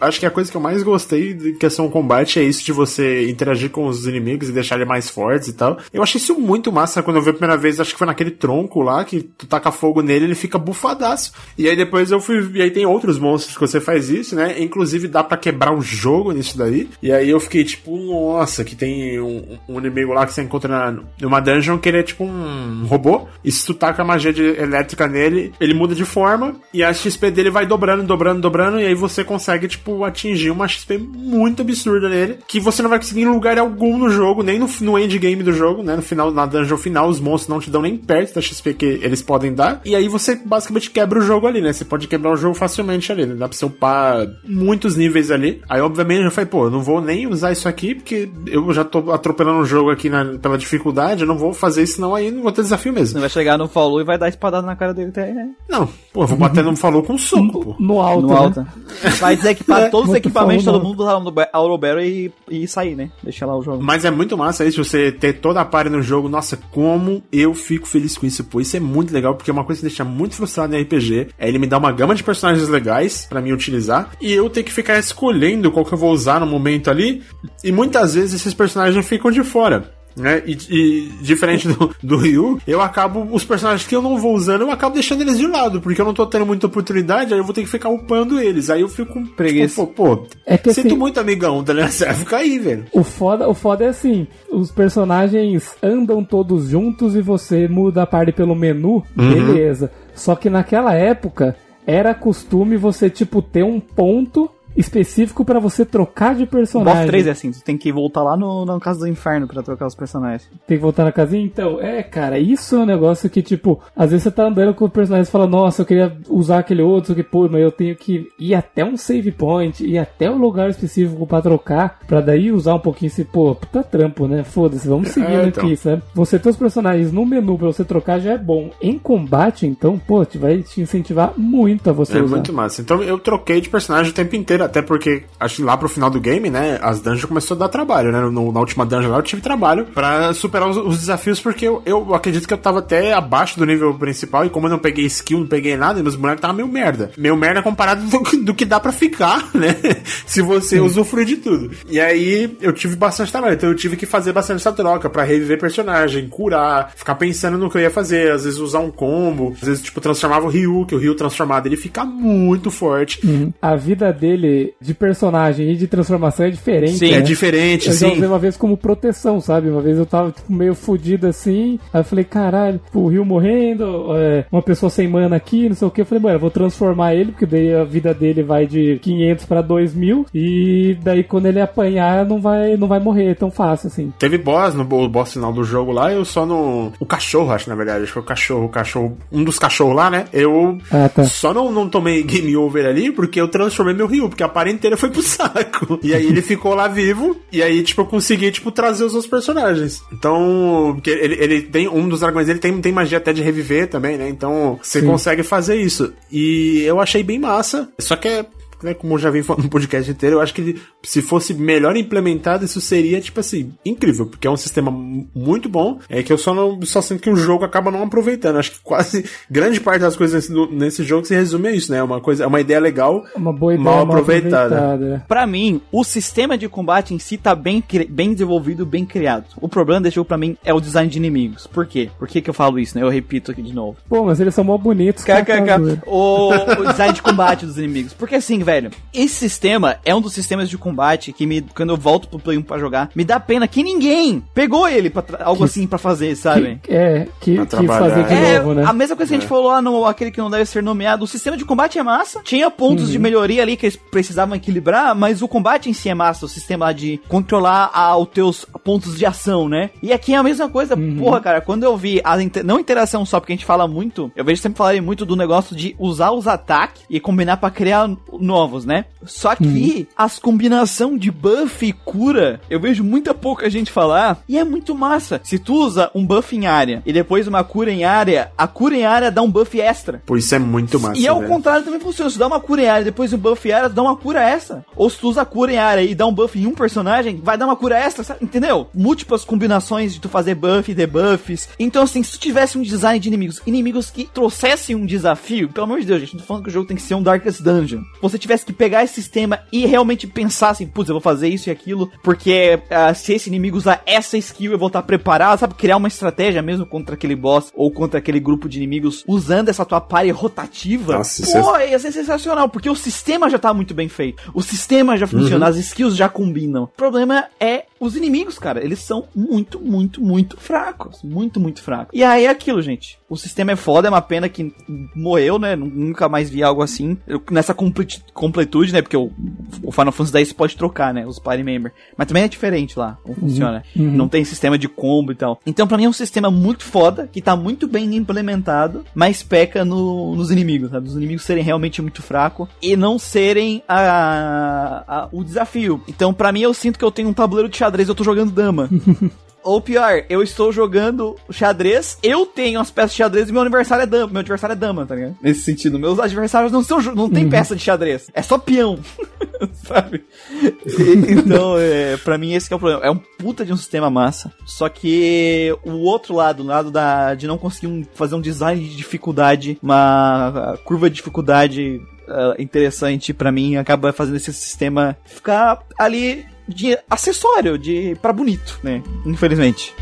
Acho que a coisa que eu mais gostei de questão combate é isso de você interagir com os inimigos e deixar ele mais fortes e tal. Eu achei isso muito massa quando eu vi a primeira vez, acho que foi naquele tronco lá, que tu taca fogo nele ele fica bufadaço. E aí depois eu fui. E aí tem outros monstros que você faz isso, né? Inclusive dá pra quebrar o jogo nisso daí. E aí eu fiquei tipo, nossa, que tem um, um inimigo lá que você encontra na, numa dungeon que ele é tipo um robô. E se tu taca magia de, elétrica nele, ele muda de forma e a XP dele vai dobrando, dobrando, dobrando. E aí você consegue, tipo, atingir uma XP muito absurda nele. Que você não vai conseguir em lugar algum no jogo, nem no, no endgame do jogo, né? No final, na dungeon final, os monstros não te dão nem perto da XP que eles podem dar. E aí você basicamente quebra o jogo ali, né? Você pode quebrar o jogo facilmente ali, né? Dá pra você upar muitos níveis ali. Aí, obviamente, eu falei, pô, eu não vou nem usar isso aqui, porque eu já tô atropelando o jogo aqui na- pela dificuldade, eu não vou fazer isso, não, aí não vou ter desafio mesmo. Você vai chegar no Fallu e vai dar espadada na cara dele até né? Não, pô, eu vou bater no falou com soco, pô. no alto. no né? alto. Vai desequipar todos os equipamentos, todo mundo lá no Aurobero e, e sair, né? Deixar lá o jogo. Mas é muito massa isso, você ter toda a party no jogo. Nossa, como eu fico feliz com isso, pô. Isso é muito legal, porque é uma coisa que deixa muito frustrado em RPG. É ele me dar uma gama de personagens legais pra mim utilizar. E eu ter que ficar escolhendo qual que eu vou usar no momento ali. E muitas vezes esses personagens ficam de fora. Né? E, e diferente do, do Ryu, eu acabo. Os personagens que eu não vou usando, eu acabo deixando eles de lado, porque eu não tô tendo muita oportunidade, aí eu vou ter que ficar upando eles. Aí eu fico com Preguiça. Tipo, pô, pô, É que sinto assim- muito amigão, tá ligado? Você vai ficar aí, velho. O foda, o foda é assim, os personagens andam todos juntos e você muda a parte pelo menu, beleza. Só que naquela época era costume você tipo ter um ponto específico pra você trocar de O personagem. Boss 3 é assim, tu tem que voltar lá no, no Casa do Inferno pra trocar os personagens. Tem que voltar na casinha? Então, é, cara, isso é um negócio que, tipo, às vezes você tá andando com o personagem e fala, nossa, eu queria usar aquele outro, que, pô, mas eu tenho que ir até um save point, ir até um lugar específico pra trocar, pra daí usar um pouquinho esse, pô, puta trampo, né? Foda-se, vamos seguindo então. aqui, sabe? Você ter os personagens no menu pra você trocar já é bom. Em combate, então, pô, te vai te incentivar muito a você É usar. muito massa. Então eu troquei de personagem o tempo inteiro, até porque acho que lá pro final do game, né, as dungeons começou a dar trabalho, né? No- na última dungeon lá eu tive trabalho pra superar os, os desafios, porque eu, eu acredito que eu tava até abaixo do nível principal, e como eu não peguei skill, não peguei nada, meus bonecos estavam meio merda. Meio merda comparado do, que- do que dá pra ficar, né? Se você usufruir de tudo. E aí eu tive bastante trabalho, então eu tive que fazer bastante essa troca pra reviver personagem, curar, ficar pensando no que eu ia fazer, às vezes usar um combo, às vezes, tipo, transformava o Ryu, que o Ryu transformado ele fica muito forte. A vida dele de personagem e de transformação é diferente. Sim, né? É diferente, Eu já sim. usei uma vez como proteção, sabe? Uma vez eu tava tipo, meio fudido assim. Aí eu falei, caralho, o Rio morrendo, é, uma pessoa sem mana aqui, não sei o que. Eu falei, mano, eu vou transformar ele, porque daí a vida dele vai de 500 pra 2000. E daí quando ele apanhar, não vai, não vai morrer tão fácil assim. Teve boss no o boss final do jogo lá, eu só no. O cachorro, acho, na verdade. Acho que foi o cachorro, o cachorro. Um dos cachorros lá, né? Eu Ah, tá. só não, não tomei game over ali porque eu transformei meu Ryu, porque a parede inteira foi pro saco. E aí ele ficou lá vivo, e aí, tipo, eu consegui, tipo, trazer os outros personagens. Então, porque ele, ele tem. Um dos dragões dele tem, tem magia até de reviver também, né? Então, você Sim. consegue fazer isso. E eu achei bem massa. Só que é né, como eu já vim falando no podcast inteiro, eu acho que se fosse melhor implementado, isso seria, tipo assim, incrível, porque é um sistema mu- muito bom, é que eu só não só sinto que o jogo acaba não aproveitando. Acho que quase grande parte das coisas nesse, nesse jogo se resume a isso, né? É uma coisa, é uma ideia legal, Uma boa ideia mal mal aproveitada. aproveitada. Pra mim, o sistema de combate em si tá bem, bem desenvolvido, bem criado. O problema desse jogo pra mim é o design de inimigos. Por quê? Por que, que eu falo isso, né? Eu repito aqui de novo. Pô, mas eles são mó bonitos. cara, tá. KKK. O, o design de combate dos inimigos. Porque assim, velho, esse sistema é um dos sistemas de combate que me, quando eu volto pro Play 1 pra jogar, me dá pena que ninguém pegou ele pra algo Que- assim pra fazer, sabe? Que- é, que trabalhar. fazer de É, novo, né? a mesma coisa que a gente falou lá no aquele que não deve ser nomeado. O sistema de combate é massa. Tinha pontos Uhum. de melhoria ali que eles precisavam equilibrar, mas o combate em si é massa. O sistema lá de controlar a, os teus pontos de ação, né? E aqui é a mesma coisa. Uhum. Porra, cara, quando eu vi a inter- não interação só, porque a gente fala muito, eu vejo sempre falarem muito do negócio de usar os ataques e combinar pra criar novos, né? Só que Uhum. as combinação de buff e cura, eu vejo muita pouca gente falar e é muito massa. Se tu usa um buff em área e depois uma cura em área, a cura em área dá um buff extra. Pô, isso é muito massa. E ao velho. contrário também funciona. Se tu dá uma cura em área e depois um buff em área, dá uma cura extra. Ou se tu usa a cura em área e dá um buff em um personagem, vai dar uma cura extra, sabe? entendeu? Múltiplas combinações de tu fazer buff e debuffs. Então, assim, se tu tivesse um design de inimigos, inimigos que trouxessem um desafio, pelo amor de Deus, gente, não tô falando que o jogo tem que ser um Darkest Dungeon. Você tivesse que pegar esse sistema e realmente pensar assim, putz, eu vou fazer isso e aquilo, porque ah, se esse inimigo usar essa skill, eu vou estar preparado, sabe? Criar uma estratégia mesmo contra aquele boss ou contra aquele grupo de inimigos usando essa tua party rotativa. Nossa, Pô, ia ser sensacional, porque o sistema já tá muito bem feito. O sistema já funciona, as skills já combinam. O problema é os inimigos, cara. Eles são muito, muito, muito fracos. Muito, muito fracos. E aí é aquilo, gente. O sistema é foda, é uma pena que morreu, né? Nunca mais vi algo assim. Eu- nessa completude, né? Porque o, o Final Fantasy X pode trocar, né? Os party member. Mas também é diferente lá, como funciona. uhum. Não tem sistema de combo e tal. Então, pra mim, é um sistema muito foda, que tá muito bem implementado, mas peca no- nos inimigos, sabe? Os inimigos serem realmente muito fracos e não serem a, a- o desafio. Então, pra mim, eu sinto que eu tenho um tabuleiro de xadrez eu tô jogando dama. Ou pior, eu estou jogando xadrez, eu tenho as peças de xadrez e meu aniversário é dama. Meu adversário é dama, tá ligado? Nesse sentido, meus adversários não são, não tem peça de xadrez, é só peão. Sabe? E- então, é, pra mim esse que é o problema. É um puta de um sistema massa. Só que o outro lado, o lado da, de não conseguir um- fazer um design de dificuldade, uma curva de dificuldade uh, interessante pra mim, acaba fazendo esse sistema ficar ali de acessório, de para bonito, né? Infelizmente.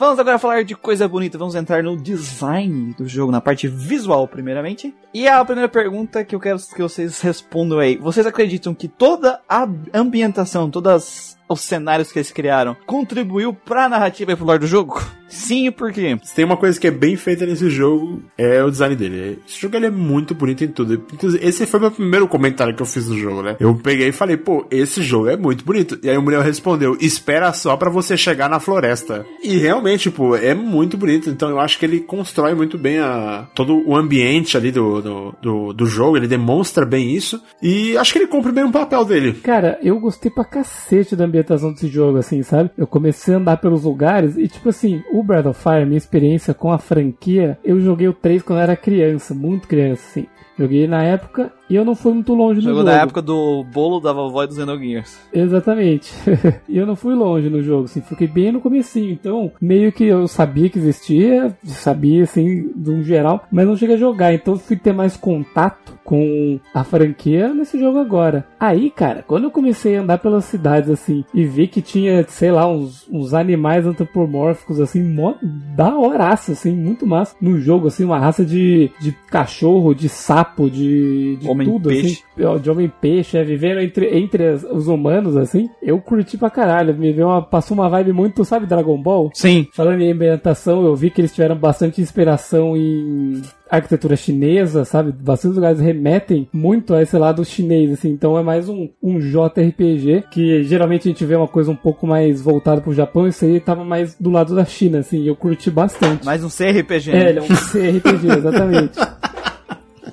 Vamos agora falar de coisa bonita. Vamos entrar no design do jogo, na parte visual, primeiramente. E a primeira pergunta que eu quero que vocês respondam aí: vocês acreditam que toda a ambientação, todos os cenários que eles criaram, contribuiu pra narrativa e pro lore do jogo? Sim, e por quê? Se tem uma coisa que é bem feita nesse jogo, é o design dele. Esse jogo ele é muito bonito em tudo. Inclusive, esse foi meu primeiro comentário que eu fiz no jogo, né? Eu peguei e falei, pô, esse jogo é muito bonito. E aí o Muriel respondeu, espera só pra você chegar na floresta. E realmente, tipo, é muito bonito. Então eu acho que ele constrói muito bem a, todo o ambiente ali do, do, do, do jogo. Ele demonstra bem isso. E acho que ele cumpre bem o papel dele. Cara, eu gostei pra cacete da ambientação desse jogo, assim, sabe? Eu comecei a andar pelos lugares e, tipo assim, o Breath of Fire, minha experiência com a franquia, eu joguei o 3 quando eu era criança, muito criança, assim. Joguei na época e eu não fui muito longe no Jogo jogo. da época do bolo da vovó e do Xenogears. Exatamente. e eu não fui longe no jogo, assim, fiquei bem no comecinho. Então, meio que eu sabia que existia, sabia, assim, de um geral, mas não cheguei a jogar. Então, fui ter mais contato com a franquia nesse jogo agora. Aí, cara, quando eu comecei a andar pelas cidades, assim, e vi que tinha, sei lá, uns, uns animais antropomórficos, assim, mó da horaça, assim, muito massa. No jogo, assim, uma raça de, de cachorro, de sapo, de, de tudo, Homem-peixe. assim ó, de homem-peixe, é, vivendo entre, entre as- os humanos, assim, eu curti pra caralho. Me veio uma, passou uma vibe muito, sabe, Dragon Ball? Sim. Falando em ambientação, eu vi que eles tiveram bastante inspiração em arquitetura chinesa, sabe? Bastante lugares remetem muito a esse lado chinês, assim. Então é mais um, um JRPG, que geralmente a gente vê uma coisa um pouco mais voltada pro Japão, isso aí tava mais do lado da China, assim, eu curti bastante. Mais um CRPG. É, né? ele é um CRPG, exatamente.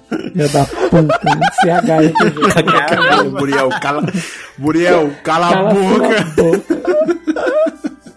Filha da puta, um CHRPG. Muriel, cala, Muriel, cala, a Cala boca. sua boca.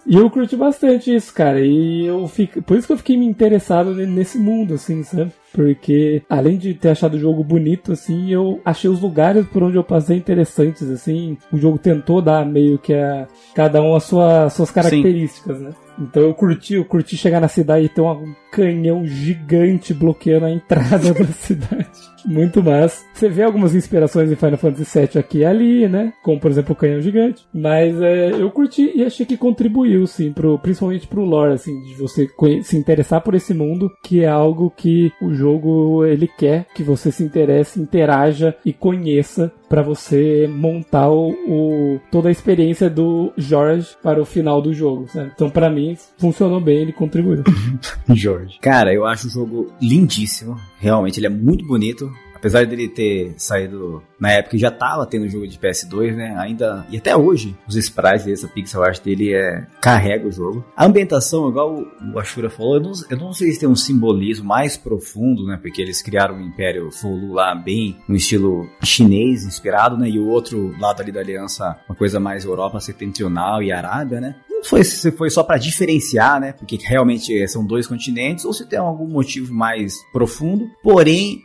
E eu curti bastante isso, cara. E eu fico. Por isso que eu fiquei me interessado ne- nesse mundo, assim, sabe? Porque, além de ter achado o jogo bonito, assim, eu achei os lugares por onde eu passei interessantes, assim. O jogo tentou dar meio que a cada um as sua, suas características, né? Então eu curti, eu curti chegar na cidade e ter um canhão gigante bloqueando a entrada da cidade. Muito massa. Você vê algumas inspirações em Final Fantasy VII aqui e ali, né? Como, por exemplo, o Canhão Gigante. Mas é, eu curti e achei que contribuiu, sim, pro, principalmente pro lore, assim, de você se interessar por esse mundo, que é algo que o jogo, ele quer que você se interesse, interaja e conheça para você montar o, o, toda a experiência do Jorge para o final do jogo. Sabe? Então, para mim, funcionou bem, ele contribuiu. Jorge. Cara, eu acho o jogo lindíssimo. Realmente, ele é muito bonito. Apesar dele ter saído na época já tava tendo jogo de PS2, né? Ainda e até hoje os sprites dessa pixel art dele é carrega o jogo. A ambientação, igual o Ashura falou, eu não, eu não sei se tem um simbolismo mais profundo, né? Porque eles criaram um Império Folu lá bem no estilo chinês inspirado, né? E o outro lado ali da aliança, uma coisa mais Europa setentrional e Arábia, né? Não foi se foi só para diferenciar, né? Porque realmente são dois continentes, ou se tem algum motivo mais profundo. Porém,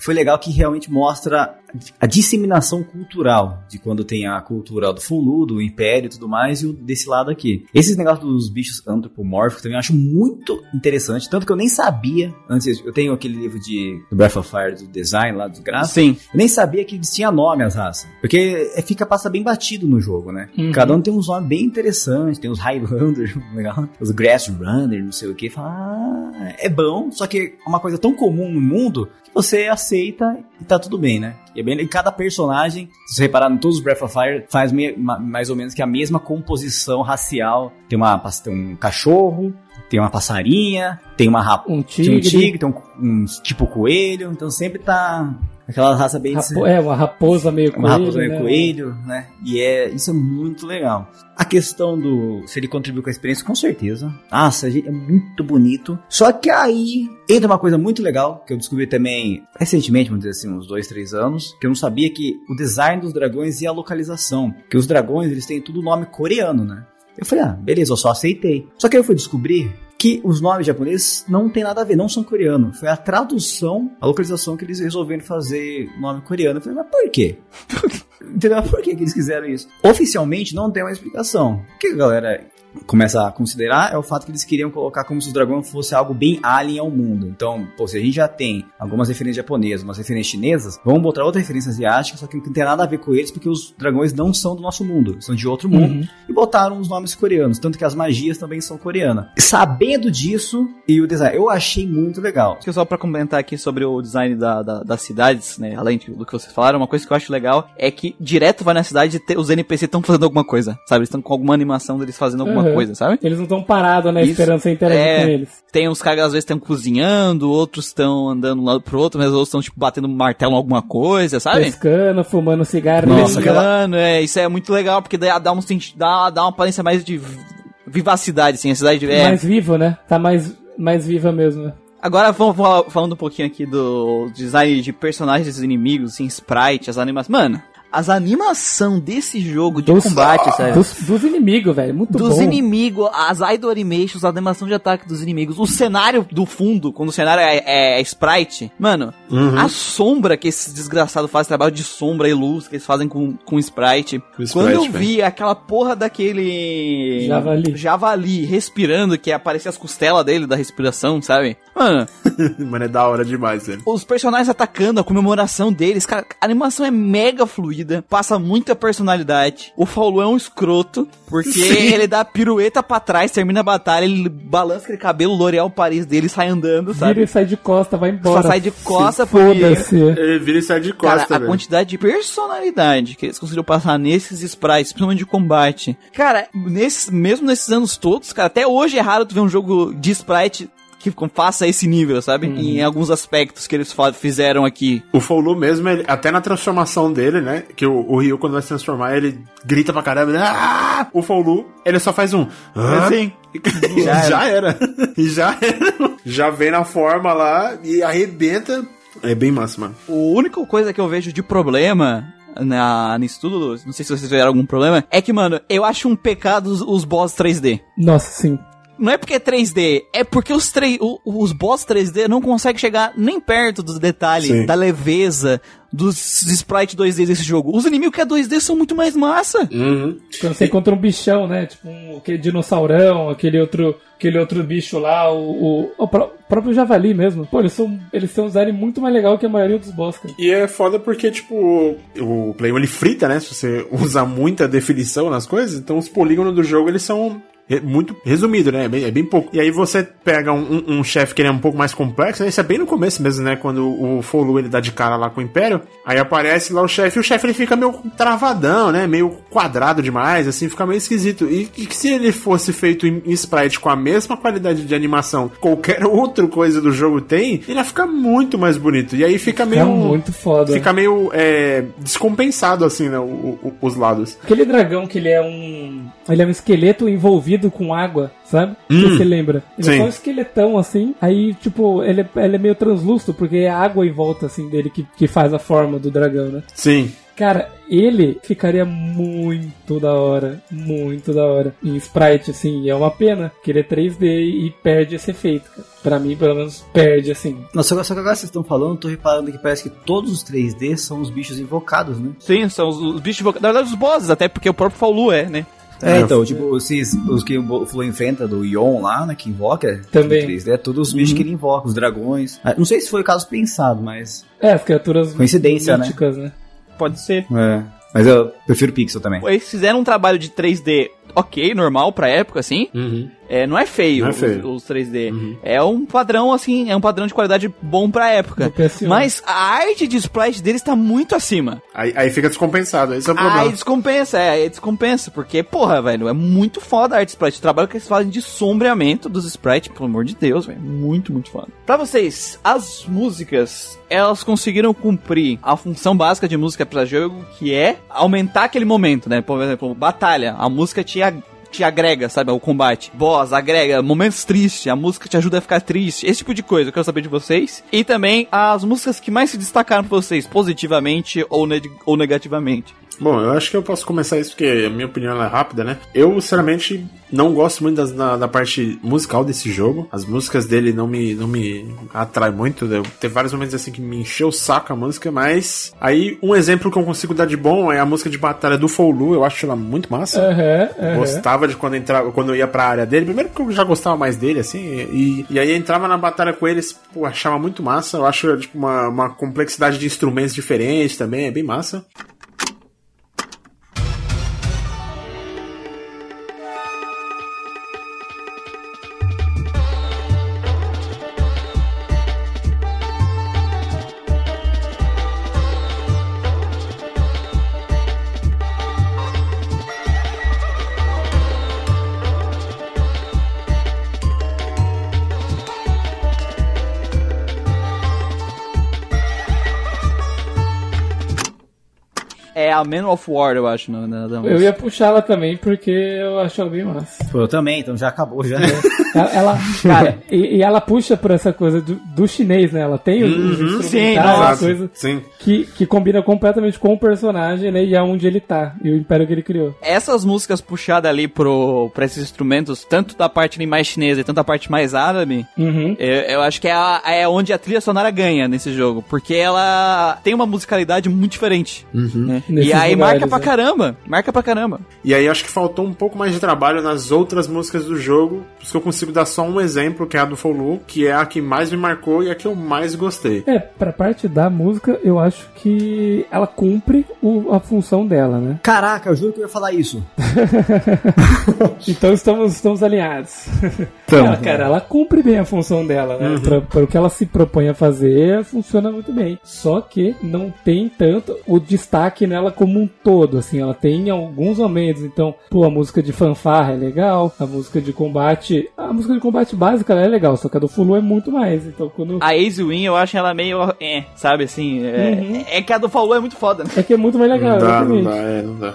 foi legal que realmente mostra a disseminação cultural de quando tem a cultura do Fulu, do Império e tudo mais, e o desse lado aqui. Esses negócios dos bichos antropomórficos também eu acho muito interessante, tanto que eu nem sabia, antes, eu tenho aquele livro de do Breath of Fire, do design lá, dos gráficos. Sim. Eu nem sabia que eles tinham nome as raças. Porque é, fica, passa bem batido no jogo, né? Uhum. Cada um tem uns nomes bem interessantes, tem os Highlanders, legal, os Grass Runners, não sei o que. Fala, ah, é bom, só que é uma coisa tão comum no mundo que você aceita e tá tudo bem, né? E é bem, e cada personagem, se você reparar em todos os Breath of Fire, faz mais ou menos que a mesma composição racial. Tem, uma, tem um cachorro, tem uma passarinha, tem uma rap... um tigre, tem um, tigre, tem um, um tipo coelho, então sempre tá aquela raça bem Rapo... é uma raposa meio uma coelho, raposa meio né? coelho, né? E é isso é muito legal. A questão do se ele contribuiu com a experiência, com certeza. Nossa, é muito bonito. Só que aí entra uma coisa muito legal que eu descobri também recentemente, vamos dizer assim, uns dois, três anos, que eu não sabia que o design dos dragões e a localização, que os dragões eles têm tudo nome coreano, né? Eu falei, ah, beleza, eu só aceitei. Só que aí eu fui descobrir que os nomes japoneses não tem nada a ver, não são coreanos. Foi a tradução, a localização que eles resolveram fazer nome coreano. Eu falei, mas por quê? Entendeu? Por que, que eles quiseram isso? Oficialmente não tem uma explicação. O que a galera começa a considerar é o fato que eles queriam colocar como se os dragões fosse algo bem alien ao mundo. Então, pô, se a gente já tem algumas referências japonesas, umas referências chinesas, vamos botar outra referência asiática, só que não tem nada a ver com eles, porque os dragões não são do nosso mundo, são de outro mundo. Uhum. E botaram os nomes coreanos, tanto que as magias também são coreanas. Sabendo disso, e o design, eu achei muito legal. Só pra comentar aqui sobre o design da, da- das cidades, né? Além do que vocês falaram, uma coisa que eu acho legal é que direto vai na cidade e os NPC estão fazendo alguma coisa, sabe? Eles estão com alguma animação deles fazendo alguma Uhum. Coisa, sabe? Eles não estão parados, né? Isso. Esperando você interagir É. com eles. Tem uns caras que às vezes estão cozinhando, outros estão andando um lado pro outro, mas outros estão, tipo, batendo martelo em alguma coisa, sabe? Pescando, fumando cigarro. Nossa, né? aquela- Mano, é, isso é muito legal, porque dá, dá, um, dá, dá uma aparência mais de vi- vivacidade, assim, a cidade é... Mais vivo, né? Tá mais, mais viva mesmo, né? Agora vamos falando um pouquinho aqui do design de personagens inimigos, assim, sprite, as animações. Mano, as animação desse jogo de Dos- combate, sério. Dos, dos inimigos, velho. Muito Dos bom. inimigos, as idle animations, a animação de ataque dos inimigos, o cenário do fundo, quando o cenário é, é- é sprite, mano, Uhum. a sombra que esse desgraçado faz, trabalho de sombra e luz que eles fazem com, com sprite. Com sprite, Quando eu vi aquela porra daquele. Javali. Javali respirando, que aparecia as costelas dele da respiração, sabe? Mano, Mano, é da hora demais, velho. os personagens atacando, a comemoração deles, cara, a animação é mega fluida, passa muita personalidade. O Faulu é um escroto, porque Sim. ele dá pirueta pra trás, termina a batalha, ele balança aquele cabelo L'Oreal Paris dele e sai andando, Vira sabe? e sai de costa, vai Só embora. sai de costa porque... Foda-se. Ele vira e sai de Cara, costa, a velho. quantidade de personalidade que eles conseguiram passar nesses sprites, principalmente de combate. Cara, nesses, mesmo nesses anos todos, cara, até hoje é raro tu ver um jogo de sprite que faça esse nível, sabe? Em alguns aspectos que eles fizeram aqui. O Foulu mesmo, ele- até na transformação dele, né? Que o, o Ryu, quando vai se transformar, ele grita pra caramba. né? Ah! O Foulu, ele só faz um. "Ah", Assim. e já, era. E já era. Já vem na forma lá e arrebenta. É bem massa, mano. A única coisa que eu vejo de problema na, nisso tudo, não sei se vocês tiveram algum problema, é que, mano, eu acho um pecado os, os boss 3D. Nossa, sim. Não é porque é 3D, é porque os, 3, o- os boss 3D não conseguem chegar nem perto dos detalhes, Sim. da leveza, dos sprite 2D desse jogo. Os inimigos que é 2D são muito mais massa. Uhum. Quando você encontra um bichão, né? Tipo um, aquele dinossaurão, aquele outro, aquele outro bicho lá, o, o, o pró- próprio javali mesmo. Pô, eles são, eles são um design muito mais legal que a maioria dos boss, cara. E é foda porque, tipo, o Play 1 ele frita, né? Se você usa muita definição nas coisas, então os polígonos do jogo eles são muito resumido, né? É bem, é bem pouco. E aí você pega um, um- um chefe que ele é um pouco mais complexo, né? Isso é bem no começo mesmo, né? Quando o Folu ele dá de cara lá com o Império, aí aparece lá o chefe e o chefe ele fica meio travadão, né? Meio quadrado demais, assim, fica meio esquisito. E, e que se ele fosse feito em, em sprite com a mesma qualidade de animação que qualquer outra coisa do jogo tem, ele ia ficar muito mais bonito. E aí fica meio. É muito foda. Fica meio é, descompensado, assim, né? o- o- os lados. Aquele dragão que ele é um. Ele é um esqueleto envolvido com água, sabe? Se você lembra. Ele é sim. só um esqueletão assim. Aí, tipo, ele, é- ele é meio translúcido, porque é a água em volta, assim, dele que, que faz a forma do dragão, né? Sim. Cara, ele ficaria muito da hora. Muito da hora. Em sprite, assim. E é uma pena que ele é 3D e perde esse efeito, cara. Pra mim, pelo menos, perde, assim. Nossa, só que agora vocês estão falando, eu tô reparando que parece que todos os 3D são os bichos invocados, né? Sim, são os, os bichos invocados. Na verdade, os bosses, até porque o próprio Faulu é, né? É, É, então, tipo, esses, os que o Flo enfrenta do Ion lá, né, que invoca, Também. tudo 3D, é todos os bichos que ele invoca, os dragões. Ah, Não sei se foi o caso pensado, mas... É, as criaturas Coincidência, né? míticas, né? Pode ser. É. Mas eu prefiro pixel também. Eles fizeram um trabalho de 3D ok, normal pra época, assim. Uhum. É, não é feio, Não é os- feio. Os, 3D. É um padrão, assim, é um padrão de qualidade bom pra época. Do PS1. Mas a arte de sprite deles tá muito acima. Aí, aí fica descompensado, esse é o Aí problema. descompensa, é, aí descompensa, porque, porra, velho, é muito foda a arte de sprite. O trabalho que eles fazem de sombreamento dos sprites, pelo amor de Deus, velho, muito, muito foda. Pra vocês, as músicas, elas conseguiram cumprir a função básica de música pra jogo, que é aumentar aquele momento, né? Por exemplo, batalha, a música ag- te agrega, sabe, ao combate. Boss, agrega momentos tristes, a música te ajuda a ficar triste, esse tipo de coisa eu quero saber de vocês. E também as músicas que mais se destacaram pra vocês, positivamente ou, neg- ou negativamente. Bom, eu acho que eu posso começar isso porque a minha opinião é rápida, né? Eu, sinceramente, não gosto muito das- da, da parte musical desse jogo. As músicas dele não me, não me atraem muito. Eu, teve vários momentos assim que me encheu o saco a música, mas aí um exemplo que eu consigo dar de bom é a música de batalha do Foulu. Eu acho ela muito massa. Aham, aham. Gostava de quando entrava, quando eu ia pra área dele. Primeiro porque eu já gostava mais dele, assim. E, e aí entrava na batalha com eles, pô, achava muito massa. Eu acho, tipo, uma, uma complexidade de instrumentos diferentes também, é bem massa. A Man of War, eu acho, na, na, Eu ia puxar ela também porque eu acho ela bem massa. Pô, eu também, então já acabou, já. Ela, ela- cara, e, e ela puxa por essa coisa do, do chinês, né? Ela tem os, os sim, instrumentais, nossa, uma coisa Sim. que, que combina completamente com o personagem, né? E aonde ele tá, e o império que ele criou. Essas músicas puxadas ali pro, pra esses instrumentos, tanto da parte mais chinesa e tanto da parte mais árabe, Uhum. eu, eu acho que é, a- é onde a trilha sonora ganha nesse jogo. Porque ela tem uma musicalidade muito diferente. né? E Nesses aí lugares, marca pra né? caramba. Marca pra caramba. E aí acho que faltou um pouco mais de trabalho nas outras músicas do jogo, por isso que eu consigo dar só um exemplo, que é a do Folu, que é a que mais me marcou e a que eu mais gostei. É, pra parte da música, eu acho que ela cumpre o- a função dela, né? Caraca, eu juro que eu ia falar isso. Então estamos, estamos alinhados. Então, ela, cara, ela cumpre bem a função dela, né? Uhum. Pra, para o que ela se propõe a fazer, funciona muito bem. Só que não tem tanto o destaque nela como um todo, assim. Ela tem alguns momentos, então, pô, a música de fanfarra é legal, a música de combate... A música de combate básica ela é legal, só que a do Fulu é muito mais. Então, quando... A Ace Win eu acho ela meio. É, sabe assim? É, Uhum. é que a do Falu é muito foda, né? É que é muito mais legal, Não dá, não exatamente. dá, é, não dá.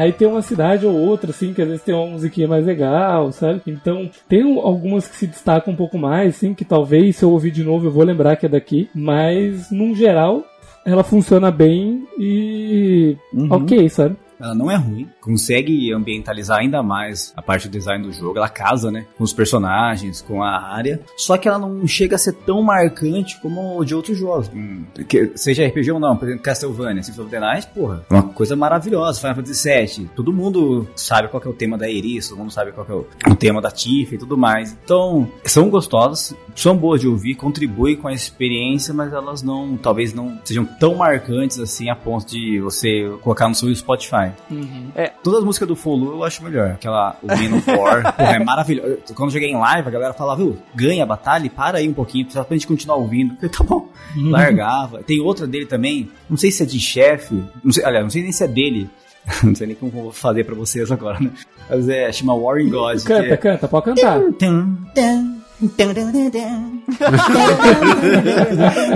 Aí tem uma cidade ou outra, assim, que às vezes tem uma musiquinha mais legal, sabe? Então, tem um- algumas que se destacam um pouco mais, assim, que talvez se eu ouvir de novo eu vou lembrar que é daqui. Mas, num geral, ela funciona bem e. ok, sabe? Ela não é ruim, consegue ambientalizar ainda mais a parte do design do jogo, ela casa, né, com os personagens, com a área, só que ela não chega a ser tão marcante como de outros jogos, Hum, que seja RPG ou não, por exemplo, Castlevania, Symphony of the Night, porra, é uma coisa maravilhosa, Final Fantasy VII, todo mundo sabe qual é o tema da Eris, todo mundo sabe qual é o tema da Tifa e tudo mais, então, são gostosas, são boas de ouvir, contribuem com a experiência, mas elas não, talvez não sejam tão marcantes assim a ponto de você colocar no seu Spotify. Todas as músicas do Folu eu acho melhor. Aquela o Man of War, porra, é maravilhoso. Quando eu joguei em live, a galera falava, viu, ganha a batalha e para aí um pouquinho, só pra gente continuar ouvindo. Eu falei, tá bom. Largava. Tem outra dele também, não sei se é de chefe, não sei, aliás, não sei nem se é dele. não sei nem como vou fazer pra vocês agora, né? Mas é, chama Warring God. que Canta, é- canta, pode cantar.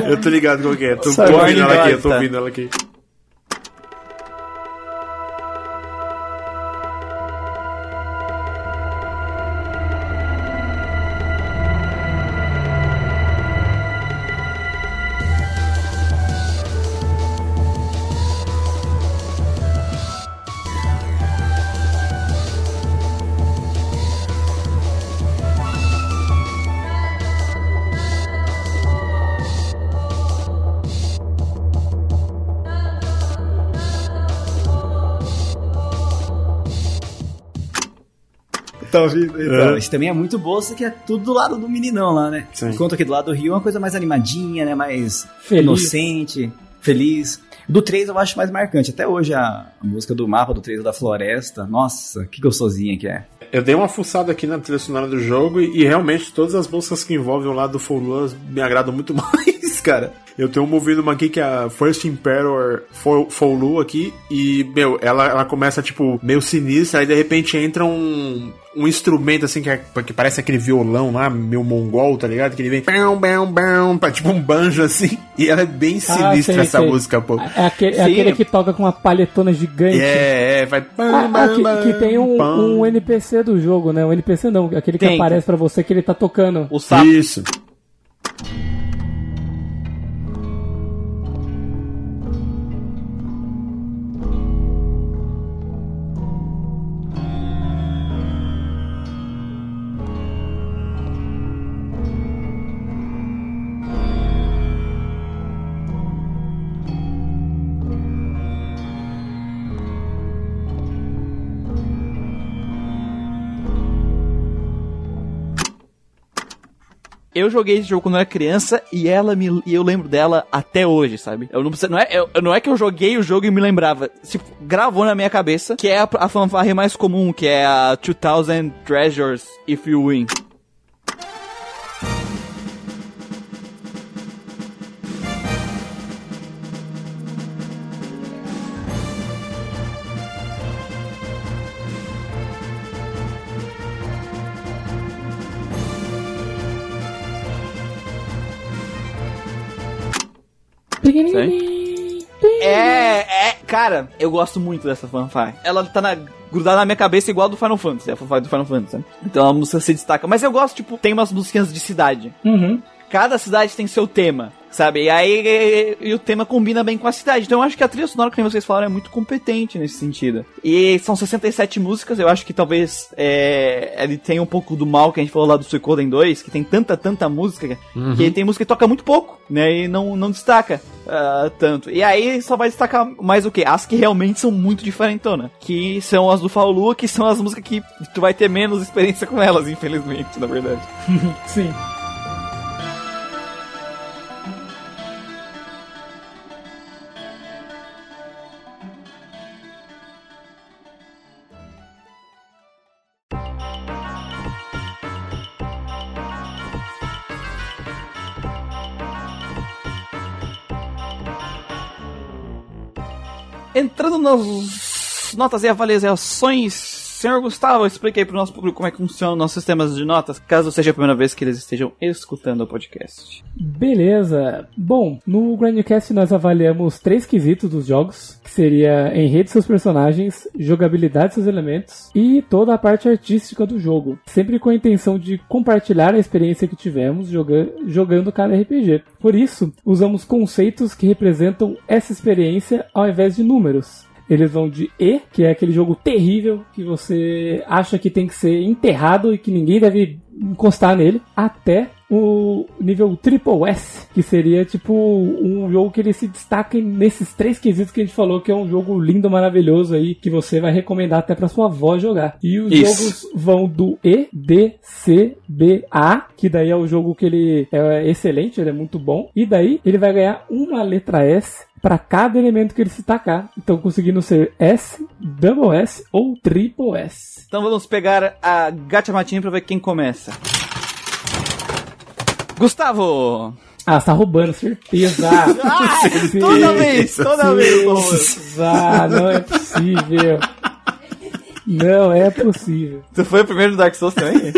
Eu tô ligado qual que é. Tô, tô Sabe, ouvindo ela aqui, eu tô tá. ouvindo ela aqui. Tá ouvindo? Então, É. Isso também é muito bom, só que é tudo do lado do meninão lá, né? Sim. Enquanto aqui do lado do Rio é uma coisa mais animadinha, né? Mais Feliz. inocente, feliz. Do 3 eu acho mais marcante. Até hoje a, a música do mapa do 3 da floresta. Nossa, que gostosinha que é. Eu dei uma fuçada aqui na trilha sonora do jogo e, e realmente todas as músicas que envolvem o lado do Foluas me agradam muito mais, cara. Eu tenho ouvido uma aqui que é a First Emperor Fo- Folu aqui e, meu, ela, ela começa, tipo, meio sinistra, aí de repente entra um, um instrumento, assim, que, é- que parece aquele violão lá, meio mongol, tá ligado? Que ele vem, bam, bam, bam, pra, tipo um banjo, assim, e ela é bem sinistra Ah, sei, essa sei. música, pô. É aquele, é aquele que toca com uma palhetona gigante. É, é, vai... Ah, ah, que, que tem um, um NPC do jogo, né? Um NPC não, aquele que Tem. aparece pra você que ele tá tocando. O sapo. Isso. Eu joguei esse jogo quando eu era criança e ela me e eu lembro dela até hoje, sabe? Eu não não é eu- não é que eu joguei o jogo e me lembrava, tipo, gravou na minha cabeça, que é a, a fanfarra mais comum, que é a 2000 Treasures If You Win. É, é, cara, eu gosto muito dessa fanfare. Ela tá na, grudada na minha cabeça igual do Final Fantasy, a fanfare do Final Fantasy. sabe? Então a música se destaca. Mas eu gosto, tipo, tem umas musiquinhas de cidade. Uhum. Cada cidade tem seu tema, sabe? E aí e, e o tema combina bem com a cidade. Então eu acho que a trilha sonora, que vocês falaram, é muito competente nesse sentido. E são 67 músicas, eu acho que talvez é, ele tenha um pouco do mal que a gente falou lá do Suicoden 2, que tem tanta, tanta música, que ele tem música que toca muito pouco, né? E não, não destaca ah, tanto. E aí só vai destacar mais o que? As que realmente são muito diferentonas. Que são as do Faulu, que são as músicas que tu vai ter menos experiência com elas, infelizmente, na verdade. Sim. Entrando nas notas e avaliações Senhor Gustavo, explique aí pro nosso público como é que funcionam nossos sistemas de notas, caso seja a primeira vez que eles estejam escutando o podcast. Beleza. Bom, no Grandcast nós avaliamos três quesitos dos jogos, que seria enredo de seus personagens, jogabilidade de seus elementos e toda a parte artística do jogo, sempre com a intenção de compartilhar a experiência que tivemos joga jogando cada RPG. Por isso, usamos conceitos que representam essa experiência ao invés de números. Eles vão de E, que é aquele jogo terrível que você acha que tem que ser enterrado e que ninguém deve encostar nele, até o nível Triple S, que seria tipo um jogo que ele se destaca nesses três quesitos que a gente falou, que é um jogo lindo, maravilhoso aí, que você vai recomendar até pra sua avó jogar. E os Isso. jogos vão do E, D, C, B, A, que daí é o jogo que ele é excelente, ele é muito bom, e daí ele vai ganhar uma letra S para cada elemento que ele se tacar. Então conseguindo ser S, Double S ou Triple S. Então vamos pegar a Gacha Matinha pra ver quem começa. Gustavo! Ah, você tá roubando, certeza. Ah, toda vez, toda vez. Ah, não é possível. Não é possível. Você foi o primeiro do Dark Souls também?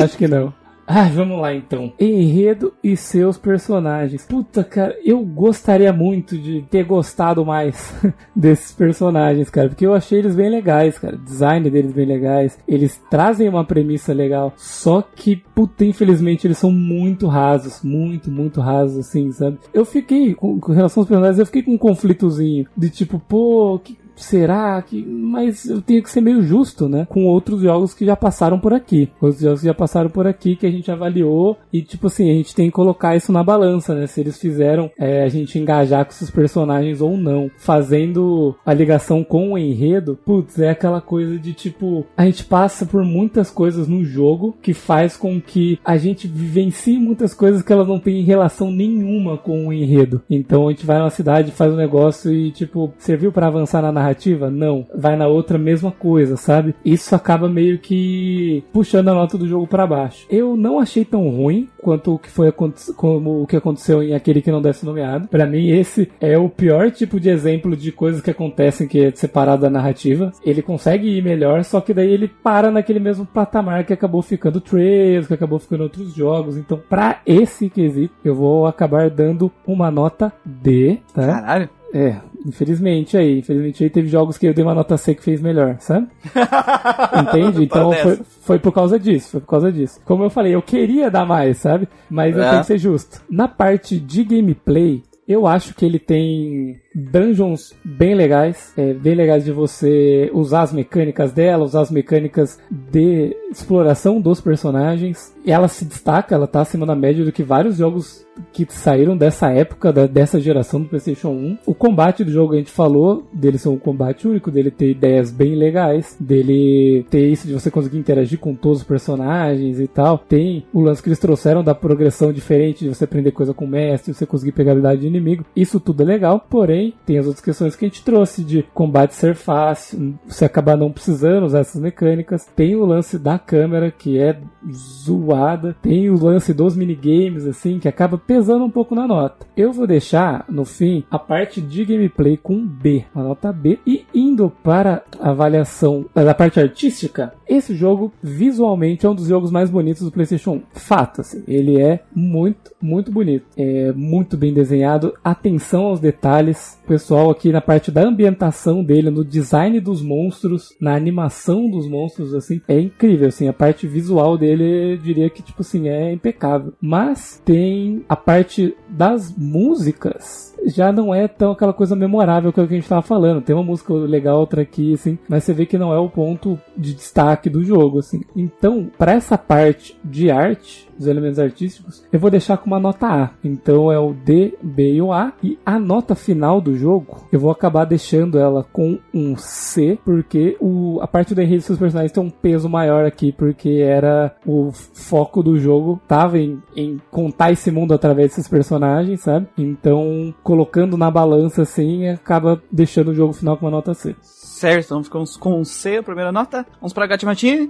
Acho que não. Ah, vamos lá então. Enredo e seus personagens. Puta, cara, eu gostaria muito de ter gostado mais desses personagens, cara, porque eu achei eles bem legais, cara. Design deles bem legais. Eles trazem uma premissa legal, só que, puta, infelizmente eles são muito rasos, muito, muito rasos, assim, sabe? Eu fiquei, com, com relação aos personagens, eu fiquei com um conflitozinho de tipo, pô, que será que. Mas eu tenho que ser meio justo, né? Com outros jogos que já passaram por aqui. Outros jogos que já passaram por aqui que a gente avaliou. E, tipo assim, a gente tem que colocar isso na balança, né? Se eles fizeram é, a gente engajar com esses personagens ou não. Fazendo a ligação com o enredo, putz, é aquela coisa de tipo. A gente passa por muitas coisas no jogo que faz com que a gente vivencie muitas coisas que elas não têm relação nenhuma com o enredo. Então a gente vai numa cidade, faz um negócio e, tipo, serviu para avançar na narrativa? Não. Vai na outra, mesma coisa, sabe? Isso acaba meio que puxando a nota do jogo para baixo. Eu não achei tão ruim quanto o que foi como o que aconteceu em aquele que não deve ser nomeado. Para mim, esse é o pior tipo de exemplo de coisas que acontecem que é separado da narrativa. Ele consegue ir melhor, só que daí ele para naquele mesmo patamar que acabou ficando Trails, que acabou ficando outros jogos. Então, pra esse quesito, eu vou acabar dando uma nota D, tá? Caralho. É, infelizmente aí. Infelizmente aí teve jogos que eu dei uma nota C que fez melhor, sabe? Entende? Então foi, foi por causa disso, foi por causa disso. Como eu falei, eu queria dar mais, sabe? Mas eu É. tenho que ser justo. Na parte de gameplay, eu acho que ele tem dungeons bem legais, é, bem legais de você usar as mecânicas dela, usar as mecânicas de exploração dos personagens. Ela se destaca, ela tá acima da média do que vários jogos que saíram dessa época, da- dessa geração do PlayStation 1. O combate do jogo a gente falou, dele ser um combate único, dele ter ideias bem legais, dele ter isso de você conseguir interagir com todos os personagens e tal. Tem o lance que eles trouxeram da progressão diferente, de você aprender coisa com o mestre, você conseguir pegar habilidade de inimigo. Isso tudo é legal, porém, tem as outras questões que a gente trouxe de combate ser fácil, você acabar não precisando usar essas mecânicas. Tem o lance da câmera, que é zoada. Tem o lance dos minigames, assim, que acaba pesando um pouco na nota. Eu vou deixar, no fim, a parte de gameplay com B, uma nota B. E indo para a avaliação da parte artística, esse jogo, visualmente, é um dos jogos mais bonitos do PlayStation 1. Fato, assim. Ele é muito, muito bonito. É muito bem desenhado. Atenção aos detalhes. O pessoal aqui na parte da ambientação dele, no design dos monstros, na animação dos monstros, assim, é incrível, assim. A parte visual dele, eu diria que, tipo assim, é impecável. Mas tem a parte das músicas já não é tão aquela coisa memorável que é que a gente tava falando. Tem uma música legal, outra aqui, assim, mas você vê que não é o ponto de destaque do jogo, assim. Então, para essa parte de arte, dos elementos artísticos, eu vou deixar com uma nota A. Então é o D, B e o A. E a nota final do jogo, eu vou acabar deixando ela com um C, porque o, a parte do enredo dos seus personagens tem um peso maior aqui, porque era o foco do jogo, tava em, em contar esse mundo através desses personagens, sabe? Então, colocando na balança assim, acaba deixando o jogo final com uma nota C. Certo, então ficamos com C, a primeira nota. Vamos pra Gacha Matini.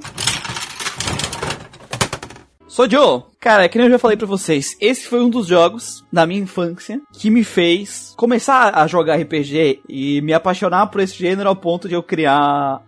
Sou Joe. Cara, é que nem eu já falei pra vocês, esse foi um dos jogos da minha infância que me fez começar a jogar RPG e me apaixonar por esse gênero ao ponto de eu criar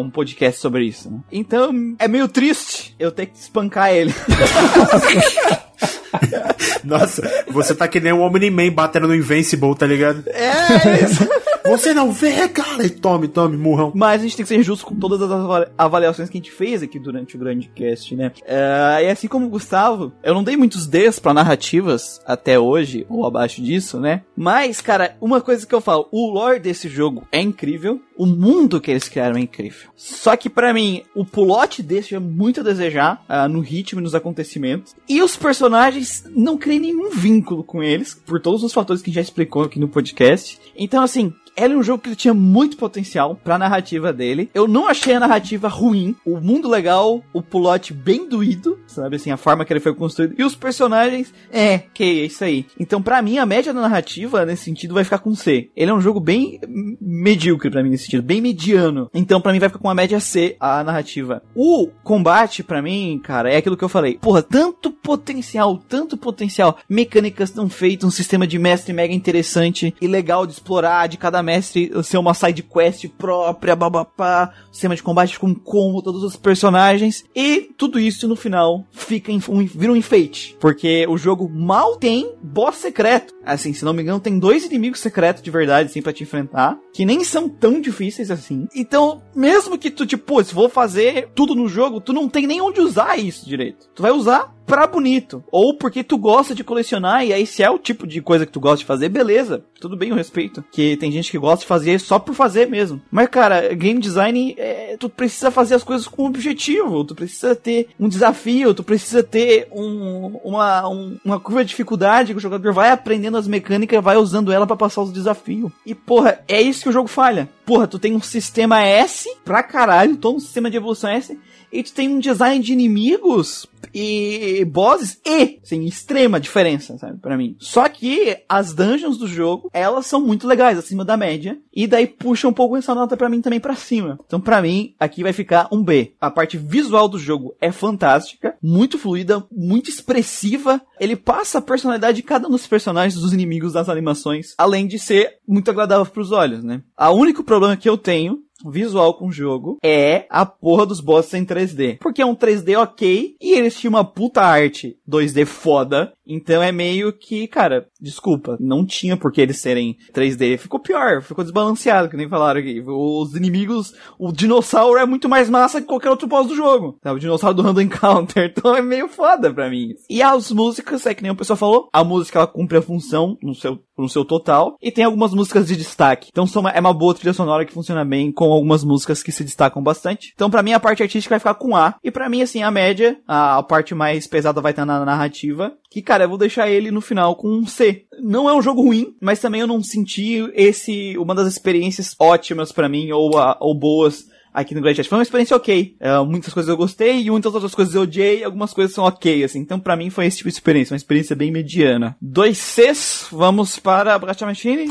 um podcast sobre isso. Né? Então, é meio triste eu ter que espancar ele. Nossa, você tá que nem um Omni-Man batendo no Invincible, tá ligado? É, isso. Você não vê, cara! E tome, tome, murrão. Mas a gente tem que ser justo com todas as avaliações que a gente fez aqui durante o grande cast, né? Uh, e assim como o Gustavo, eu não dei muitos Ds pra narrativas até hoje, ou abaixo disso, né? Mas, cara, uma coisa que eu falo, o lore desse jogo é incrível, o mundo que eles criaram é incrível. Só que para mim, o plot desse é muito a desejar uh, no ritmo e nos acontecimentos. E os personagens não criei nenhum vínculo com eles, por todos os fatores que já explicou aqui no podcast. Então, assim, era um jogo que tinha muito potencial pra narrativa dele. Eu não achei a narrativa ruim. O mundo legal, o plot bem doído, sabe assim, a forma que ele foi construído. E os personagens, é, que é isso aí. Então, pra mim, a média da narrativa, nesse sentido, vai ficar com C. Ele é um jogo bem medíocre pra mim, nesse sentido, bem mediano. Então, pra mim, vai ficar com uma média C a narrativa. O combate, pra mim, cara, é aquilo que eu falei. Porra, tanto potencial, tanto potencial. Mecânicas tão feitas, um sistema de mestre mega interessante e legal de explorar, de cada mestre ser uma side quest própria, babapá, sistema de combate com combo, todos os personagens. E tudo isso no final fica em, um, vira um enfeite. Porque o jogo mal tem boss secreto. Assim, se não me engano, tem dois inimigos secretos de verdade, assim, pra te enfrentar. Que nem são tão difíceis assim. Então, mesmo que tu, tipo, se vou fazer tudo no jogo, tu não tem nem onde usar isso direito. Tu vai usar pra bonito. Ou porque tu gosta de colecionar, e aí se é o tipo de coisa que tu gosta de fazer, beleza. Tudo bem, eu respeito. Que tem gente que gosta de fazer só por fazer mesmo. Mas, cara, game design, é, tu precisa fazer as coisas com objetivo. Tu precisa ter um desafio, tu precisa ter um, uma, um, uma curva de dificuldade que o jogador vai aprendendo as mecânicas vai usando ela para passar os desafios. E, porra, é isso que o jogo falha. Porra, tu tem um sistema S pra caralho, todo um sistema de evolução S e tu tem um design de inimigos e bosses e, sem extrema diferença, sabe, para mim. Só que as dungeons do jogo, elas são muito legais, acima da média, e daí puxa um pouco essa nota para mim também para cima. Então, para mim, aqui vai ficar um B. A parte visual do jogo é fantástica, muito fluida, muito expressiva. Ele passa a personalidade de cada um dos personagens, dos inimigos, das animações, além de ser muito agradável para os olhos, né? O único problema que eu tenho visual com o jogo é a porra dos bosses em 3D. Porque é um 3D ok e eles tinham uma puta arte 2D foda. Então é meio que, cara, desculpa, não tinha por que eles serem 3D. Ficou pior, ficou desbalanceado, que nem falaram aqui. Os inimigos, o dinossauro é muito mais massa que qualquer outro boss do jogo. Tá? O dinossauro do Random Encounter. Então é meio foda pra mim. E as músicas, é que nem o pessoal falou, a música ela cumpre a função no seu, no seu total. E tem algumas músicas de destaque. Então são é uma boa trilha sonora que funciona bem com algumas músicas que se destacam bastante. Então, para mim, a parte artística vai ficar com A. E para mim, assim, a média, a, a parte mais pesada vai estar na narrativa. Que, cara, eu vou deixar ele no final com um C. Não é um jogo ruim, mas também eu não senti esse, uma das experiências ótimas para mim, ou, a, ou boas aqui no Grand Chat. Foi uma experiência ok. Uh, muitas coisas eu gostei e muitas outras coisas eu odiei. Algumas coisas são ok, assim. Então, para mim, foi esse tipo de experiência. Uma experiência bem mediana. Dois Cs. Vamos para a Bracha Machine.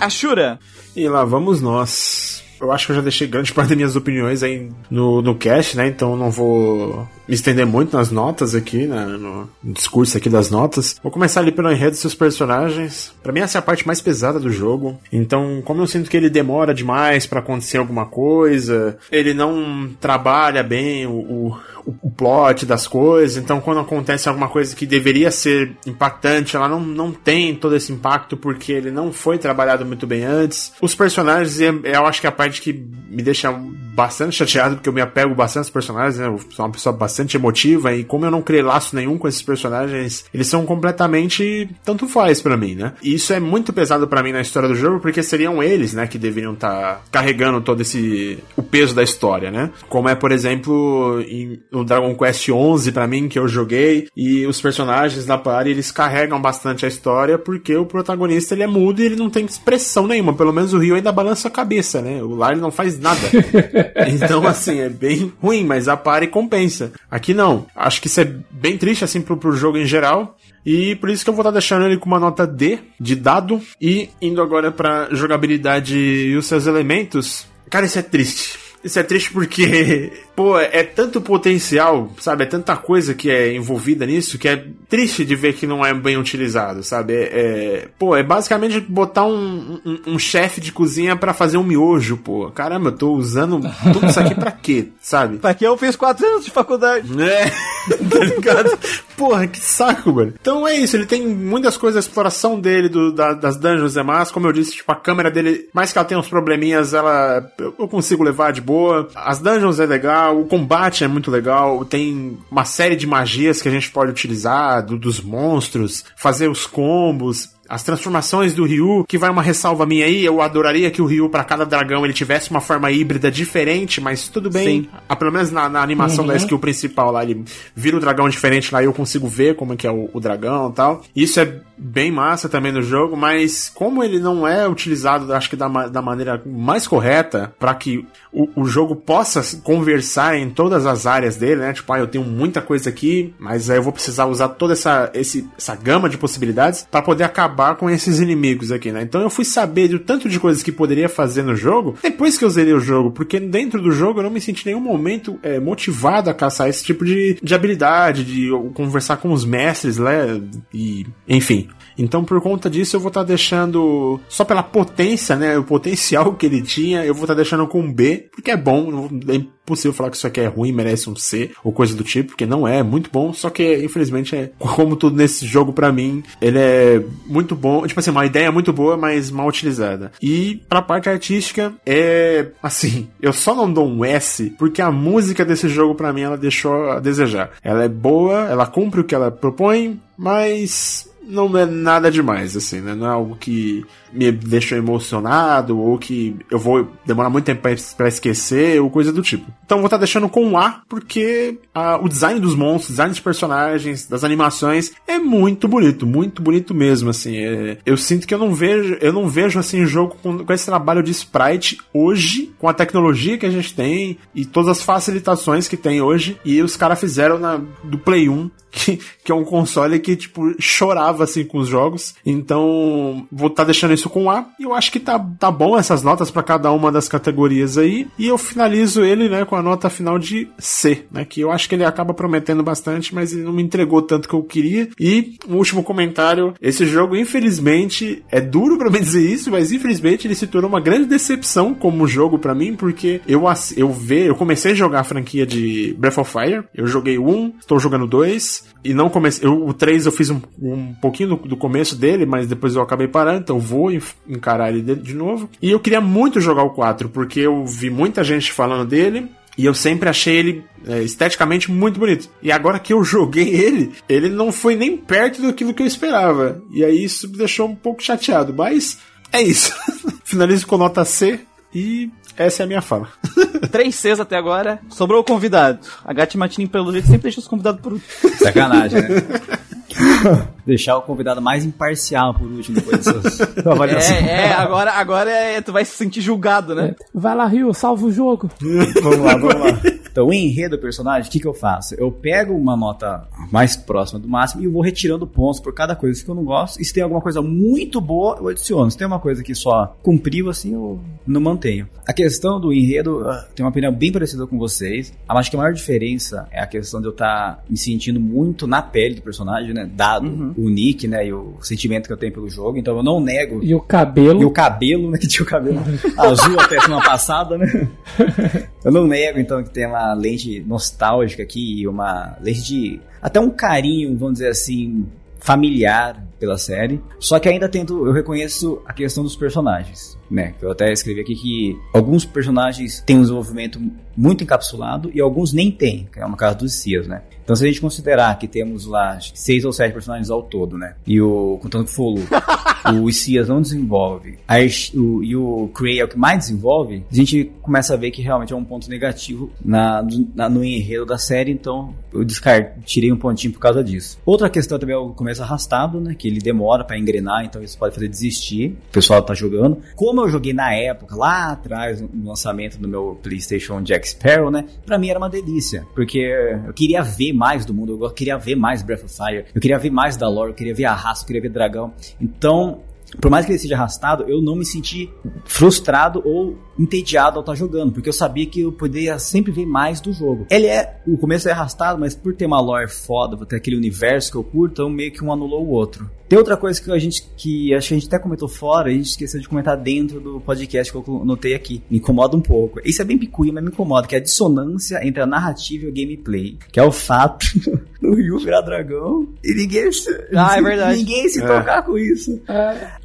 Ashura. E lá vamos nós. Eu acho que eu já deixei grande parte das minhas opiniões aí no, no cast, né? Então não vou me estender muito nas notas aqui, né? no, discurso aqui das notas. Vou começar ali pelo enredo dos seus personagens. Para mim essa é a parte mais pesada do jogo. Então, como eu sinto que ele demora demais para acontecer alguma coisa, ele não trabalha bem o, o o, plot das coisas. Então, quando acontece alguma coisa que deveria ser impactante, ela não, não tem todo esse impacto porque ele não foi trabalhado muito bem antes. Os personagens, eu acho que é a parte que me deixa bastante chateado porque eu me apego bastante aos personagens, né? Eu sou uma pessoa bastante emotiva e como eu não criei laço nenhum com esses personagens, eles são completamente tanto faz para mim, né? E isso é muito pesado para mim na história do jogo porque seriam eles, né, que deveriam estar tá carregando todo esse o peso da história, né? Como é, por exemplo, em, no Dragon Quest 11 para mim que eu joguei e os personagens da party eles carregam bastante a história porque o protagonista ele é mudo e ele não tem expressão nenhuma, pelo menos o Rio ainda balança a cabeça, né? O Lar não faz nada. então assim, é bem ruim, mas a party compensa. Aqui não. Acho que isso é bem triste assim pro, pro jogo em geral. E por isso que eu vou estar deixando ele com uma nota D de dado e indo agora para jogabilidade e os seus elementos. Cara, isso é triste. Isso é triste porque pô, é tanto potencial, sabe? É tanta coisa que é envolvida nisso que é triste de ver que não é bem utilizado, sabe? É, é pô, é basicamente botar um, um, um chefe de cozinha para fazer um miojo, pô. Caramba, eu tô usando tudo isso aqui pra quê, sabe? Pra que eu fiz quatro anos de faculdade? É, tá ligado? Porra, que saco, mano. Então é isso, ele tem muitas coisas, a exploração dele, do, da, das dungeons e demais, como eu disse, tipo, a câmera dele, mais que ela tenha uns probleminhas, ela eu consigo levar de boa. As dungeons é legal, o combate é muito legal, tem uma série de magias que a gente pode utilizar, do, dos monstros, fazer os combos as transformações do Ryu, que vai uma ressalva minha aí, eu adoraria que o Ryu, para cada dragão, ele tivesse uma forma híbrida diferente, mas tudo bem. Ah, pelo menos na, na animação uhum. da skill principal lá, ele vira um dragão diferente lá e eu consigo ver como é que é o, o dragão e tal. Isso é bem massa também no jogo, mas como ele não é utilizado, acho que da, da maneira mais correta, para que o, o, jogo possa conversar em todas as áreas dele, né? Tipo, ah, eu tenho muita coisa aqui, mas aí eu vou precisar usar toda essa, esse, essa gama de possibilidades para poder acabar com esses inimigos aqui, né? Então eu fui saber do tanto de coisas que poderia fazer no jogo depois que eu zerei o jogo, porque dentro do jogo eu não me senti em nenhum momento é, motivado a caçar esse tipo de, de habilidade, de conversar com os mestres, né? E, enfim. Então, por conta disso, eu vou estar tá deixando. Só pela potência, né? O potencial que ele tinha, eu vou estar tá deixando com B, porque é bom. É impossível falar que isso aqui é ruim, merece um C, ou coisa do tipo, porque não é, é muito bom. Só que, infelizmente, é como tudo nesse jogo, para mim, ele é muito bom. Tipo assim, uma ideia muito boa, mas mal utilizada. E pra parte artística, é. Assim, eu só não dou um S, porque a música desse jogo, para mim, ela deixou a desejar. Ela é boa, ela cumpre o que ela propõe, mas não é nada demais, assim, né? Não é algo que me deixa emocionado ou que eu vou demorar muito tempo para esquecer ou coisa do tipo. Então vou estar tá deixando com um A porque o design dos monstros, design dos personagens, das animações é muito bonito, muito bonito mesmo, assim. É, eu sinto que eu não vejo, eu não vejo assim jogo com, com esse trabalho de sprite hoje, com a tecnologia que a gente tem e todas as facilitações que tem hoje e os caras fizeram na, do Play 1 que, que é um console que, tipo, chorava assim com os jogos. Então, vou estar tá deixando isso com A. E eu acho que tá, tá bom essas notas para cada uma das categorias aí. E eu finalizo ele, né, com a nota final de C, né? Que eu acho que ele acaba prometendo bastante, mas ele não me entregou tanto que eu queria. E um último comentário: esse jogo, infelizmente, é duro para me dizer isso, mas infelizmente ele se tornou uma grande decepção como jogo para mim, porque eu, eu ver, eu comecei a jogar a franquia de Breath of Fire, eu joguei um, estou jogando dois, e não comecei. Eu, o 3 eu fiz um, um pouquinho do, do, começo dele, mas depois eu acabei parando, então vou encarar ele de, de novo. E eu queria muito jogar o 4, porque eu vi muita gente falando dele. E eu sempre achei ele é, esteticamente muito bonito. E agora que eu joguei ele, ele não foi nem perto daquilo que eu esperava. E aí isso me deixou um pouco chateado. Mas é isso. Finalizo com nota C. E essa é a minha fala. Três Cs até agora. Sobrou o convidado. A Gatti Matini, pelo jeito, sempre deixa os convidados por último. Sacanagem, né? Deixar o convidado mais imparcial por último depois dessas avaliações. É, é, agora, agora é, tu vai se sentir julgado, né? Vai lá, Rio, salva o jogo. vamos lá, vamos lá. Então, o enredo do personagem, o que, que eu faço? Eu pego uma nota mais próxima do máximo e vou retirando pontos por cada coisa que eu não gosto. E se tem alguma coisa muito boa, eu adiciono. Se tem uma coisa que só cumpriu, assim, eu não mantenho. A questão do enredo, ah, tem uma opinião bem parecida com vocês. Acho que a maior diferença é a questão de eu estar tá me sentindo muito na pele do personagem, né? Dado uhum. o nick, né? E o sentimento que eu tenho pelo jogo. Então eu não nego. E o cabelo. E o cabelo, né? Que tinha o cabelo azul até semana passada, né? Eu não nego, então, que tem uma lente nostálgica aqui, uma lente de. Até um carinho, vamos dizer assim, familiar pela série. Só que ainda tento, eu reconheço a questão dos personagens, né? Eu até escrevi aqui que alguns personagens têm um desenvolvimento muito encapsulado e alguns nem têm, que é uma caso dos Cias, né? Então se a gente considerar que temos lá seis ou sete personagens ao todo, né? E o contando com o Folu, o Cias não desenvolve, a, o, e o Cray é o que mais desenvolve, a gente começa a ver que realmente é um ponto negativo na, na no enredo da série, então eu descartei, tirei um pontinho por causa disso. Outra questão também é o começo arrastado, né? Que ele demora para engrenar, então isso pode fazer desistir. O pessoal tá jogando. Como eu joguei na época, lá atrás, no lançamento do meu PlayStation Jack Sparrow, né? Pra mim era uma delícia, porque eu queria ver mais do mundo, eu queria ver mais Breath of Fire, eu queria ver mais da lore, eu queria ver a raça, eu queria ver dragão. Então, por mais que ele seja arrastado, eu não me senti frustrado ou entediado ao estar jogando, porque eu sabia que eu poderia sempre ver mais do jogo. Ele é, o começo é arrastado, mas por ter uma lore foda, por ter aquele universo que eu curto, então meio que um anulou o outro. Tem outra coisa que a gente, que acho que a gente até comentou fora, a gente esqueceu de comentar dentro do podcast que eu notei aqui. Me incomoda um pouco. Isso é bem picuinha, mas me incomoda, que é a dissonância entre a narrativa e o gameplay. Que é o fato do Ryu virar dragão e ninguém se, Ah, é verdade. ninguém se tocar com isso. É.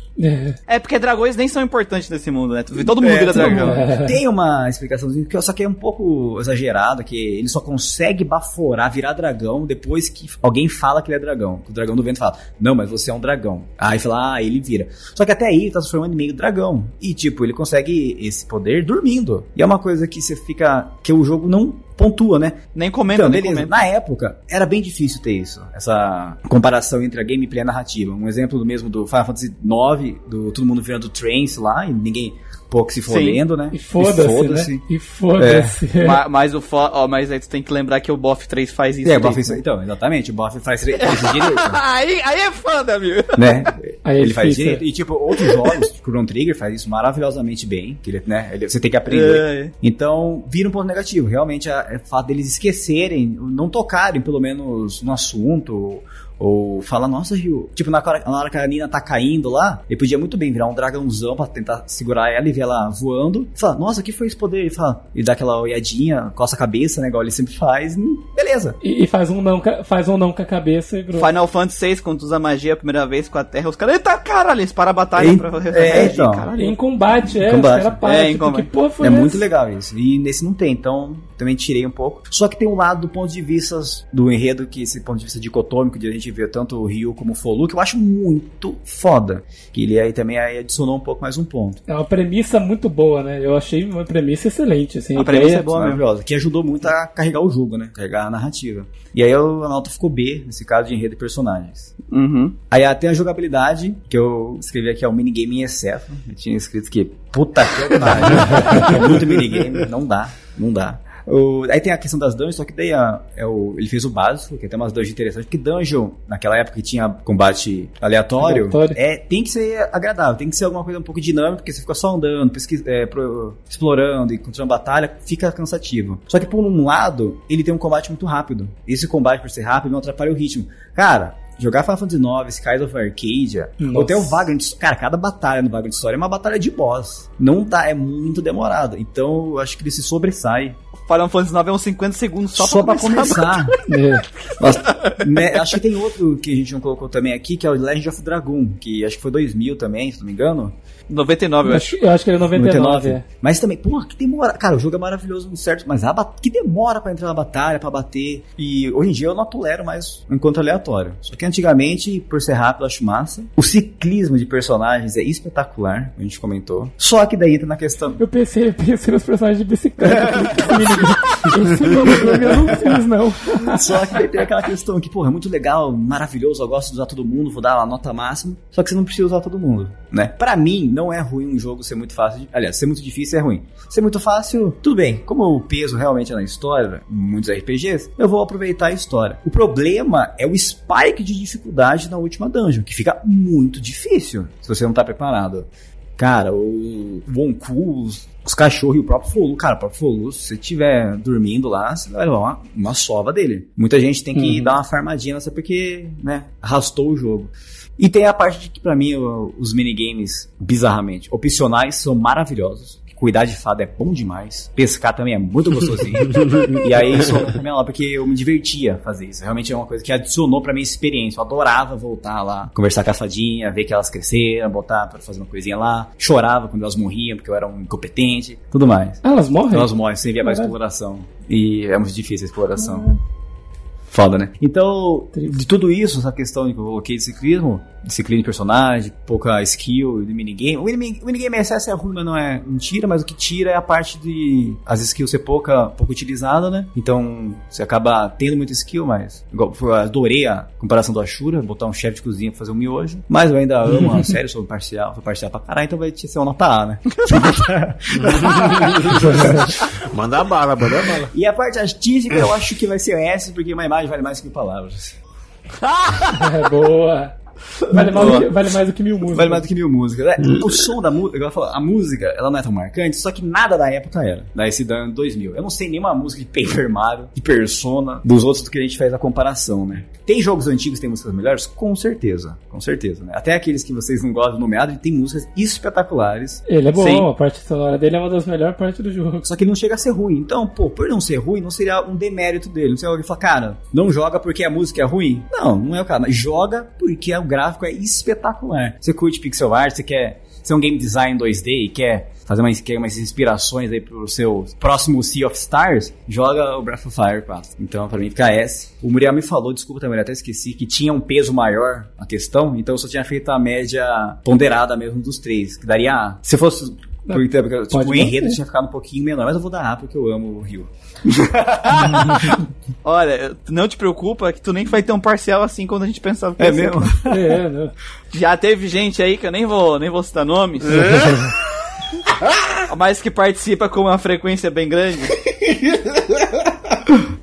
É porque dragões nem são importantes nesse mundo, né? Todo mundo É, vira dragão. mundo. Tem uma explicaçãozinha que eu só que é um pouco exagerado, que ele só consegue baforar, virar dragão depois que alguém fala que ele é dragão. Que o dragão do vento fala, não, mas você é um dragão. Aí fala, ah, ele vira. Só que até aí ele tá se transformando em meio dragão. E tipo, ele consegue esse poder dormindo. E é uma coisa que você fica. que o jogo não pontua, né? Nem comenta, Então, nem beleza. comenta. Na época, era bem difícil ter isso. Essa comparação entre a gameplay e a narrativa. Um exemplo do mesmo do Final Fantasy IX, do todo mundo virando trance lá, e ninguém pouco se fodendo, né? E foda-se, né? E foda-se. Ma- Mas, o fo... ó, mas aí tu tem que lembrar que o BoF 3 faz isso. É, o direito, Buff, né? então, exatamente, o Buff faz, faz isso direito, aí, aí é foda, meu. né? Aí é ele faz difícil, direito. E, tipo, outros jogos, tipo, Chrono Trigger faz isso maravilhosamente bem, que ele, né? ele- você tem que aprender. É. Então, vira um ponto negativo. Realmente, é é o fato deles esquecerem, não tocarem, pelo menos, no assunto, ou falar, nossa, Rio. Tipo, na hora, na hora que a Nina tá caindo lá, ele podia muito bem virar um dragãozão pra tentar segurar ela e ver ela voando. E falar, nossa, que foi esse poder? E fala, e dá aquela olhadinha, coça a cabeça, né? Igual ele sempre faz. hum, beleza. E, e faz um não, faz um não com a cabeça e pronto. Final Fantasy VI, quando tu usa magia a primeira vez com a Terra, os caras, eita caralho, eles param a batalha Em- pra fazer é, então. caralho. Em combate, é, Combate. os caras param. É, em tipo, combate. que porra foi É muito legal isso. E nesse não tem, então também tirei um pouco. Só que tem um lado do ponto de vista do enredo, que esse ponto de vista dicotômico, de a gente ver tanto o Ryu como o Folu, que eu acho muito foda. Que ele aí também aí adicionou um pouco mais um ponto. É uma premissa muito boa, né? Eu achei uma premissa excelente, assim. A premissa ideia- é boa maravilhosa. Que ajudou muito a carregar o jogo, né? Carregar a narrativa. E aí a nota ficou B, nesse caso de enredo e personagens. Uhum. Aí até a jogabilidade, que eu escrevi aqui, é o minigame em excesso. Eu tinha escrito que, puta que pariu. é muito minigame, não dá, não dá. O- aí tem a questão das dungeons, só que daí a- é o, ele fez o básico, que tem umas dungeons interessantes, porque dungeon, naquela época que tinha combate aleatório, Aleatório. É, tem que ser agradável, tem que ser alguma coisa um pouco dinâmica, porque você fica só andando, pesquis, é, pro- explorando e encontrando batalha, fica cansativo. Só que por um lado, ele tem um combate muito rápido. Esse combate, por ser rápido, não atrapalha o ritmo. Cara, jogar Final Fantasy IX, Skies of Arcadia, Nossa. ou até o Vagrant, cara, cada batalha no Vagrant Story é uma batalha de boss. Não dá, é muito demorado. Então, eu acho que ele se sobressai. Final Fantasy 9 é uns 50 segundos só, Só, pra pra começar. começar. É. Nossa, né, acho que tem outro que a gente não colocou também aqui, que é o Legend of Dragoon, que acho que foi 2000 também, se não me engano. 99, eu acho. acho, eu acho que ele é 99, é. Mas também, porra, que demora. Cara, o jogo é maravilhoso no certo, mas a ba- que demora pra entrar na batalha, pra bater. E hoje em dia eu não tolero mais o encontro aleatório. Só que antigamente, por ser rápido, eu acho massa. O ciclismo de personagens é espetacular, a gente comentou. Só que daí entra na questão. Eu pensei, eu pensei nos personagens de bicicleta. Esse eu não fiz, não. Só que daí tem aquela questão que, porra, é muito legal, maravilhoso, eu gosto de usar todo mundo, vou dar a nota máxima. Só que você não precisa usar todo mundo, né? Pra mim, não é ruim um jogo ser muito fácil. de- Aliás, ser muito difícil é ruim. Ser muito fácil, tudo bem. Como o peso realmente é na história, muitos RPGs, eu vou aproveitar a história. O problema é o spike de dificuldade na última dungeon, que fica muito difícil se você não tá preparado. Cara, o Wonku, os, os cachorros e o próprio Folu, cara, o próprio Folu, se você estiver dormindo lá, você vai levar uma, uma sova dele. Muita gente tem que Uhum. dar uma farmadinha nessa porque, né, arrastou o jogo. E tem a parte de que, pra mim, os minigames, bizarramente, opcionais são maravilhosos. Cuidar de fada é bom demais. Pescar também é muito gostosinho. e aí sobrou pra mim lá, porque eu me divertia fazer isso. Realmente é uma coisa que adicionou pra minha experiência. Eu adorava voltar lá, conversar com a fadinha, ver que elas cresceram, botar pra fazer uma coisinha lá. Chorava quando elas morriam, porque eu era um incompetente, tudo mais. Ah, elas morrem? Então elas morrem sem ver mais exploração. E é muito difícil a exploração. Foda, né? Então, de tudo isso, essa questão que eu coloquei de ciclismo, de ciclismo de personagem, pouca skill de minigame. O minigame, o minigame excesso é ruim, mas não é mentira, mas o que tira é a parte de as skills ser pouca, pouco utilizada, né? Então, você acaba tendo muita skill, mas igual, eu adorei a comparação do Ashura, botar um chefe de cozinha pra fazer um miojo, mas eu ainda amo a série, sou parcial, sou parcial pra caralho, então vai ser uma nota A, né? Manda bala, manda bala. E a parte artística eu acho que vai ser S, porque uma imagem vale mais que palavras. É boa. Vale mais, do que, vale mais do que mil músicas. Vale mais do que mil músicas. É, o som da música, a música, ela não é tão marcante, só que nada da época era. Da esse ano 2000. Eu não sei nenhuma música de Paper Mario, de Persona, dos outros do que a gente fez a comparação, né? Tem jogos antigos que tem músicas melhores? Com certeza. Com certeza, né? Até aqueles que vocês não gostam do nomeado, ele tem músicas espetaculares. Ele é bom, Sim. a parte sonora dele é uma das melhores partes do jogo. Só que ele não chega a ser ruim. Então, pô, por não ser ruim, não seria um demérito dele. Não seria alguém falar, cara, não joga porque a música é ruim. Não, não é o cara. Mas joga porque o gráfico é espetacular. Você curte pixel art, você quer ser um game design 2D e quer fazer umas, quer umas inspirações aí pro seu próximo Sea of Stars, joga o Breath of Fire 4. Então, pra mim, fica S. O Muriel me falou, desculpa também, até esqueci, que tinha um peso maior a questão, então eu só tinha feito a média ponderada mesmo dos três, que daria. Se fosse... Por, tipo, Pode o enredo tinha ficado um pouquinho menor, mas eu vou dar A porque eu amo o Rio. Olha, não te preocupa que tu nem vai ter um parcial assim quando a gente pensava que É mesmo? É, né? Já teve gente aí que eu nem vou, nem vou citar nomes. mas que participa com uma frequência bem grande,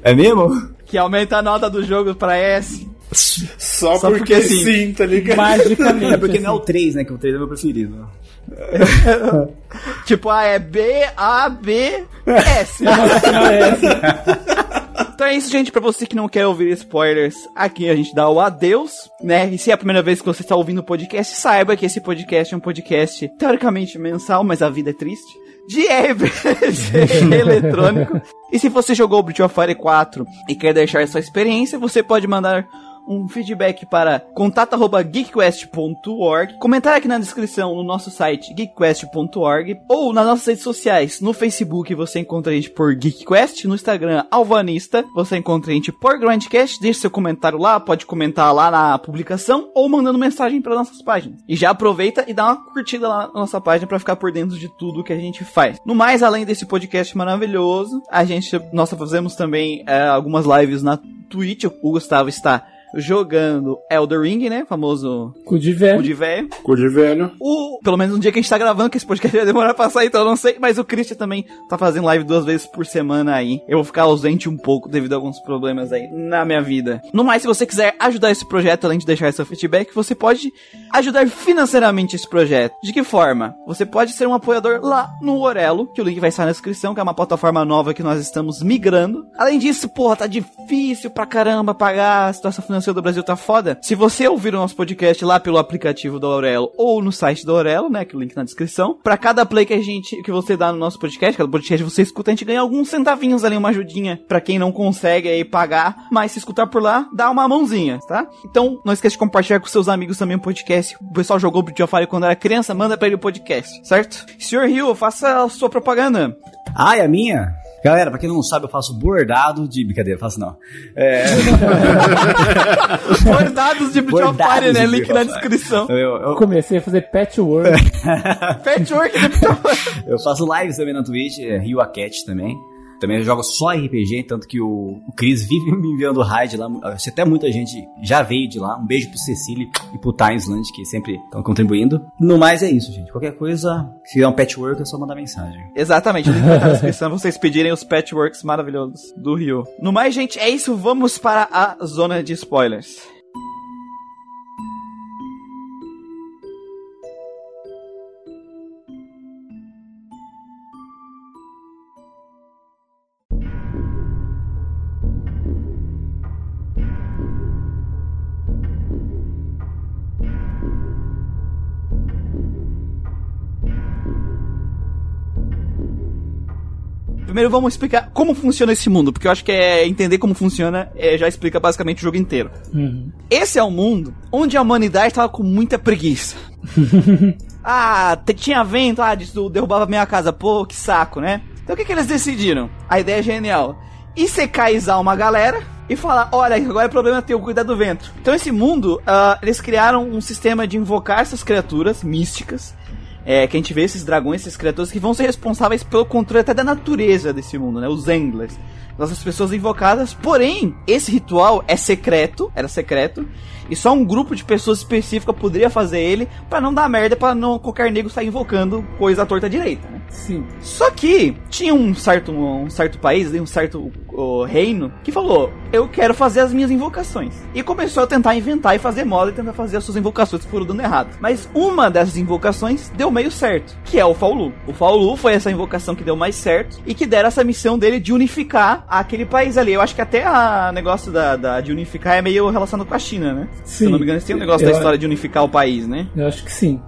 É mesmo? que aumenta a nota do jogo pra S. Só, Só porque, porque sim. sim, tá ligado? Magicamente. É porque não é o assim. 3, né? Que o 3 é meu preferido. Tipo, A é B, A, B, S. É. Então é isso, gente. Pra você que não quer ouvir spoilers, aqui a gente dá o adeus, né? E se é a primeira vez que você está ouvindo o podcast, saiba que esse podcast é um podcast teoricamente mensal, mas a vida é triste. De RPG eletrônico. E se você jogou o Breath of Fire 4 e quer deixar sua experiência, você pode mandar um feedback para contato@geekquest.org, comentar aqui na descrição no nosso site geekquest.org ou nas nossas redes sociais. No Facebook você encontra a gente por GeekQuest, no Instagram Alvanista, você encontra a gente por Grandcast, deixe seu comentário lá, pode comentar lá na publicação ou mandando mensagem para nossas páginas. E já aproveita e dá uma curtida lá na nossa página para ficar por dentro de tudo que a gente faz. No mais, além desse podcast maravilhoso, a gente nós fazemos também é, algumas lives na Twitch. O Gustavo está jogando Elder Ring, né? Famoso Cu de velho. de velho. Cu de velho. O, pelo menos no dia que a gente tá gravando, que esse podcast vai demorar pra sair, então eu não sei. Mas o Christian também tá fazendo live duas vezes por semana aí. Eu vou ficar ausente um pouco devido a alguns problemas aí na minha vida. No mais, se você quiser ajudar esse projeto, além de deixar seu feedback, você pode ajudar financeiramente esse projeto. De que forma? Você pode ser um apoiador lá no Orelo, que o link vai estar na descrição, que é uma plataforma nova que nós estamos migrando. Além disso, porra, tá difícil pra caramba pagar, a situação financeira do Brasil tá foda. Se você ouvir o nosso podcast lá pelo aplicativo do Aurelo ou no site do Aurelo, né, que o link na descrição, pra cada play que a gente que você dá no nosso podcast, cada podcast você escuta, a gente ganha alguns centavinhos ali, uma ajudinha pra quem não consegue aí pagar, mas se escutar por lá, dá uma mãozinha, tá? Então, não esqueça de compartilhar com seus amigos também o podcast. O pessoal jogou of Fire quando era criança, manda pra ele o podcast, certo? Sr. Hill, faça a sua propaganda. Ah, é a minha? Galera, pra quem não sabe, eu faço bordado de. Brincadeira, faço não. É. Bordados de Breath of Fire, né? Link na descrição. Eu, eu, Comecei a fazer patchwork. Patchwork de of Fire. eu faço lives também na Twitch, é, Rio a Cat também. Também eu jogo só RPG, tanto que o, o Chris vive me enviando raid lá. Até muita gente já veio de lá. Um beijo pro Cecília e pro Timesland, que sempre estão contribuindo. No mais é isso, gente. Qualquer coisa, se tiver um patchwork, é só mandar mensagem. Exatamente, o link vai estar na descrição pra vocês pedirem os patchworks maravilhosos do Rio. No mais, gente, é isso. Vamos para a zona de spoilers. Primeiro vamos explicar como funciona esse mundo, porque eu acho que é entender como funciona é, já explica basicamente o jogo inteiro. Uhum. Esse é o mundo onde a humanidade tava com muita preguiça. ah, tinha vento, ah, derrubava minha casa, pô, que saco, né? Então o que, que eles decidiram? A ideia é genial. E secaizar uma galera e falar, olha, agora é problema teu, cuidar do vento. Então esse mundo, ah, eles criaram um sistema de invocar essas criaturas místicas. É, que a gente vê esses dragões, essas criaturas que vão ser responsáveis pelo controle até da natureza desse mundo, né? Os Englers. Essas pessoas invocadas. Porém, esse ritual é secreto, era secreto, e só um grupo de pessoas específica poderia fazer ele pra não dar merda, pra não qualquer nego sair invocando coisa à torta direita, né? Sim. Só que tinha um certo, um certo país, um certo o, reino, que falou: Eu quero fazer as minhas invocações. E começou a tentar inventar e fazer moda e tentar fazer as suas invocações que foram dando errado. Mas uma dessas invocações deu meio certo, que é o Faulu. O Faulu foi essa invocação que deu mais certo e que deram essa missão dele de unificar aquele país ali. Eu acho que até a negócio da, da de unificar é meio relacionado com a China, né? Sim. Se eu não me engano, tem um negócio Eu- da história de unificar o país, né? Eu acho que sim.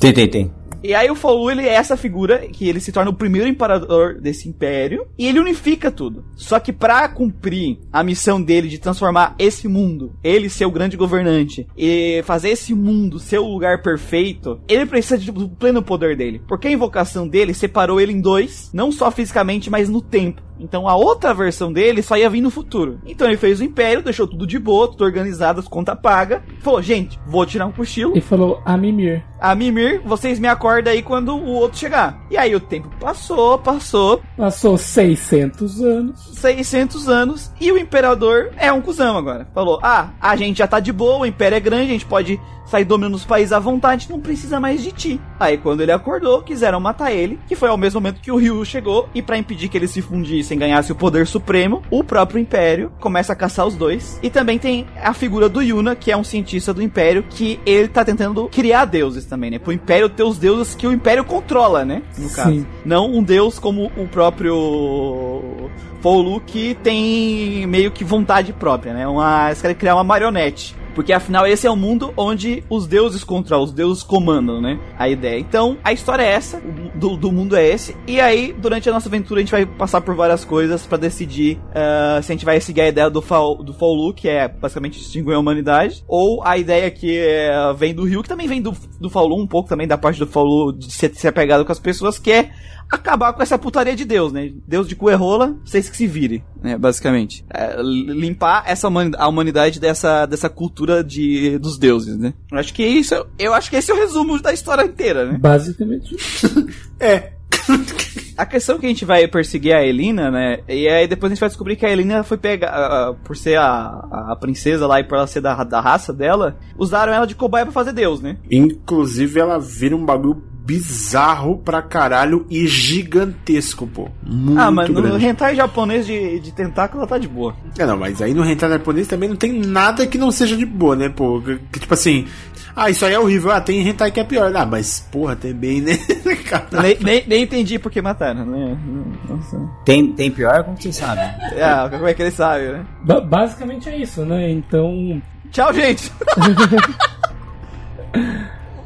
Tem, tem, tem. E aí o Faulu, ele é essa figura que ele se torna o primeiro imperador desse império e ele unifica tudo. Só que pra cumprir a missão dele de transformar esse mundo, ele ser o grande governante e fazer esse mundo ser o lugar perfeito, ele precisa de- do pleno poder dele. Porque a invocação dele separou ele em dois, não só fisicamente, mas no tempo. Então a outra versão dele só ia vir no futuro. Então ele fez o império, deixou tudo de boa, tudo organizado, as contas pagas. Falou, gente, vou tirar um cochilo. E falou a Mimir. A Mimir, vocês me acordam aí quando o outro chegar. E aí o tempo passou, passou, Passou 600 anos. 600 anos, e o imperador é um cuzão agora. Falou: Ah, a gente já tá de boa, o império é grande, a gente pode sair dominando os países à vontade, não precisa mais de ti. Aí quando ele acordou, quiseram matar ele, que foi ao mesmo momento que o Ryu chegou, e pra impedir que eles se fundissem e ganhasse o poder supremo, o próprio império começa a caçar os dois. E também tem a figura do Yuna, que é um cientista do império, que ele tá tentando criar deuses também, né? Pro império ter os deuses que o império controla, né? No caso. Sim. Não um deus como o próprio Foulu que tem meio que vontade própria, né? Uma, eles querem criar uma marionete. Porque afinal esse é o mundo onde os deuses controlam, os deuses comandam, né? A ideia. Então, a história é essa, do, do mundo é esse. E aí, durante a nossa aventura, a gente vai passar por várias coisas pra decidir ah, se a gente vai seguir a ideia do, Faul, do Faulu, que é basicamente extinguir a humanidade, ou a ideia que é, vem do Rio, que também vem do, do Faulu, um pouco também da parte do Faulu de ser, ser apegado com as pessoas, que é acabar com essa putaria de Deus, né? Deus de cu é vocês que se virem, né? Basicamente. É, limpar essa humani- a humanidade dessa, dessa cultura de, dos deuses, né? Eu acho que isso, eu acho que esse é o resumo da história inteira, né? Basicamente. É. A questão é que a gente vai perseguir a Elina, né? E aí depois a gente vai descobrir que a Elina foi pega ah, ah, por ser a, a princesa lá e por ela ser da, da raça dela, usaram ela de cobaia pra fazer Deus, né? Inclusive, ela vira um bagulho bizarro pra caralho e gigantesco, pô. Muito ah, mas no grande. hentai japonês de, de tentáculo tá de boa. É, não, mas aí no hentai japonês também não tem nada que não seja de boa, né, pô? Que, que, tipo assim, ah, isso aí é horrível. Ah, tem hentai que é pior. Ah, mas porra, também, né? Nem, nem, nem entendi por que mataram, né? Nossa. Tem, tem pior, como vocês sabem. Ah, como é que ele sabe, né? Ba- basicamente é isso, né? Então. Tchau, gente!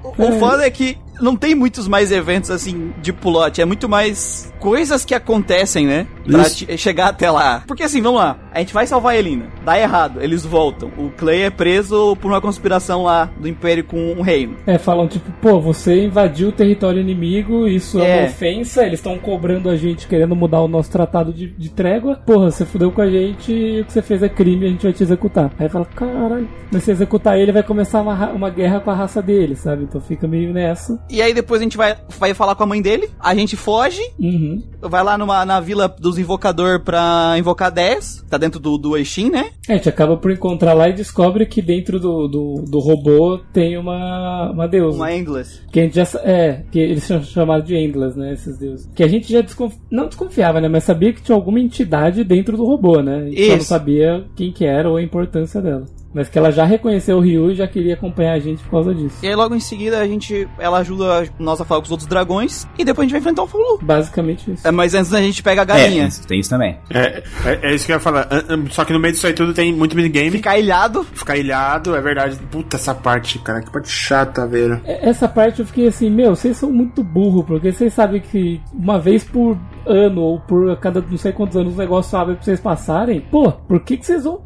o o foda é que não tem muitos mais eventos assim de pulote, é muito mais coisas que acontecem, né? Pra chegar até lá. Porque assim, vamos lá, a gente vai salvar a Elina, dá errado, eles voltam. O Clay é preso por uma conspiração lá do Império com o reino. É, falam tipo, pô, você invadiu o território inimigo, isso é, É. uma ofensa, eles estão cobrando a gente, querendo mudar o nosso tratado de, de trégua. Porra, você fudeu com a gente e o que você fez é crime a gente vai te executar. Aí fala, caralho, mas se executar ele vai começar uma, uma guerra com a raça dele, sabe? Então fica meio nessa. E aí depois a gente vai, vai falar com a mãe dele, a gente foge, Uhum. vai lá numa, na vila dos invocador pra invocar 10, tá dentro do, do Eixin, né? É, a gente acaba por encontrar lá e descobre que dentro do, do, do robô tem uma, uma deusa. Uma Endless. Que a gente já. É, que eles são chamados de Endless, né? Esses deuses. Que a gente já desconf... não desconfiava, né? Mas sabia que tinha alguma entidade dentro do robô, né? A gente só não Isso. sabia quem que era ou a importância dela. Mas que ela já reconheceu o Ryu e já queria acompanhar a gente por causa disso. E aí logo em seguida a gente, ela ajuda nós a falar com os outros dragões e depois a gente vai enfrentar o Fulu. Basicamente isso. É, mas antes a gente pega a galinha. É, tem isso também. É, é, é isso que eu ia falar. Só que no meio disso aí tudo tem muito minigame. Ficar ilhado. Ficar ilhado, é verdade. Puta, essa parte, cara, que parte chata, velho. É, Essa parte eu fiquei assim, meu, vocês são muito burro, porque vocês sabem que uma vez por ano ou por cada não sei quantos anos o negócio abre pra vocês passarem. Pô, por que, que vocês vão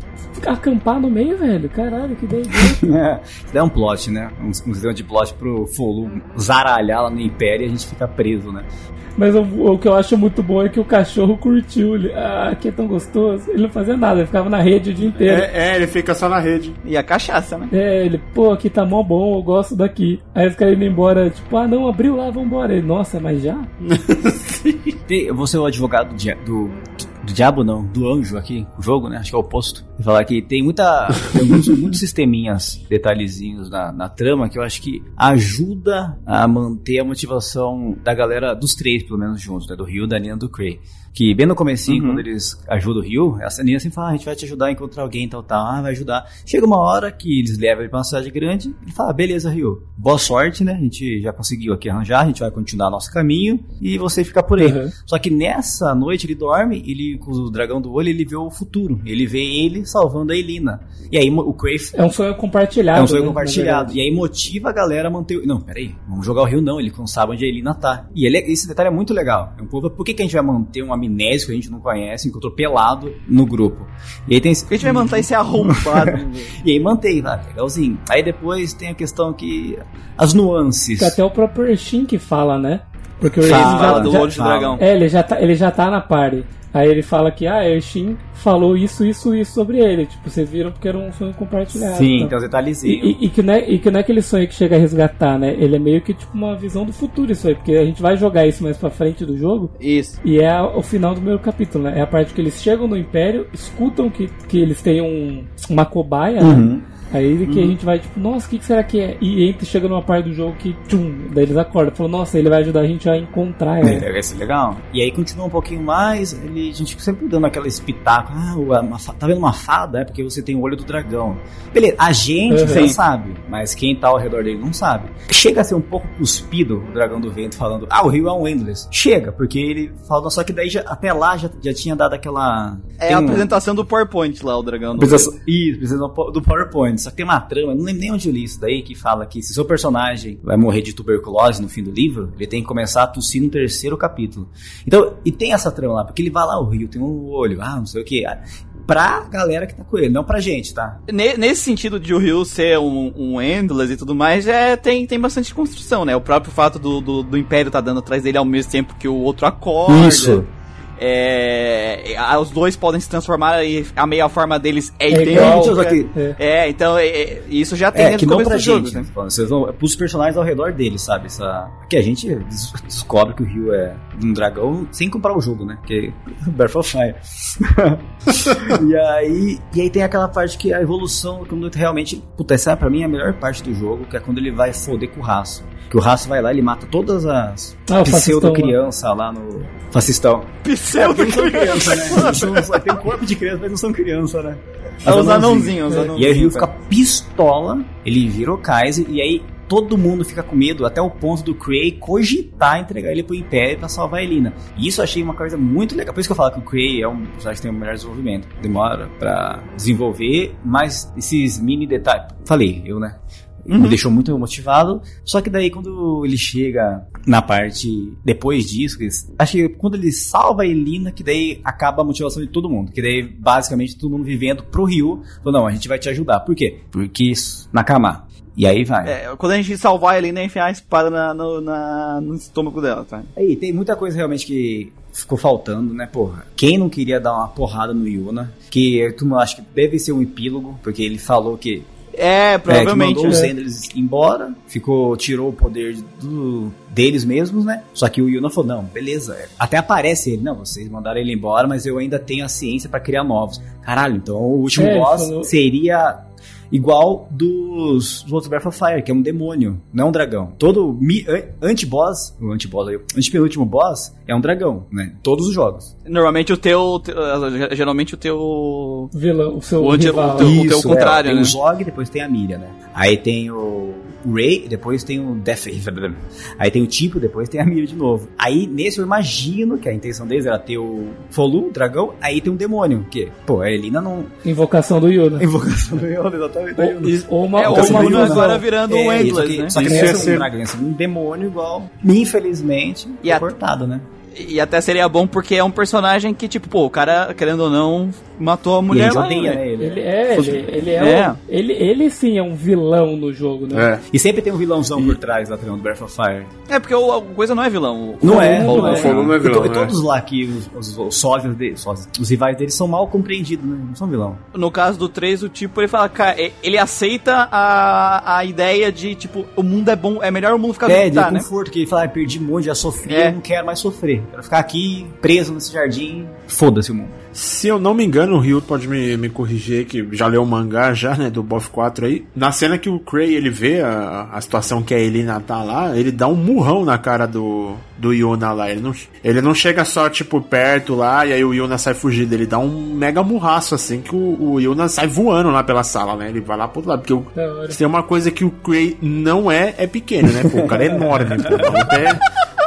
acampar no meio, velho? Caralho, que ideia. Isso é um plot, né? Um, um sistema de plot pro Folu zaralhar lá no Império e a gente fica preso, né? Mas o, o que eu acho muito bom é que o cachorro curtiu. Ele, ah, aqui é tão gostoso. Ele não fazia nada, ele ficava na rede o dia inteiro. É. É, é, ele fica só na rede. E a cachaça, né? ele, pô, aqui tá mó bom, eu gosto daqui. Aí os caras indo embora, tipo, ah, não, abriu lá, vambora. Ele, nossa, mas já? Vou ser o advogado de- do, do diabo não, do anjo aqui, o jogo, né? Acho que é o oposto. E falar que tem muita. Tem muitos, muitos sisteminhas, detalhezinhos na, na trama que eu acho que ajuda a manter a motivação da galera, dos três, pelo menos, juntos, né? Do Rio, da Nina do Cray. Que bem no comecinho, Uhum. quando eles ajudam o Rio, essa Nina sempre fala, ah, a gente vai te ajudar a encontrar alguém, tal, tal, ah, vai ajudar. Chega uma hora que eles levam ele pra uma cidade grande, ele fala, ah, beleza, Rio, boa sorte, né? A gente já conseguiu aqui arranjar, a gente vai continuar nosso caminho e você fica por aí. Uhum. Só que nessa noite ele dorme, ele com o dragão do olho, ele vê o futuro. Ele vê ele salvando a Elina. E aí o Crave É um sonho compartilhado. é um sonho né, compartilhado. E aí motiva a galera a manter. o- Não, peraí, vamos jogar o Rio não. Ele não sabe onde a Elina tá. E ele, esse detalhe é muito legal. É um povo, por que, que a gente vai manter um amnésico que a gente não conhece, encontrou pelado no grupo? E aí tem esse. A gente vai manter esse arrombado? E aí mantém, vai, legalzinho. Aí depois tem a questão que. As nuances. Que até o próprio Ershin que fala, né? Porque o Ershin Fala já, do já- olho fala. dragão. É, ele já, tá, ele já tá na party. Aí ele fala que, ah, Ershin falou isso, isso, isso sobre ele. Tipo, vocês viram porque era um sonho compartilhado. Sim, tá? tem os E, detalhezinhos. e- e que não é, e que não é aquele sonho que chega a resgatar, né? Ele é meio que tipo uma visão do futuro isso aí, porque a gente vai jogar isso mais pra frente do jogo Isso. e é a- o final do primeiro capítulo, né? É a parte que eles chegam no Império, escutam que, que eles têm um, uma cobaia, né? Uhum. Aí que a gente vai, tipo, nossa, o que, que será que é? E entra, chega numa parte do jogo que, tchum, daí eles acordam. Falam, nossa, ele vai ajudar a gente a encontrar ela. É, vai ser legal. E aí continua um pouquinho mais, ele, a gente sempre dando aquela espetáculo. Ah, o- uma tá vendo uma fada? É porque você tem o olho do dragão. Beleza, a gente Uhum. já sabe, mas quem tá ao redor dele não sabe. Chega a ser um pouco cuspido o dragão do vento falando, ah, o rio é um Endless. Chega, porque ele fala, só que daí já- até lá já, já tinha dado aquela. É tem a um- apresentação do PowerPoint lá, o dragão. do- Apresentação- Isso, precisa do PowerPoint. Só que tem uma trama, não lembro nem onde eu li isso daí, que fala que se seu personagem vai morrer de tuberculose no fim do livro, ele tem que começar a tossir no terceiro capítulo. Então, e tem essa trama lá, porque ele vai lá, o Rio tem um olho, ah, não sei o que. Pra galera que tá com ele, não pra gente, tá? Ne- Nesse sentido de o Ryu ser um, um Endless e tudo mais, é, tem, tem bastante construção, né? O próprio fato do, do, do Império tá dando atrás dele ao mesmo tempo que o outro acorda. É, os dois podem se transformar e a meia forma deles é, É idêntica. igual, Só que- É. É, então é, é, isso já tem É, que o não pra do jogo, gente, né? né? Vocês vão, pros personagens ao redor dele, sabe? Essa, que a gente des- descobre que o Rio é um dragão sem comprar o jogo, né? Porque Breath of Fire. e, aí, e aí tem aquela parte que a evolução, quando realmente. Puta, essa pra mim é a melhor parte do jogo, que é quando ele vai foder com o raço. Que o raço vai lá, ele mata todas as Ah, o fascistão pseudo-criança lá no. Fascistão. Pseudo Não são criança, né? Eles são- Tem um corpo de criança, mas não são criança, né? É os anãozinhos, os E aí o anãozinhos, Ryu tá. fica pistola, ele vira o Kaiser, e aí todo mundo fica com medo, até o ponto do Cray cogitar entregar ele pro Império pra salvar a Elina. E isso eu achei uma coisa muito legal. Por isso que eu falo que o Cray é um personagem que tem o melhor desenvolvimento. Demora pra desenvolver, mas esses mini detalhes. Falei, eu, né? Me deixou muito motivado. Só que daí, quando ele chega na parte depois disso, acho que quando ele salva a Elina, que daí acaba a motivação de todo mundo. Que daí, basicamente, todo mundo vivendo pro Ryu. Falou, não, a gente vai te ajudar. Por quê? Porque isso, Nakama. E aí vai. É, quando a gente salvar ele, nem enfiar a espada na- no, na- no estômago dela, tá? Aí, tem muita coisa realmente que ficou faltando, né, porra? Quem não queria dar uma porrada no Yuna? Que tu acho que deve ser um epílogo, porque ele falou que É, É, provavelmente. mandou os né? Enders embora, ficou, tirou o poder do- deles mesmos, né? Só que o Yuna falou, não, beleza. é. Até aparece ele, não, vocês mandaram ele embora, mas eu ainda tenho a ciência pra criar novos. Caralho, então o último É, boss falou- seria igual dos, dos outros Breath of Fire, que é um demônio, não um dragão. Todo mi- anti-boss, o anti-boss antepenúltimo boss é um dragão, né? Todos os jogos. Normalmente o teu. te- uh, geralmente o teu. Vilão, o seu O anti- rival. o teu- o teu contrário, tem né? o Zog, depois tem a Miriam, né? Aí tem o Ray, depois tem o Death. Aí tem o Tipo, depois tem a Miriam de novo. Aí nesse eu imagino que a intenção deles era ter o Folu, o dragão, aí tem um demônio. Que, pô, a Elina não. Invocação do Yuna. Invocação do Yoda, exatamente. do Yoda. Ou, ou uma, É, ou o uma ilusão. agora virando um É, Endless, só que, né? Só que Isso não ia ia ser ser- um dragão, ia ser um demônio igual. Infelizmente, E a- cortado, né? E até seria bom porque é um personagem que, tipo, pô, o cara, querendo ou não, matou a E mulher eles lá. odeiam, né? né? Ele, Ele é, ele, ele é, É. um- ele, ele sim é um vilão no jogo, né? É. E sempre tem um vilãozão por trás lá também, do Breath of Fire. É, porque o, a coisa não é vilão. O- Não é, o- não é. Não é vilão, E to- né? Todos lá que os, os, os sósias dele, sósias, os rivais dele são mal compreendidos, né? Não são vilão. No caso do 3, o tipo, ele fala, cara, e- ele aceita a, a ideia de, tipo, o mundo é bom, é melhor o mundo ficar do É, tá, né? conforto, que ele fala, ah, perdi muito, já sofri, É. eu não quero mais sofrer. Quero ficar aqui preso nesse jardim, foda-se o mundo. Se eu não me engano, o Ryu pode me, me corrigir, que já leu o mangá já, né, do BoF 4 aí. Na cena que o Cray, ele vê a, a situação que a Elina tá lá, ele dá um murrão na cara do, do Yuna lá. Ele não, ele não chega só, tipo, perto lá e aí o Yuna sai fugindo. Ele dá um mega murraço, assim, que o, o Yuna sai voando lá pela sala, né? Ele vai lá pro outro lado, porque o, se tem uma coisa que o Cray não é, é pequeno, né? Pô, o cara é enorme, pô. O maluco é...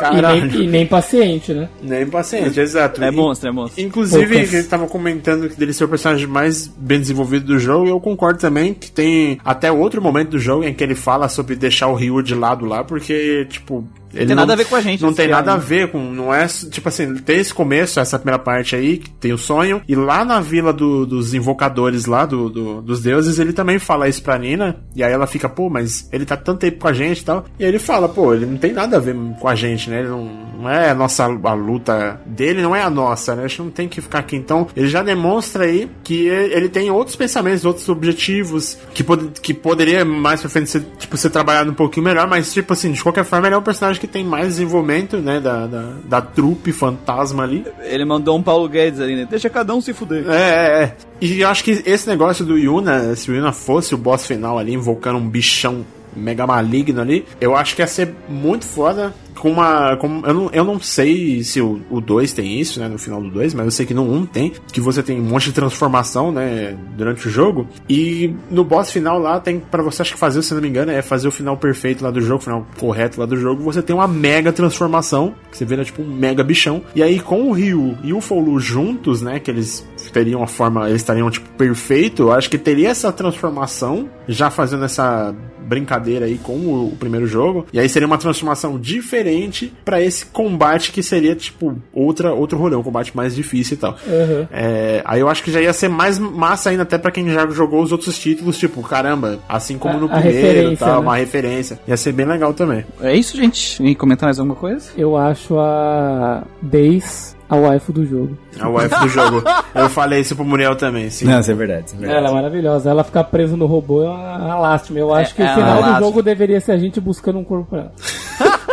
E nem, e nem paciente, né? Nem paciente, exato. É monstro, é monstro. Inclusive, Poucas. ele tava comentando que dele ser o personagem mais bem desenvolvido do jogo, e eu concordo também que tem até outro momento do jogo em que ele fala sobre deixar o Ryu de lado lá, porque, tipo. Ele tem nada a ver com a gente, Não tem nada a né? ver com. Não é. Tipo assim, tem esse começo, essa primeira parte aí, que tem o sonho, e lá na vila do- dos invocadores lá, do, do- dos deuses, ele também fala isso pra Nina, e aí ela fica, pô, mas ele tá tanto tempo com a gente e tal. E aí ele fala, pô, ele não tem nada a ver com a gente, né? Ele não, não é a nossa a luta dele, não é a nossa, né? A gente não tem que ficar aqui. Então, ele já demonstra aí que ele tem outros pensamentos, outros objetivos, que, pod que poderia mais pra frente ser, tipo, ser trabalhado um pouquinho melhor, mas, tipo assim, de qualquer forma, ele é um personagem que tem mais desenvolvimento, né? Da, da, da trupe fantasma ali. Ele mandou um Paulo Guedes ali, né? Deixa cada um se fuder. É, é, é. E eu acho que esse negócio do Yuna, se o Yuna fosse o boss final ali, invocando um bichão mega maligno ali, eu acho que ia ser muito foda. Com uma. Com, eu, não, eu não sei se o 2 tem isso, né? No final do 2, mas eu sei que no 1 um tem. Que você tem um monte de transformação, né? Durante o jogo. E no boss final lá tem. Pra você acho que fazer, se não me engano, é fazer o final perfeito lá do jogo, o final correto lá do jogo. Você tem uma mega transformação. Que você vira tipo um mega bichão. E aí com o Ryu e o Foulu juntos, né? Que eles teriam a forma. Eles estariam tipo perfeito. Eu acho que teria essa transformação. Já fazendo essa brincadeira aí com o, o primeiro jogo. E aí seria uma transformação diferente pra esse combate que seria, tipo, outra, outro rolê, um combate mais difícil e tal. Uhum. É, aí eu acho que já ia ser mais massa ainda, até pra quem já jogou os outros títulos, tipo, caramba, assim como A- no primeiro e tal, né? uma referência. Ia ser bem legal também. É isso, gente? E comentar mais alguma coisa? Eu acho a Days a waifu do jogo. A wife do jogo. Eu falei isso pro Muriel também, sim. Não, isso é verdade, isso é verdade. Ela é maravilhosa. Ela ficar presa no robô é uma, uma lástima. Eu acho que é o uma final do lástima. jogo deveria ser a gente buscando um corpo pra ela.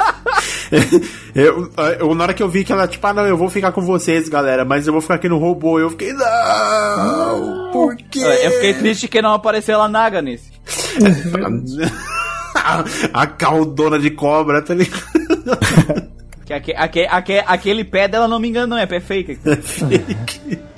Eu, eu, na hora que eu vi que ela, tipo, ah, não, eu vou ficar com vocês, galera, mas eu vou ficar aqui no robô, eu fiquei, não, por quê? Eu fiquei triste que não apareceu ela Naga nesse. a caldona de cobra, tá ligado? Que aque, aque, aque, aquele pé dela, não me engano, não é pé fake.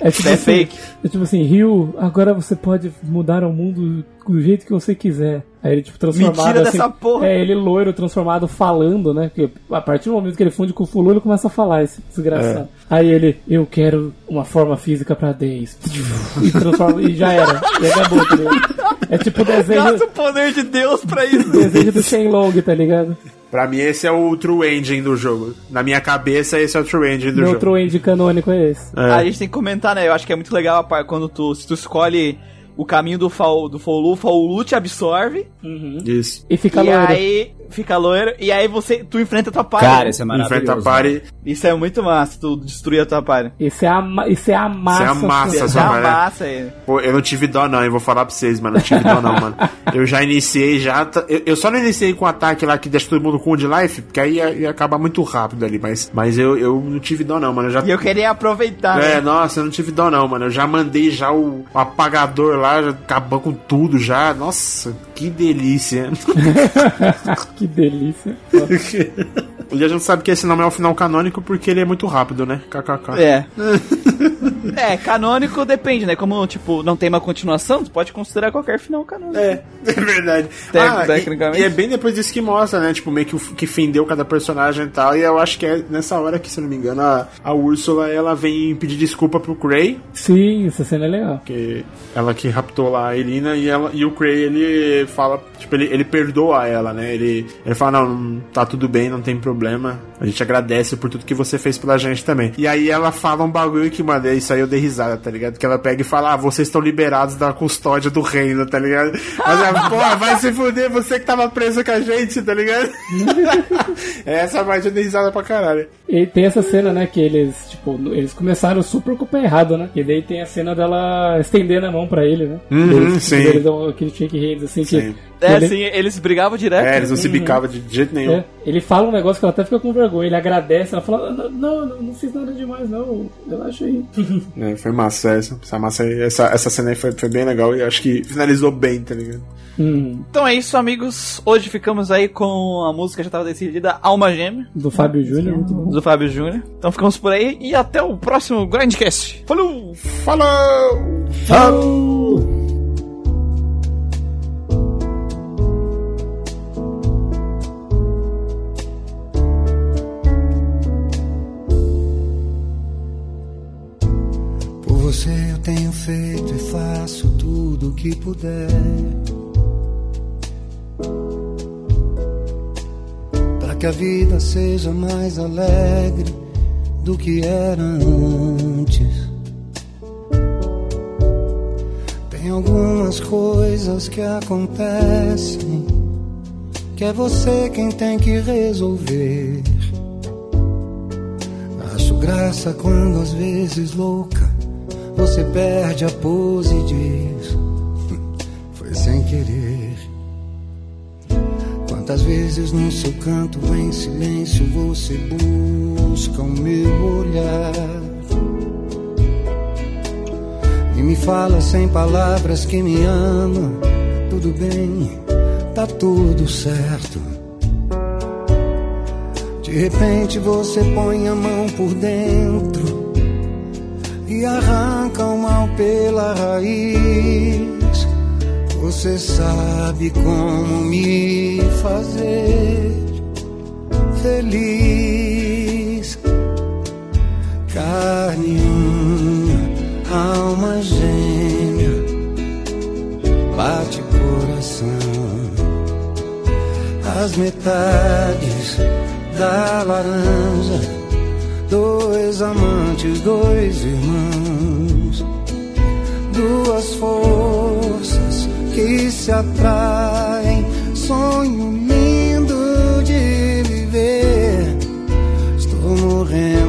É tipo, É assim, fake. é tipo assim, Rio, agora você pode mudar o mundo do jeito que você quiser. Aí ele, tipo, transformado Mentira assim, dessa porra. É, ele loiro, transformado, falando, né? Porque a partir do momento que ele funde com o Fulu, ele começa a falar, esse desgraçado. Aí ele, eu quero uma forma física pra 10. E transforma, e já era. E acabou, tá ligado? É tipo o desenho, Gasta o poder de Deus pra isso. desenho do Shenlong, tá ligado? Pra mim, esse é o true engine do jogo. Na minha cabeça, esse é o true engine do Meu jogo. true end canônico é esse. É. A gente tem que comentar, né? Eu acho que é muito legal quando tu, se tu escolhe o caminho do Faul, do Faulu, o Faulu te absorve. Isso. E fica e loiro. aí fica loiro. E aí você, tu enfrenta a tua party. Cara, isso é Enfrenta a maravilhoso. party. Isso é muito massa, tu destruir a tua party. Isso é a, ma- isso é a massa. Isso é a massa, sua- né? massa aí. Pô, eu não tive dó não, eu vou falar pra vocês, mano. Não tive dó não, mano. Eu já iniciei, já. Eu, eu só não iniciei com o ataque lá que deixa todo mundo com o de life, porque aí ia, ia acabar muito rápido ali, mas, mas eu, eu não tive dó não, mano. Eu já. E eu queria aproveitar, É, né? nossa, eu não tive dó não, mano. Eu já mandei já o, o apagador lá, já acabou com tudo já. Nossa, que delícia. que delícia. E a gente sabe que esse não é o final canônico porque ele é muito rápido, né? KKK. É. é, canônico depende, né? Como, tipo, não tem uma continuação, tu pode considerar qualquer final canônico. É, é verdade. Ah, e- tecnicamente. E, é bem depois disso que mostra, né? Tipo, meio que, o- que fendeu cada personagem e tal. E eu acho que é nessa hora que, se não me engano, a, a Úrsula ela vem pedir desculpa pro Cray. Sim, essa cena é legal. Que ela que raptou lá a Elina e, ela, e o Cray ele fala, tipo, ele, ele perdoa ela, né? Ele, ele fala, não, não, tá tudo bem, não tem problema. A gente agradece por tudo que você fez pela gente também. E aí ela fala um bagulho que, mano, isso aí eu dei risada, tá ligado? Que ela pega e fala, ah, vocês estão liberados da custódia do reino, tá ligado? Mas ela, porra, vai se fuder, você que tava preso com a gente, tá ligado? essa parte eu dei risada pra caralho. E tem essa cena, né, que eles, tipo, eles começaram super com o pé errado, né? E daí tem a cena dela estendendo a mão pra ele, né? Uhum, eles, sim. Eles dão aquele shake hands, assim, Sim. que... É, ele, assim, eles brigavam direto. É, eles não se bicavam de jeito nenhum. é, ele fala um negócio que ela até fica com vergonha, ele agradece, ela fala, não, não, não, não fiz nada demais, não, relaxa aí. É, foi massa essa. Essa, massa aí, essa, essa cena aí foi, foi bem legal e acho que finalizou bem, tá ligado? Hum, Então é isso, amigos. Hoje ficamos aí com a música que já estava decidida, Alma Gêmea, do Fábio Júnior, muito bom. do Fábio Júnior. Então ficamos por aí e até o próximo Grandcast. Falou! Falou! Tchau! Você eu tenho feito e faço tudo o que puder. Para que a vida seja mais alegre do que era antes. Tem algumas coisas que acontecem que é você quem tem que resolver. Acho graça quando às vezes louca você perde a pose e diz "Hum, Foi sem querer. Quantas vezes no seu canto em silêncio você busca o meu olhar? E me fala sem palavras que me ama. Tudo bem, tá tudo certo. De repente você põe a mão por dentro e arranca o mal pela raiz. Você sabe como me fazer feliz. Carne unha, alma gêmea, bate coração as metades da laranja, dois amantes, dois irmãos, duas forças que se atraem, sonho lindo de viver. Estou morrendo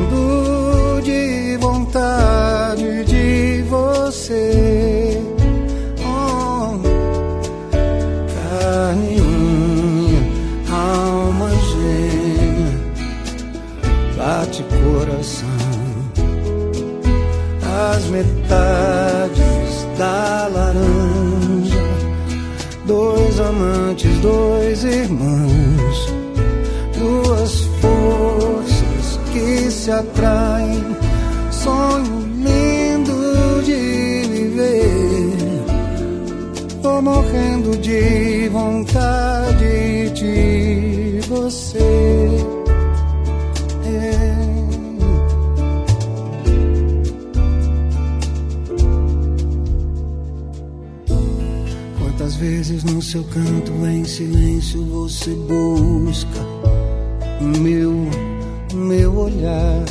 metades da laranja, dois amantes, dois irmãos, duas forças que se atraem, sonho lindo de viver. Tô morrendo de vontade de você. Vezes no seu canto em silêncio você busca o meu, o meu olhar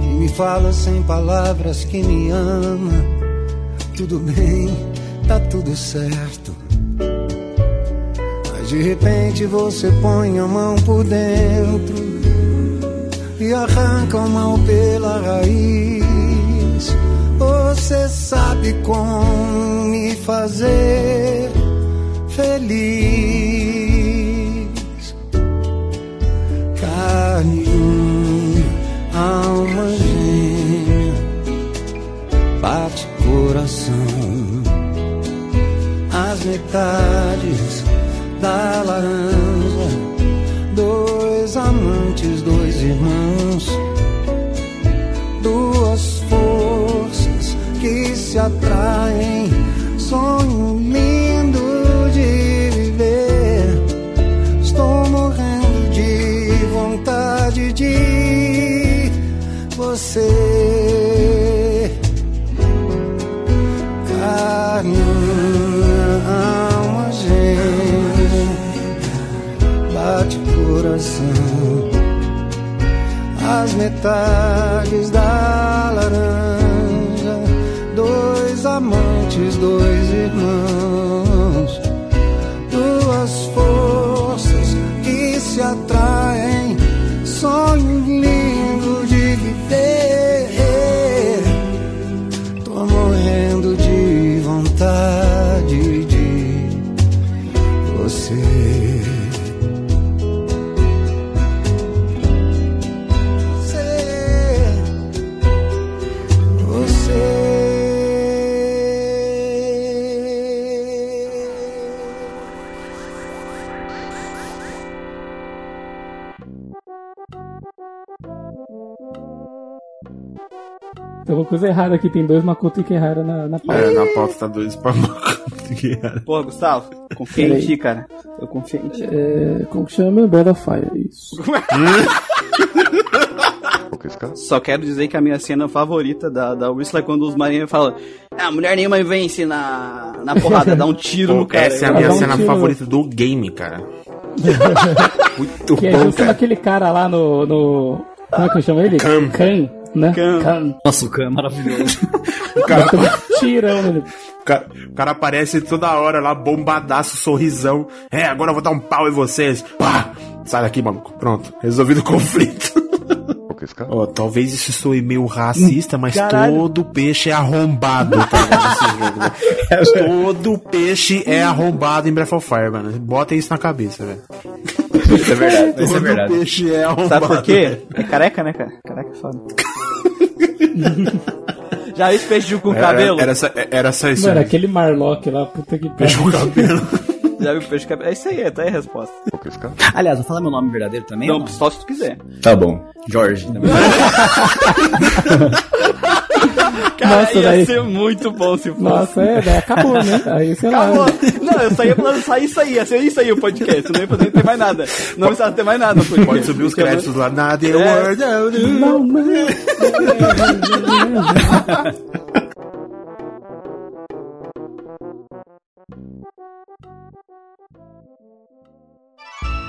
e me fala sem palavras que me ama. Tudo bem, tá tudo certo. Mas de repente você põe a mão por dentro e arranca o mal pela raiz. Você sabe como me fazer feliz. Carne, alma gêmea, bate coração. As metades da laranja, dois amantes, dois irmãos, duas forças que se atraem, sonho metades da laranja, dois amantes, dois irmãos, duas forças que se atraem, sonho coisa errada aqui, tem dois Makoto e Kihara na, na pauta. É, na pauta tá dois pra Porra, Gustavo, confia em ti, cara. Eu confio em ti. É, como que chama? Breath of Fire, isso. Só quero dizer que a minha cena favorita da, da Whistler é quando os marinheiros falam Ah, mulher nenhuma vence na, na porrada, dá um tiro no cara. Essa é a minha um cena tiro. favorita do game, cara. Muito Que é bom, justo cara. naquele cara lá no, no. Como é que chama ele? Khan. Khan, né? Khan. Khan. Nossa, o Khan é maravilhoso. O cara, tirão o cara- o cara aparece toda hora lá, bombadaço, sorrisão. É, agora eu vou dar um pau em vocês. Pá! Sai daqui, maluco. Pronto, resolvido o conflito. Ó, talvez isso soe meio racista, mas Caralho. todo peixe é arrombado, tá jogo, velho. Todo peixe é arrombado em Breath of Fire, mano. Bota isso na cabeça, velho. Isso é verdade, isso é Todo verdade. peixe é arrombado. Sabe por quê? É careca, né, cara? Careca é foda. Já viu esse peixe com Era, cabelo? era, essa- era só isso. Mano, aí. aquele Marlock lá, puta que Peixe pariu. com cabelo. Já viu peixe de cabelo? É isso aí, tá aí a resposta. Aliás, vou falar meu nome verdadeiro também? ou Não, só se tu quiser. Tá bom. Jorge. também. Cara, Nossa, ia daí- ser muito bom se fosse. Nossa, é, daí acabou, né? Aí, sei lá. Acabou. Não, eu só ia lançar isso aí, ia ser isso aí o podcast. Não ia poder ter mais nada. Não precisava ter mais nada. podcast. Pode subir os não- créditos lá. Nada in the É. world. Não, mano. you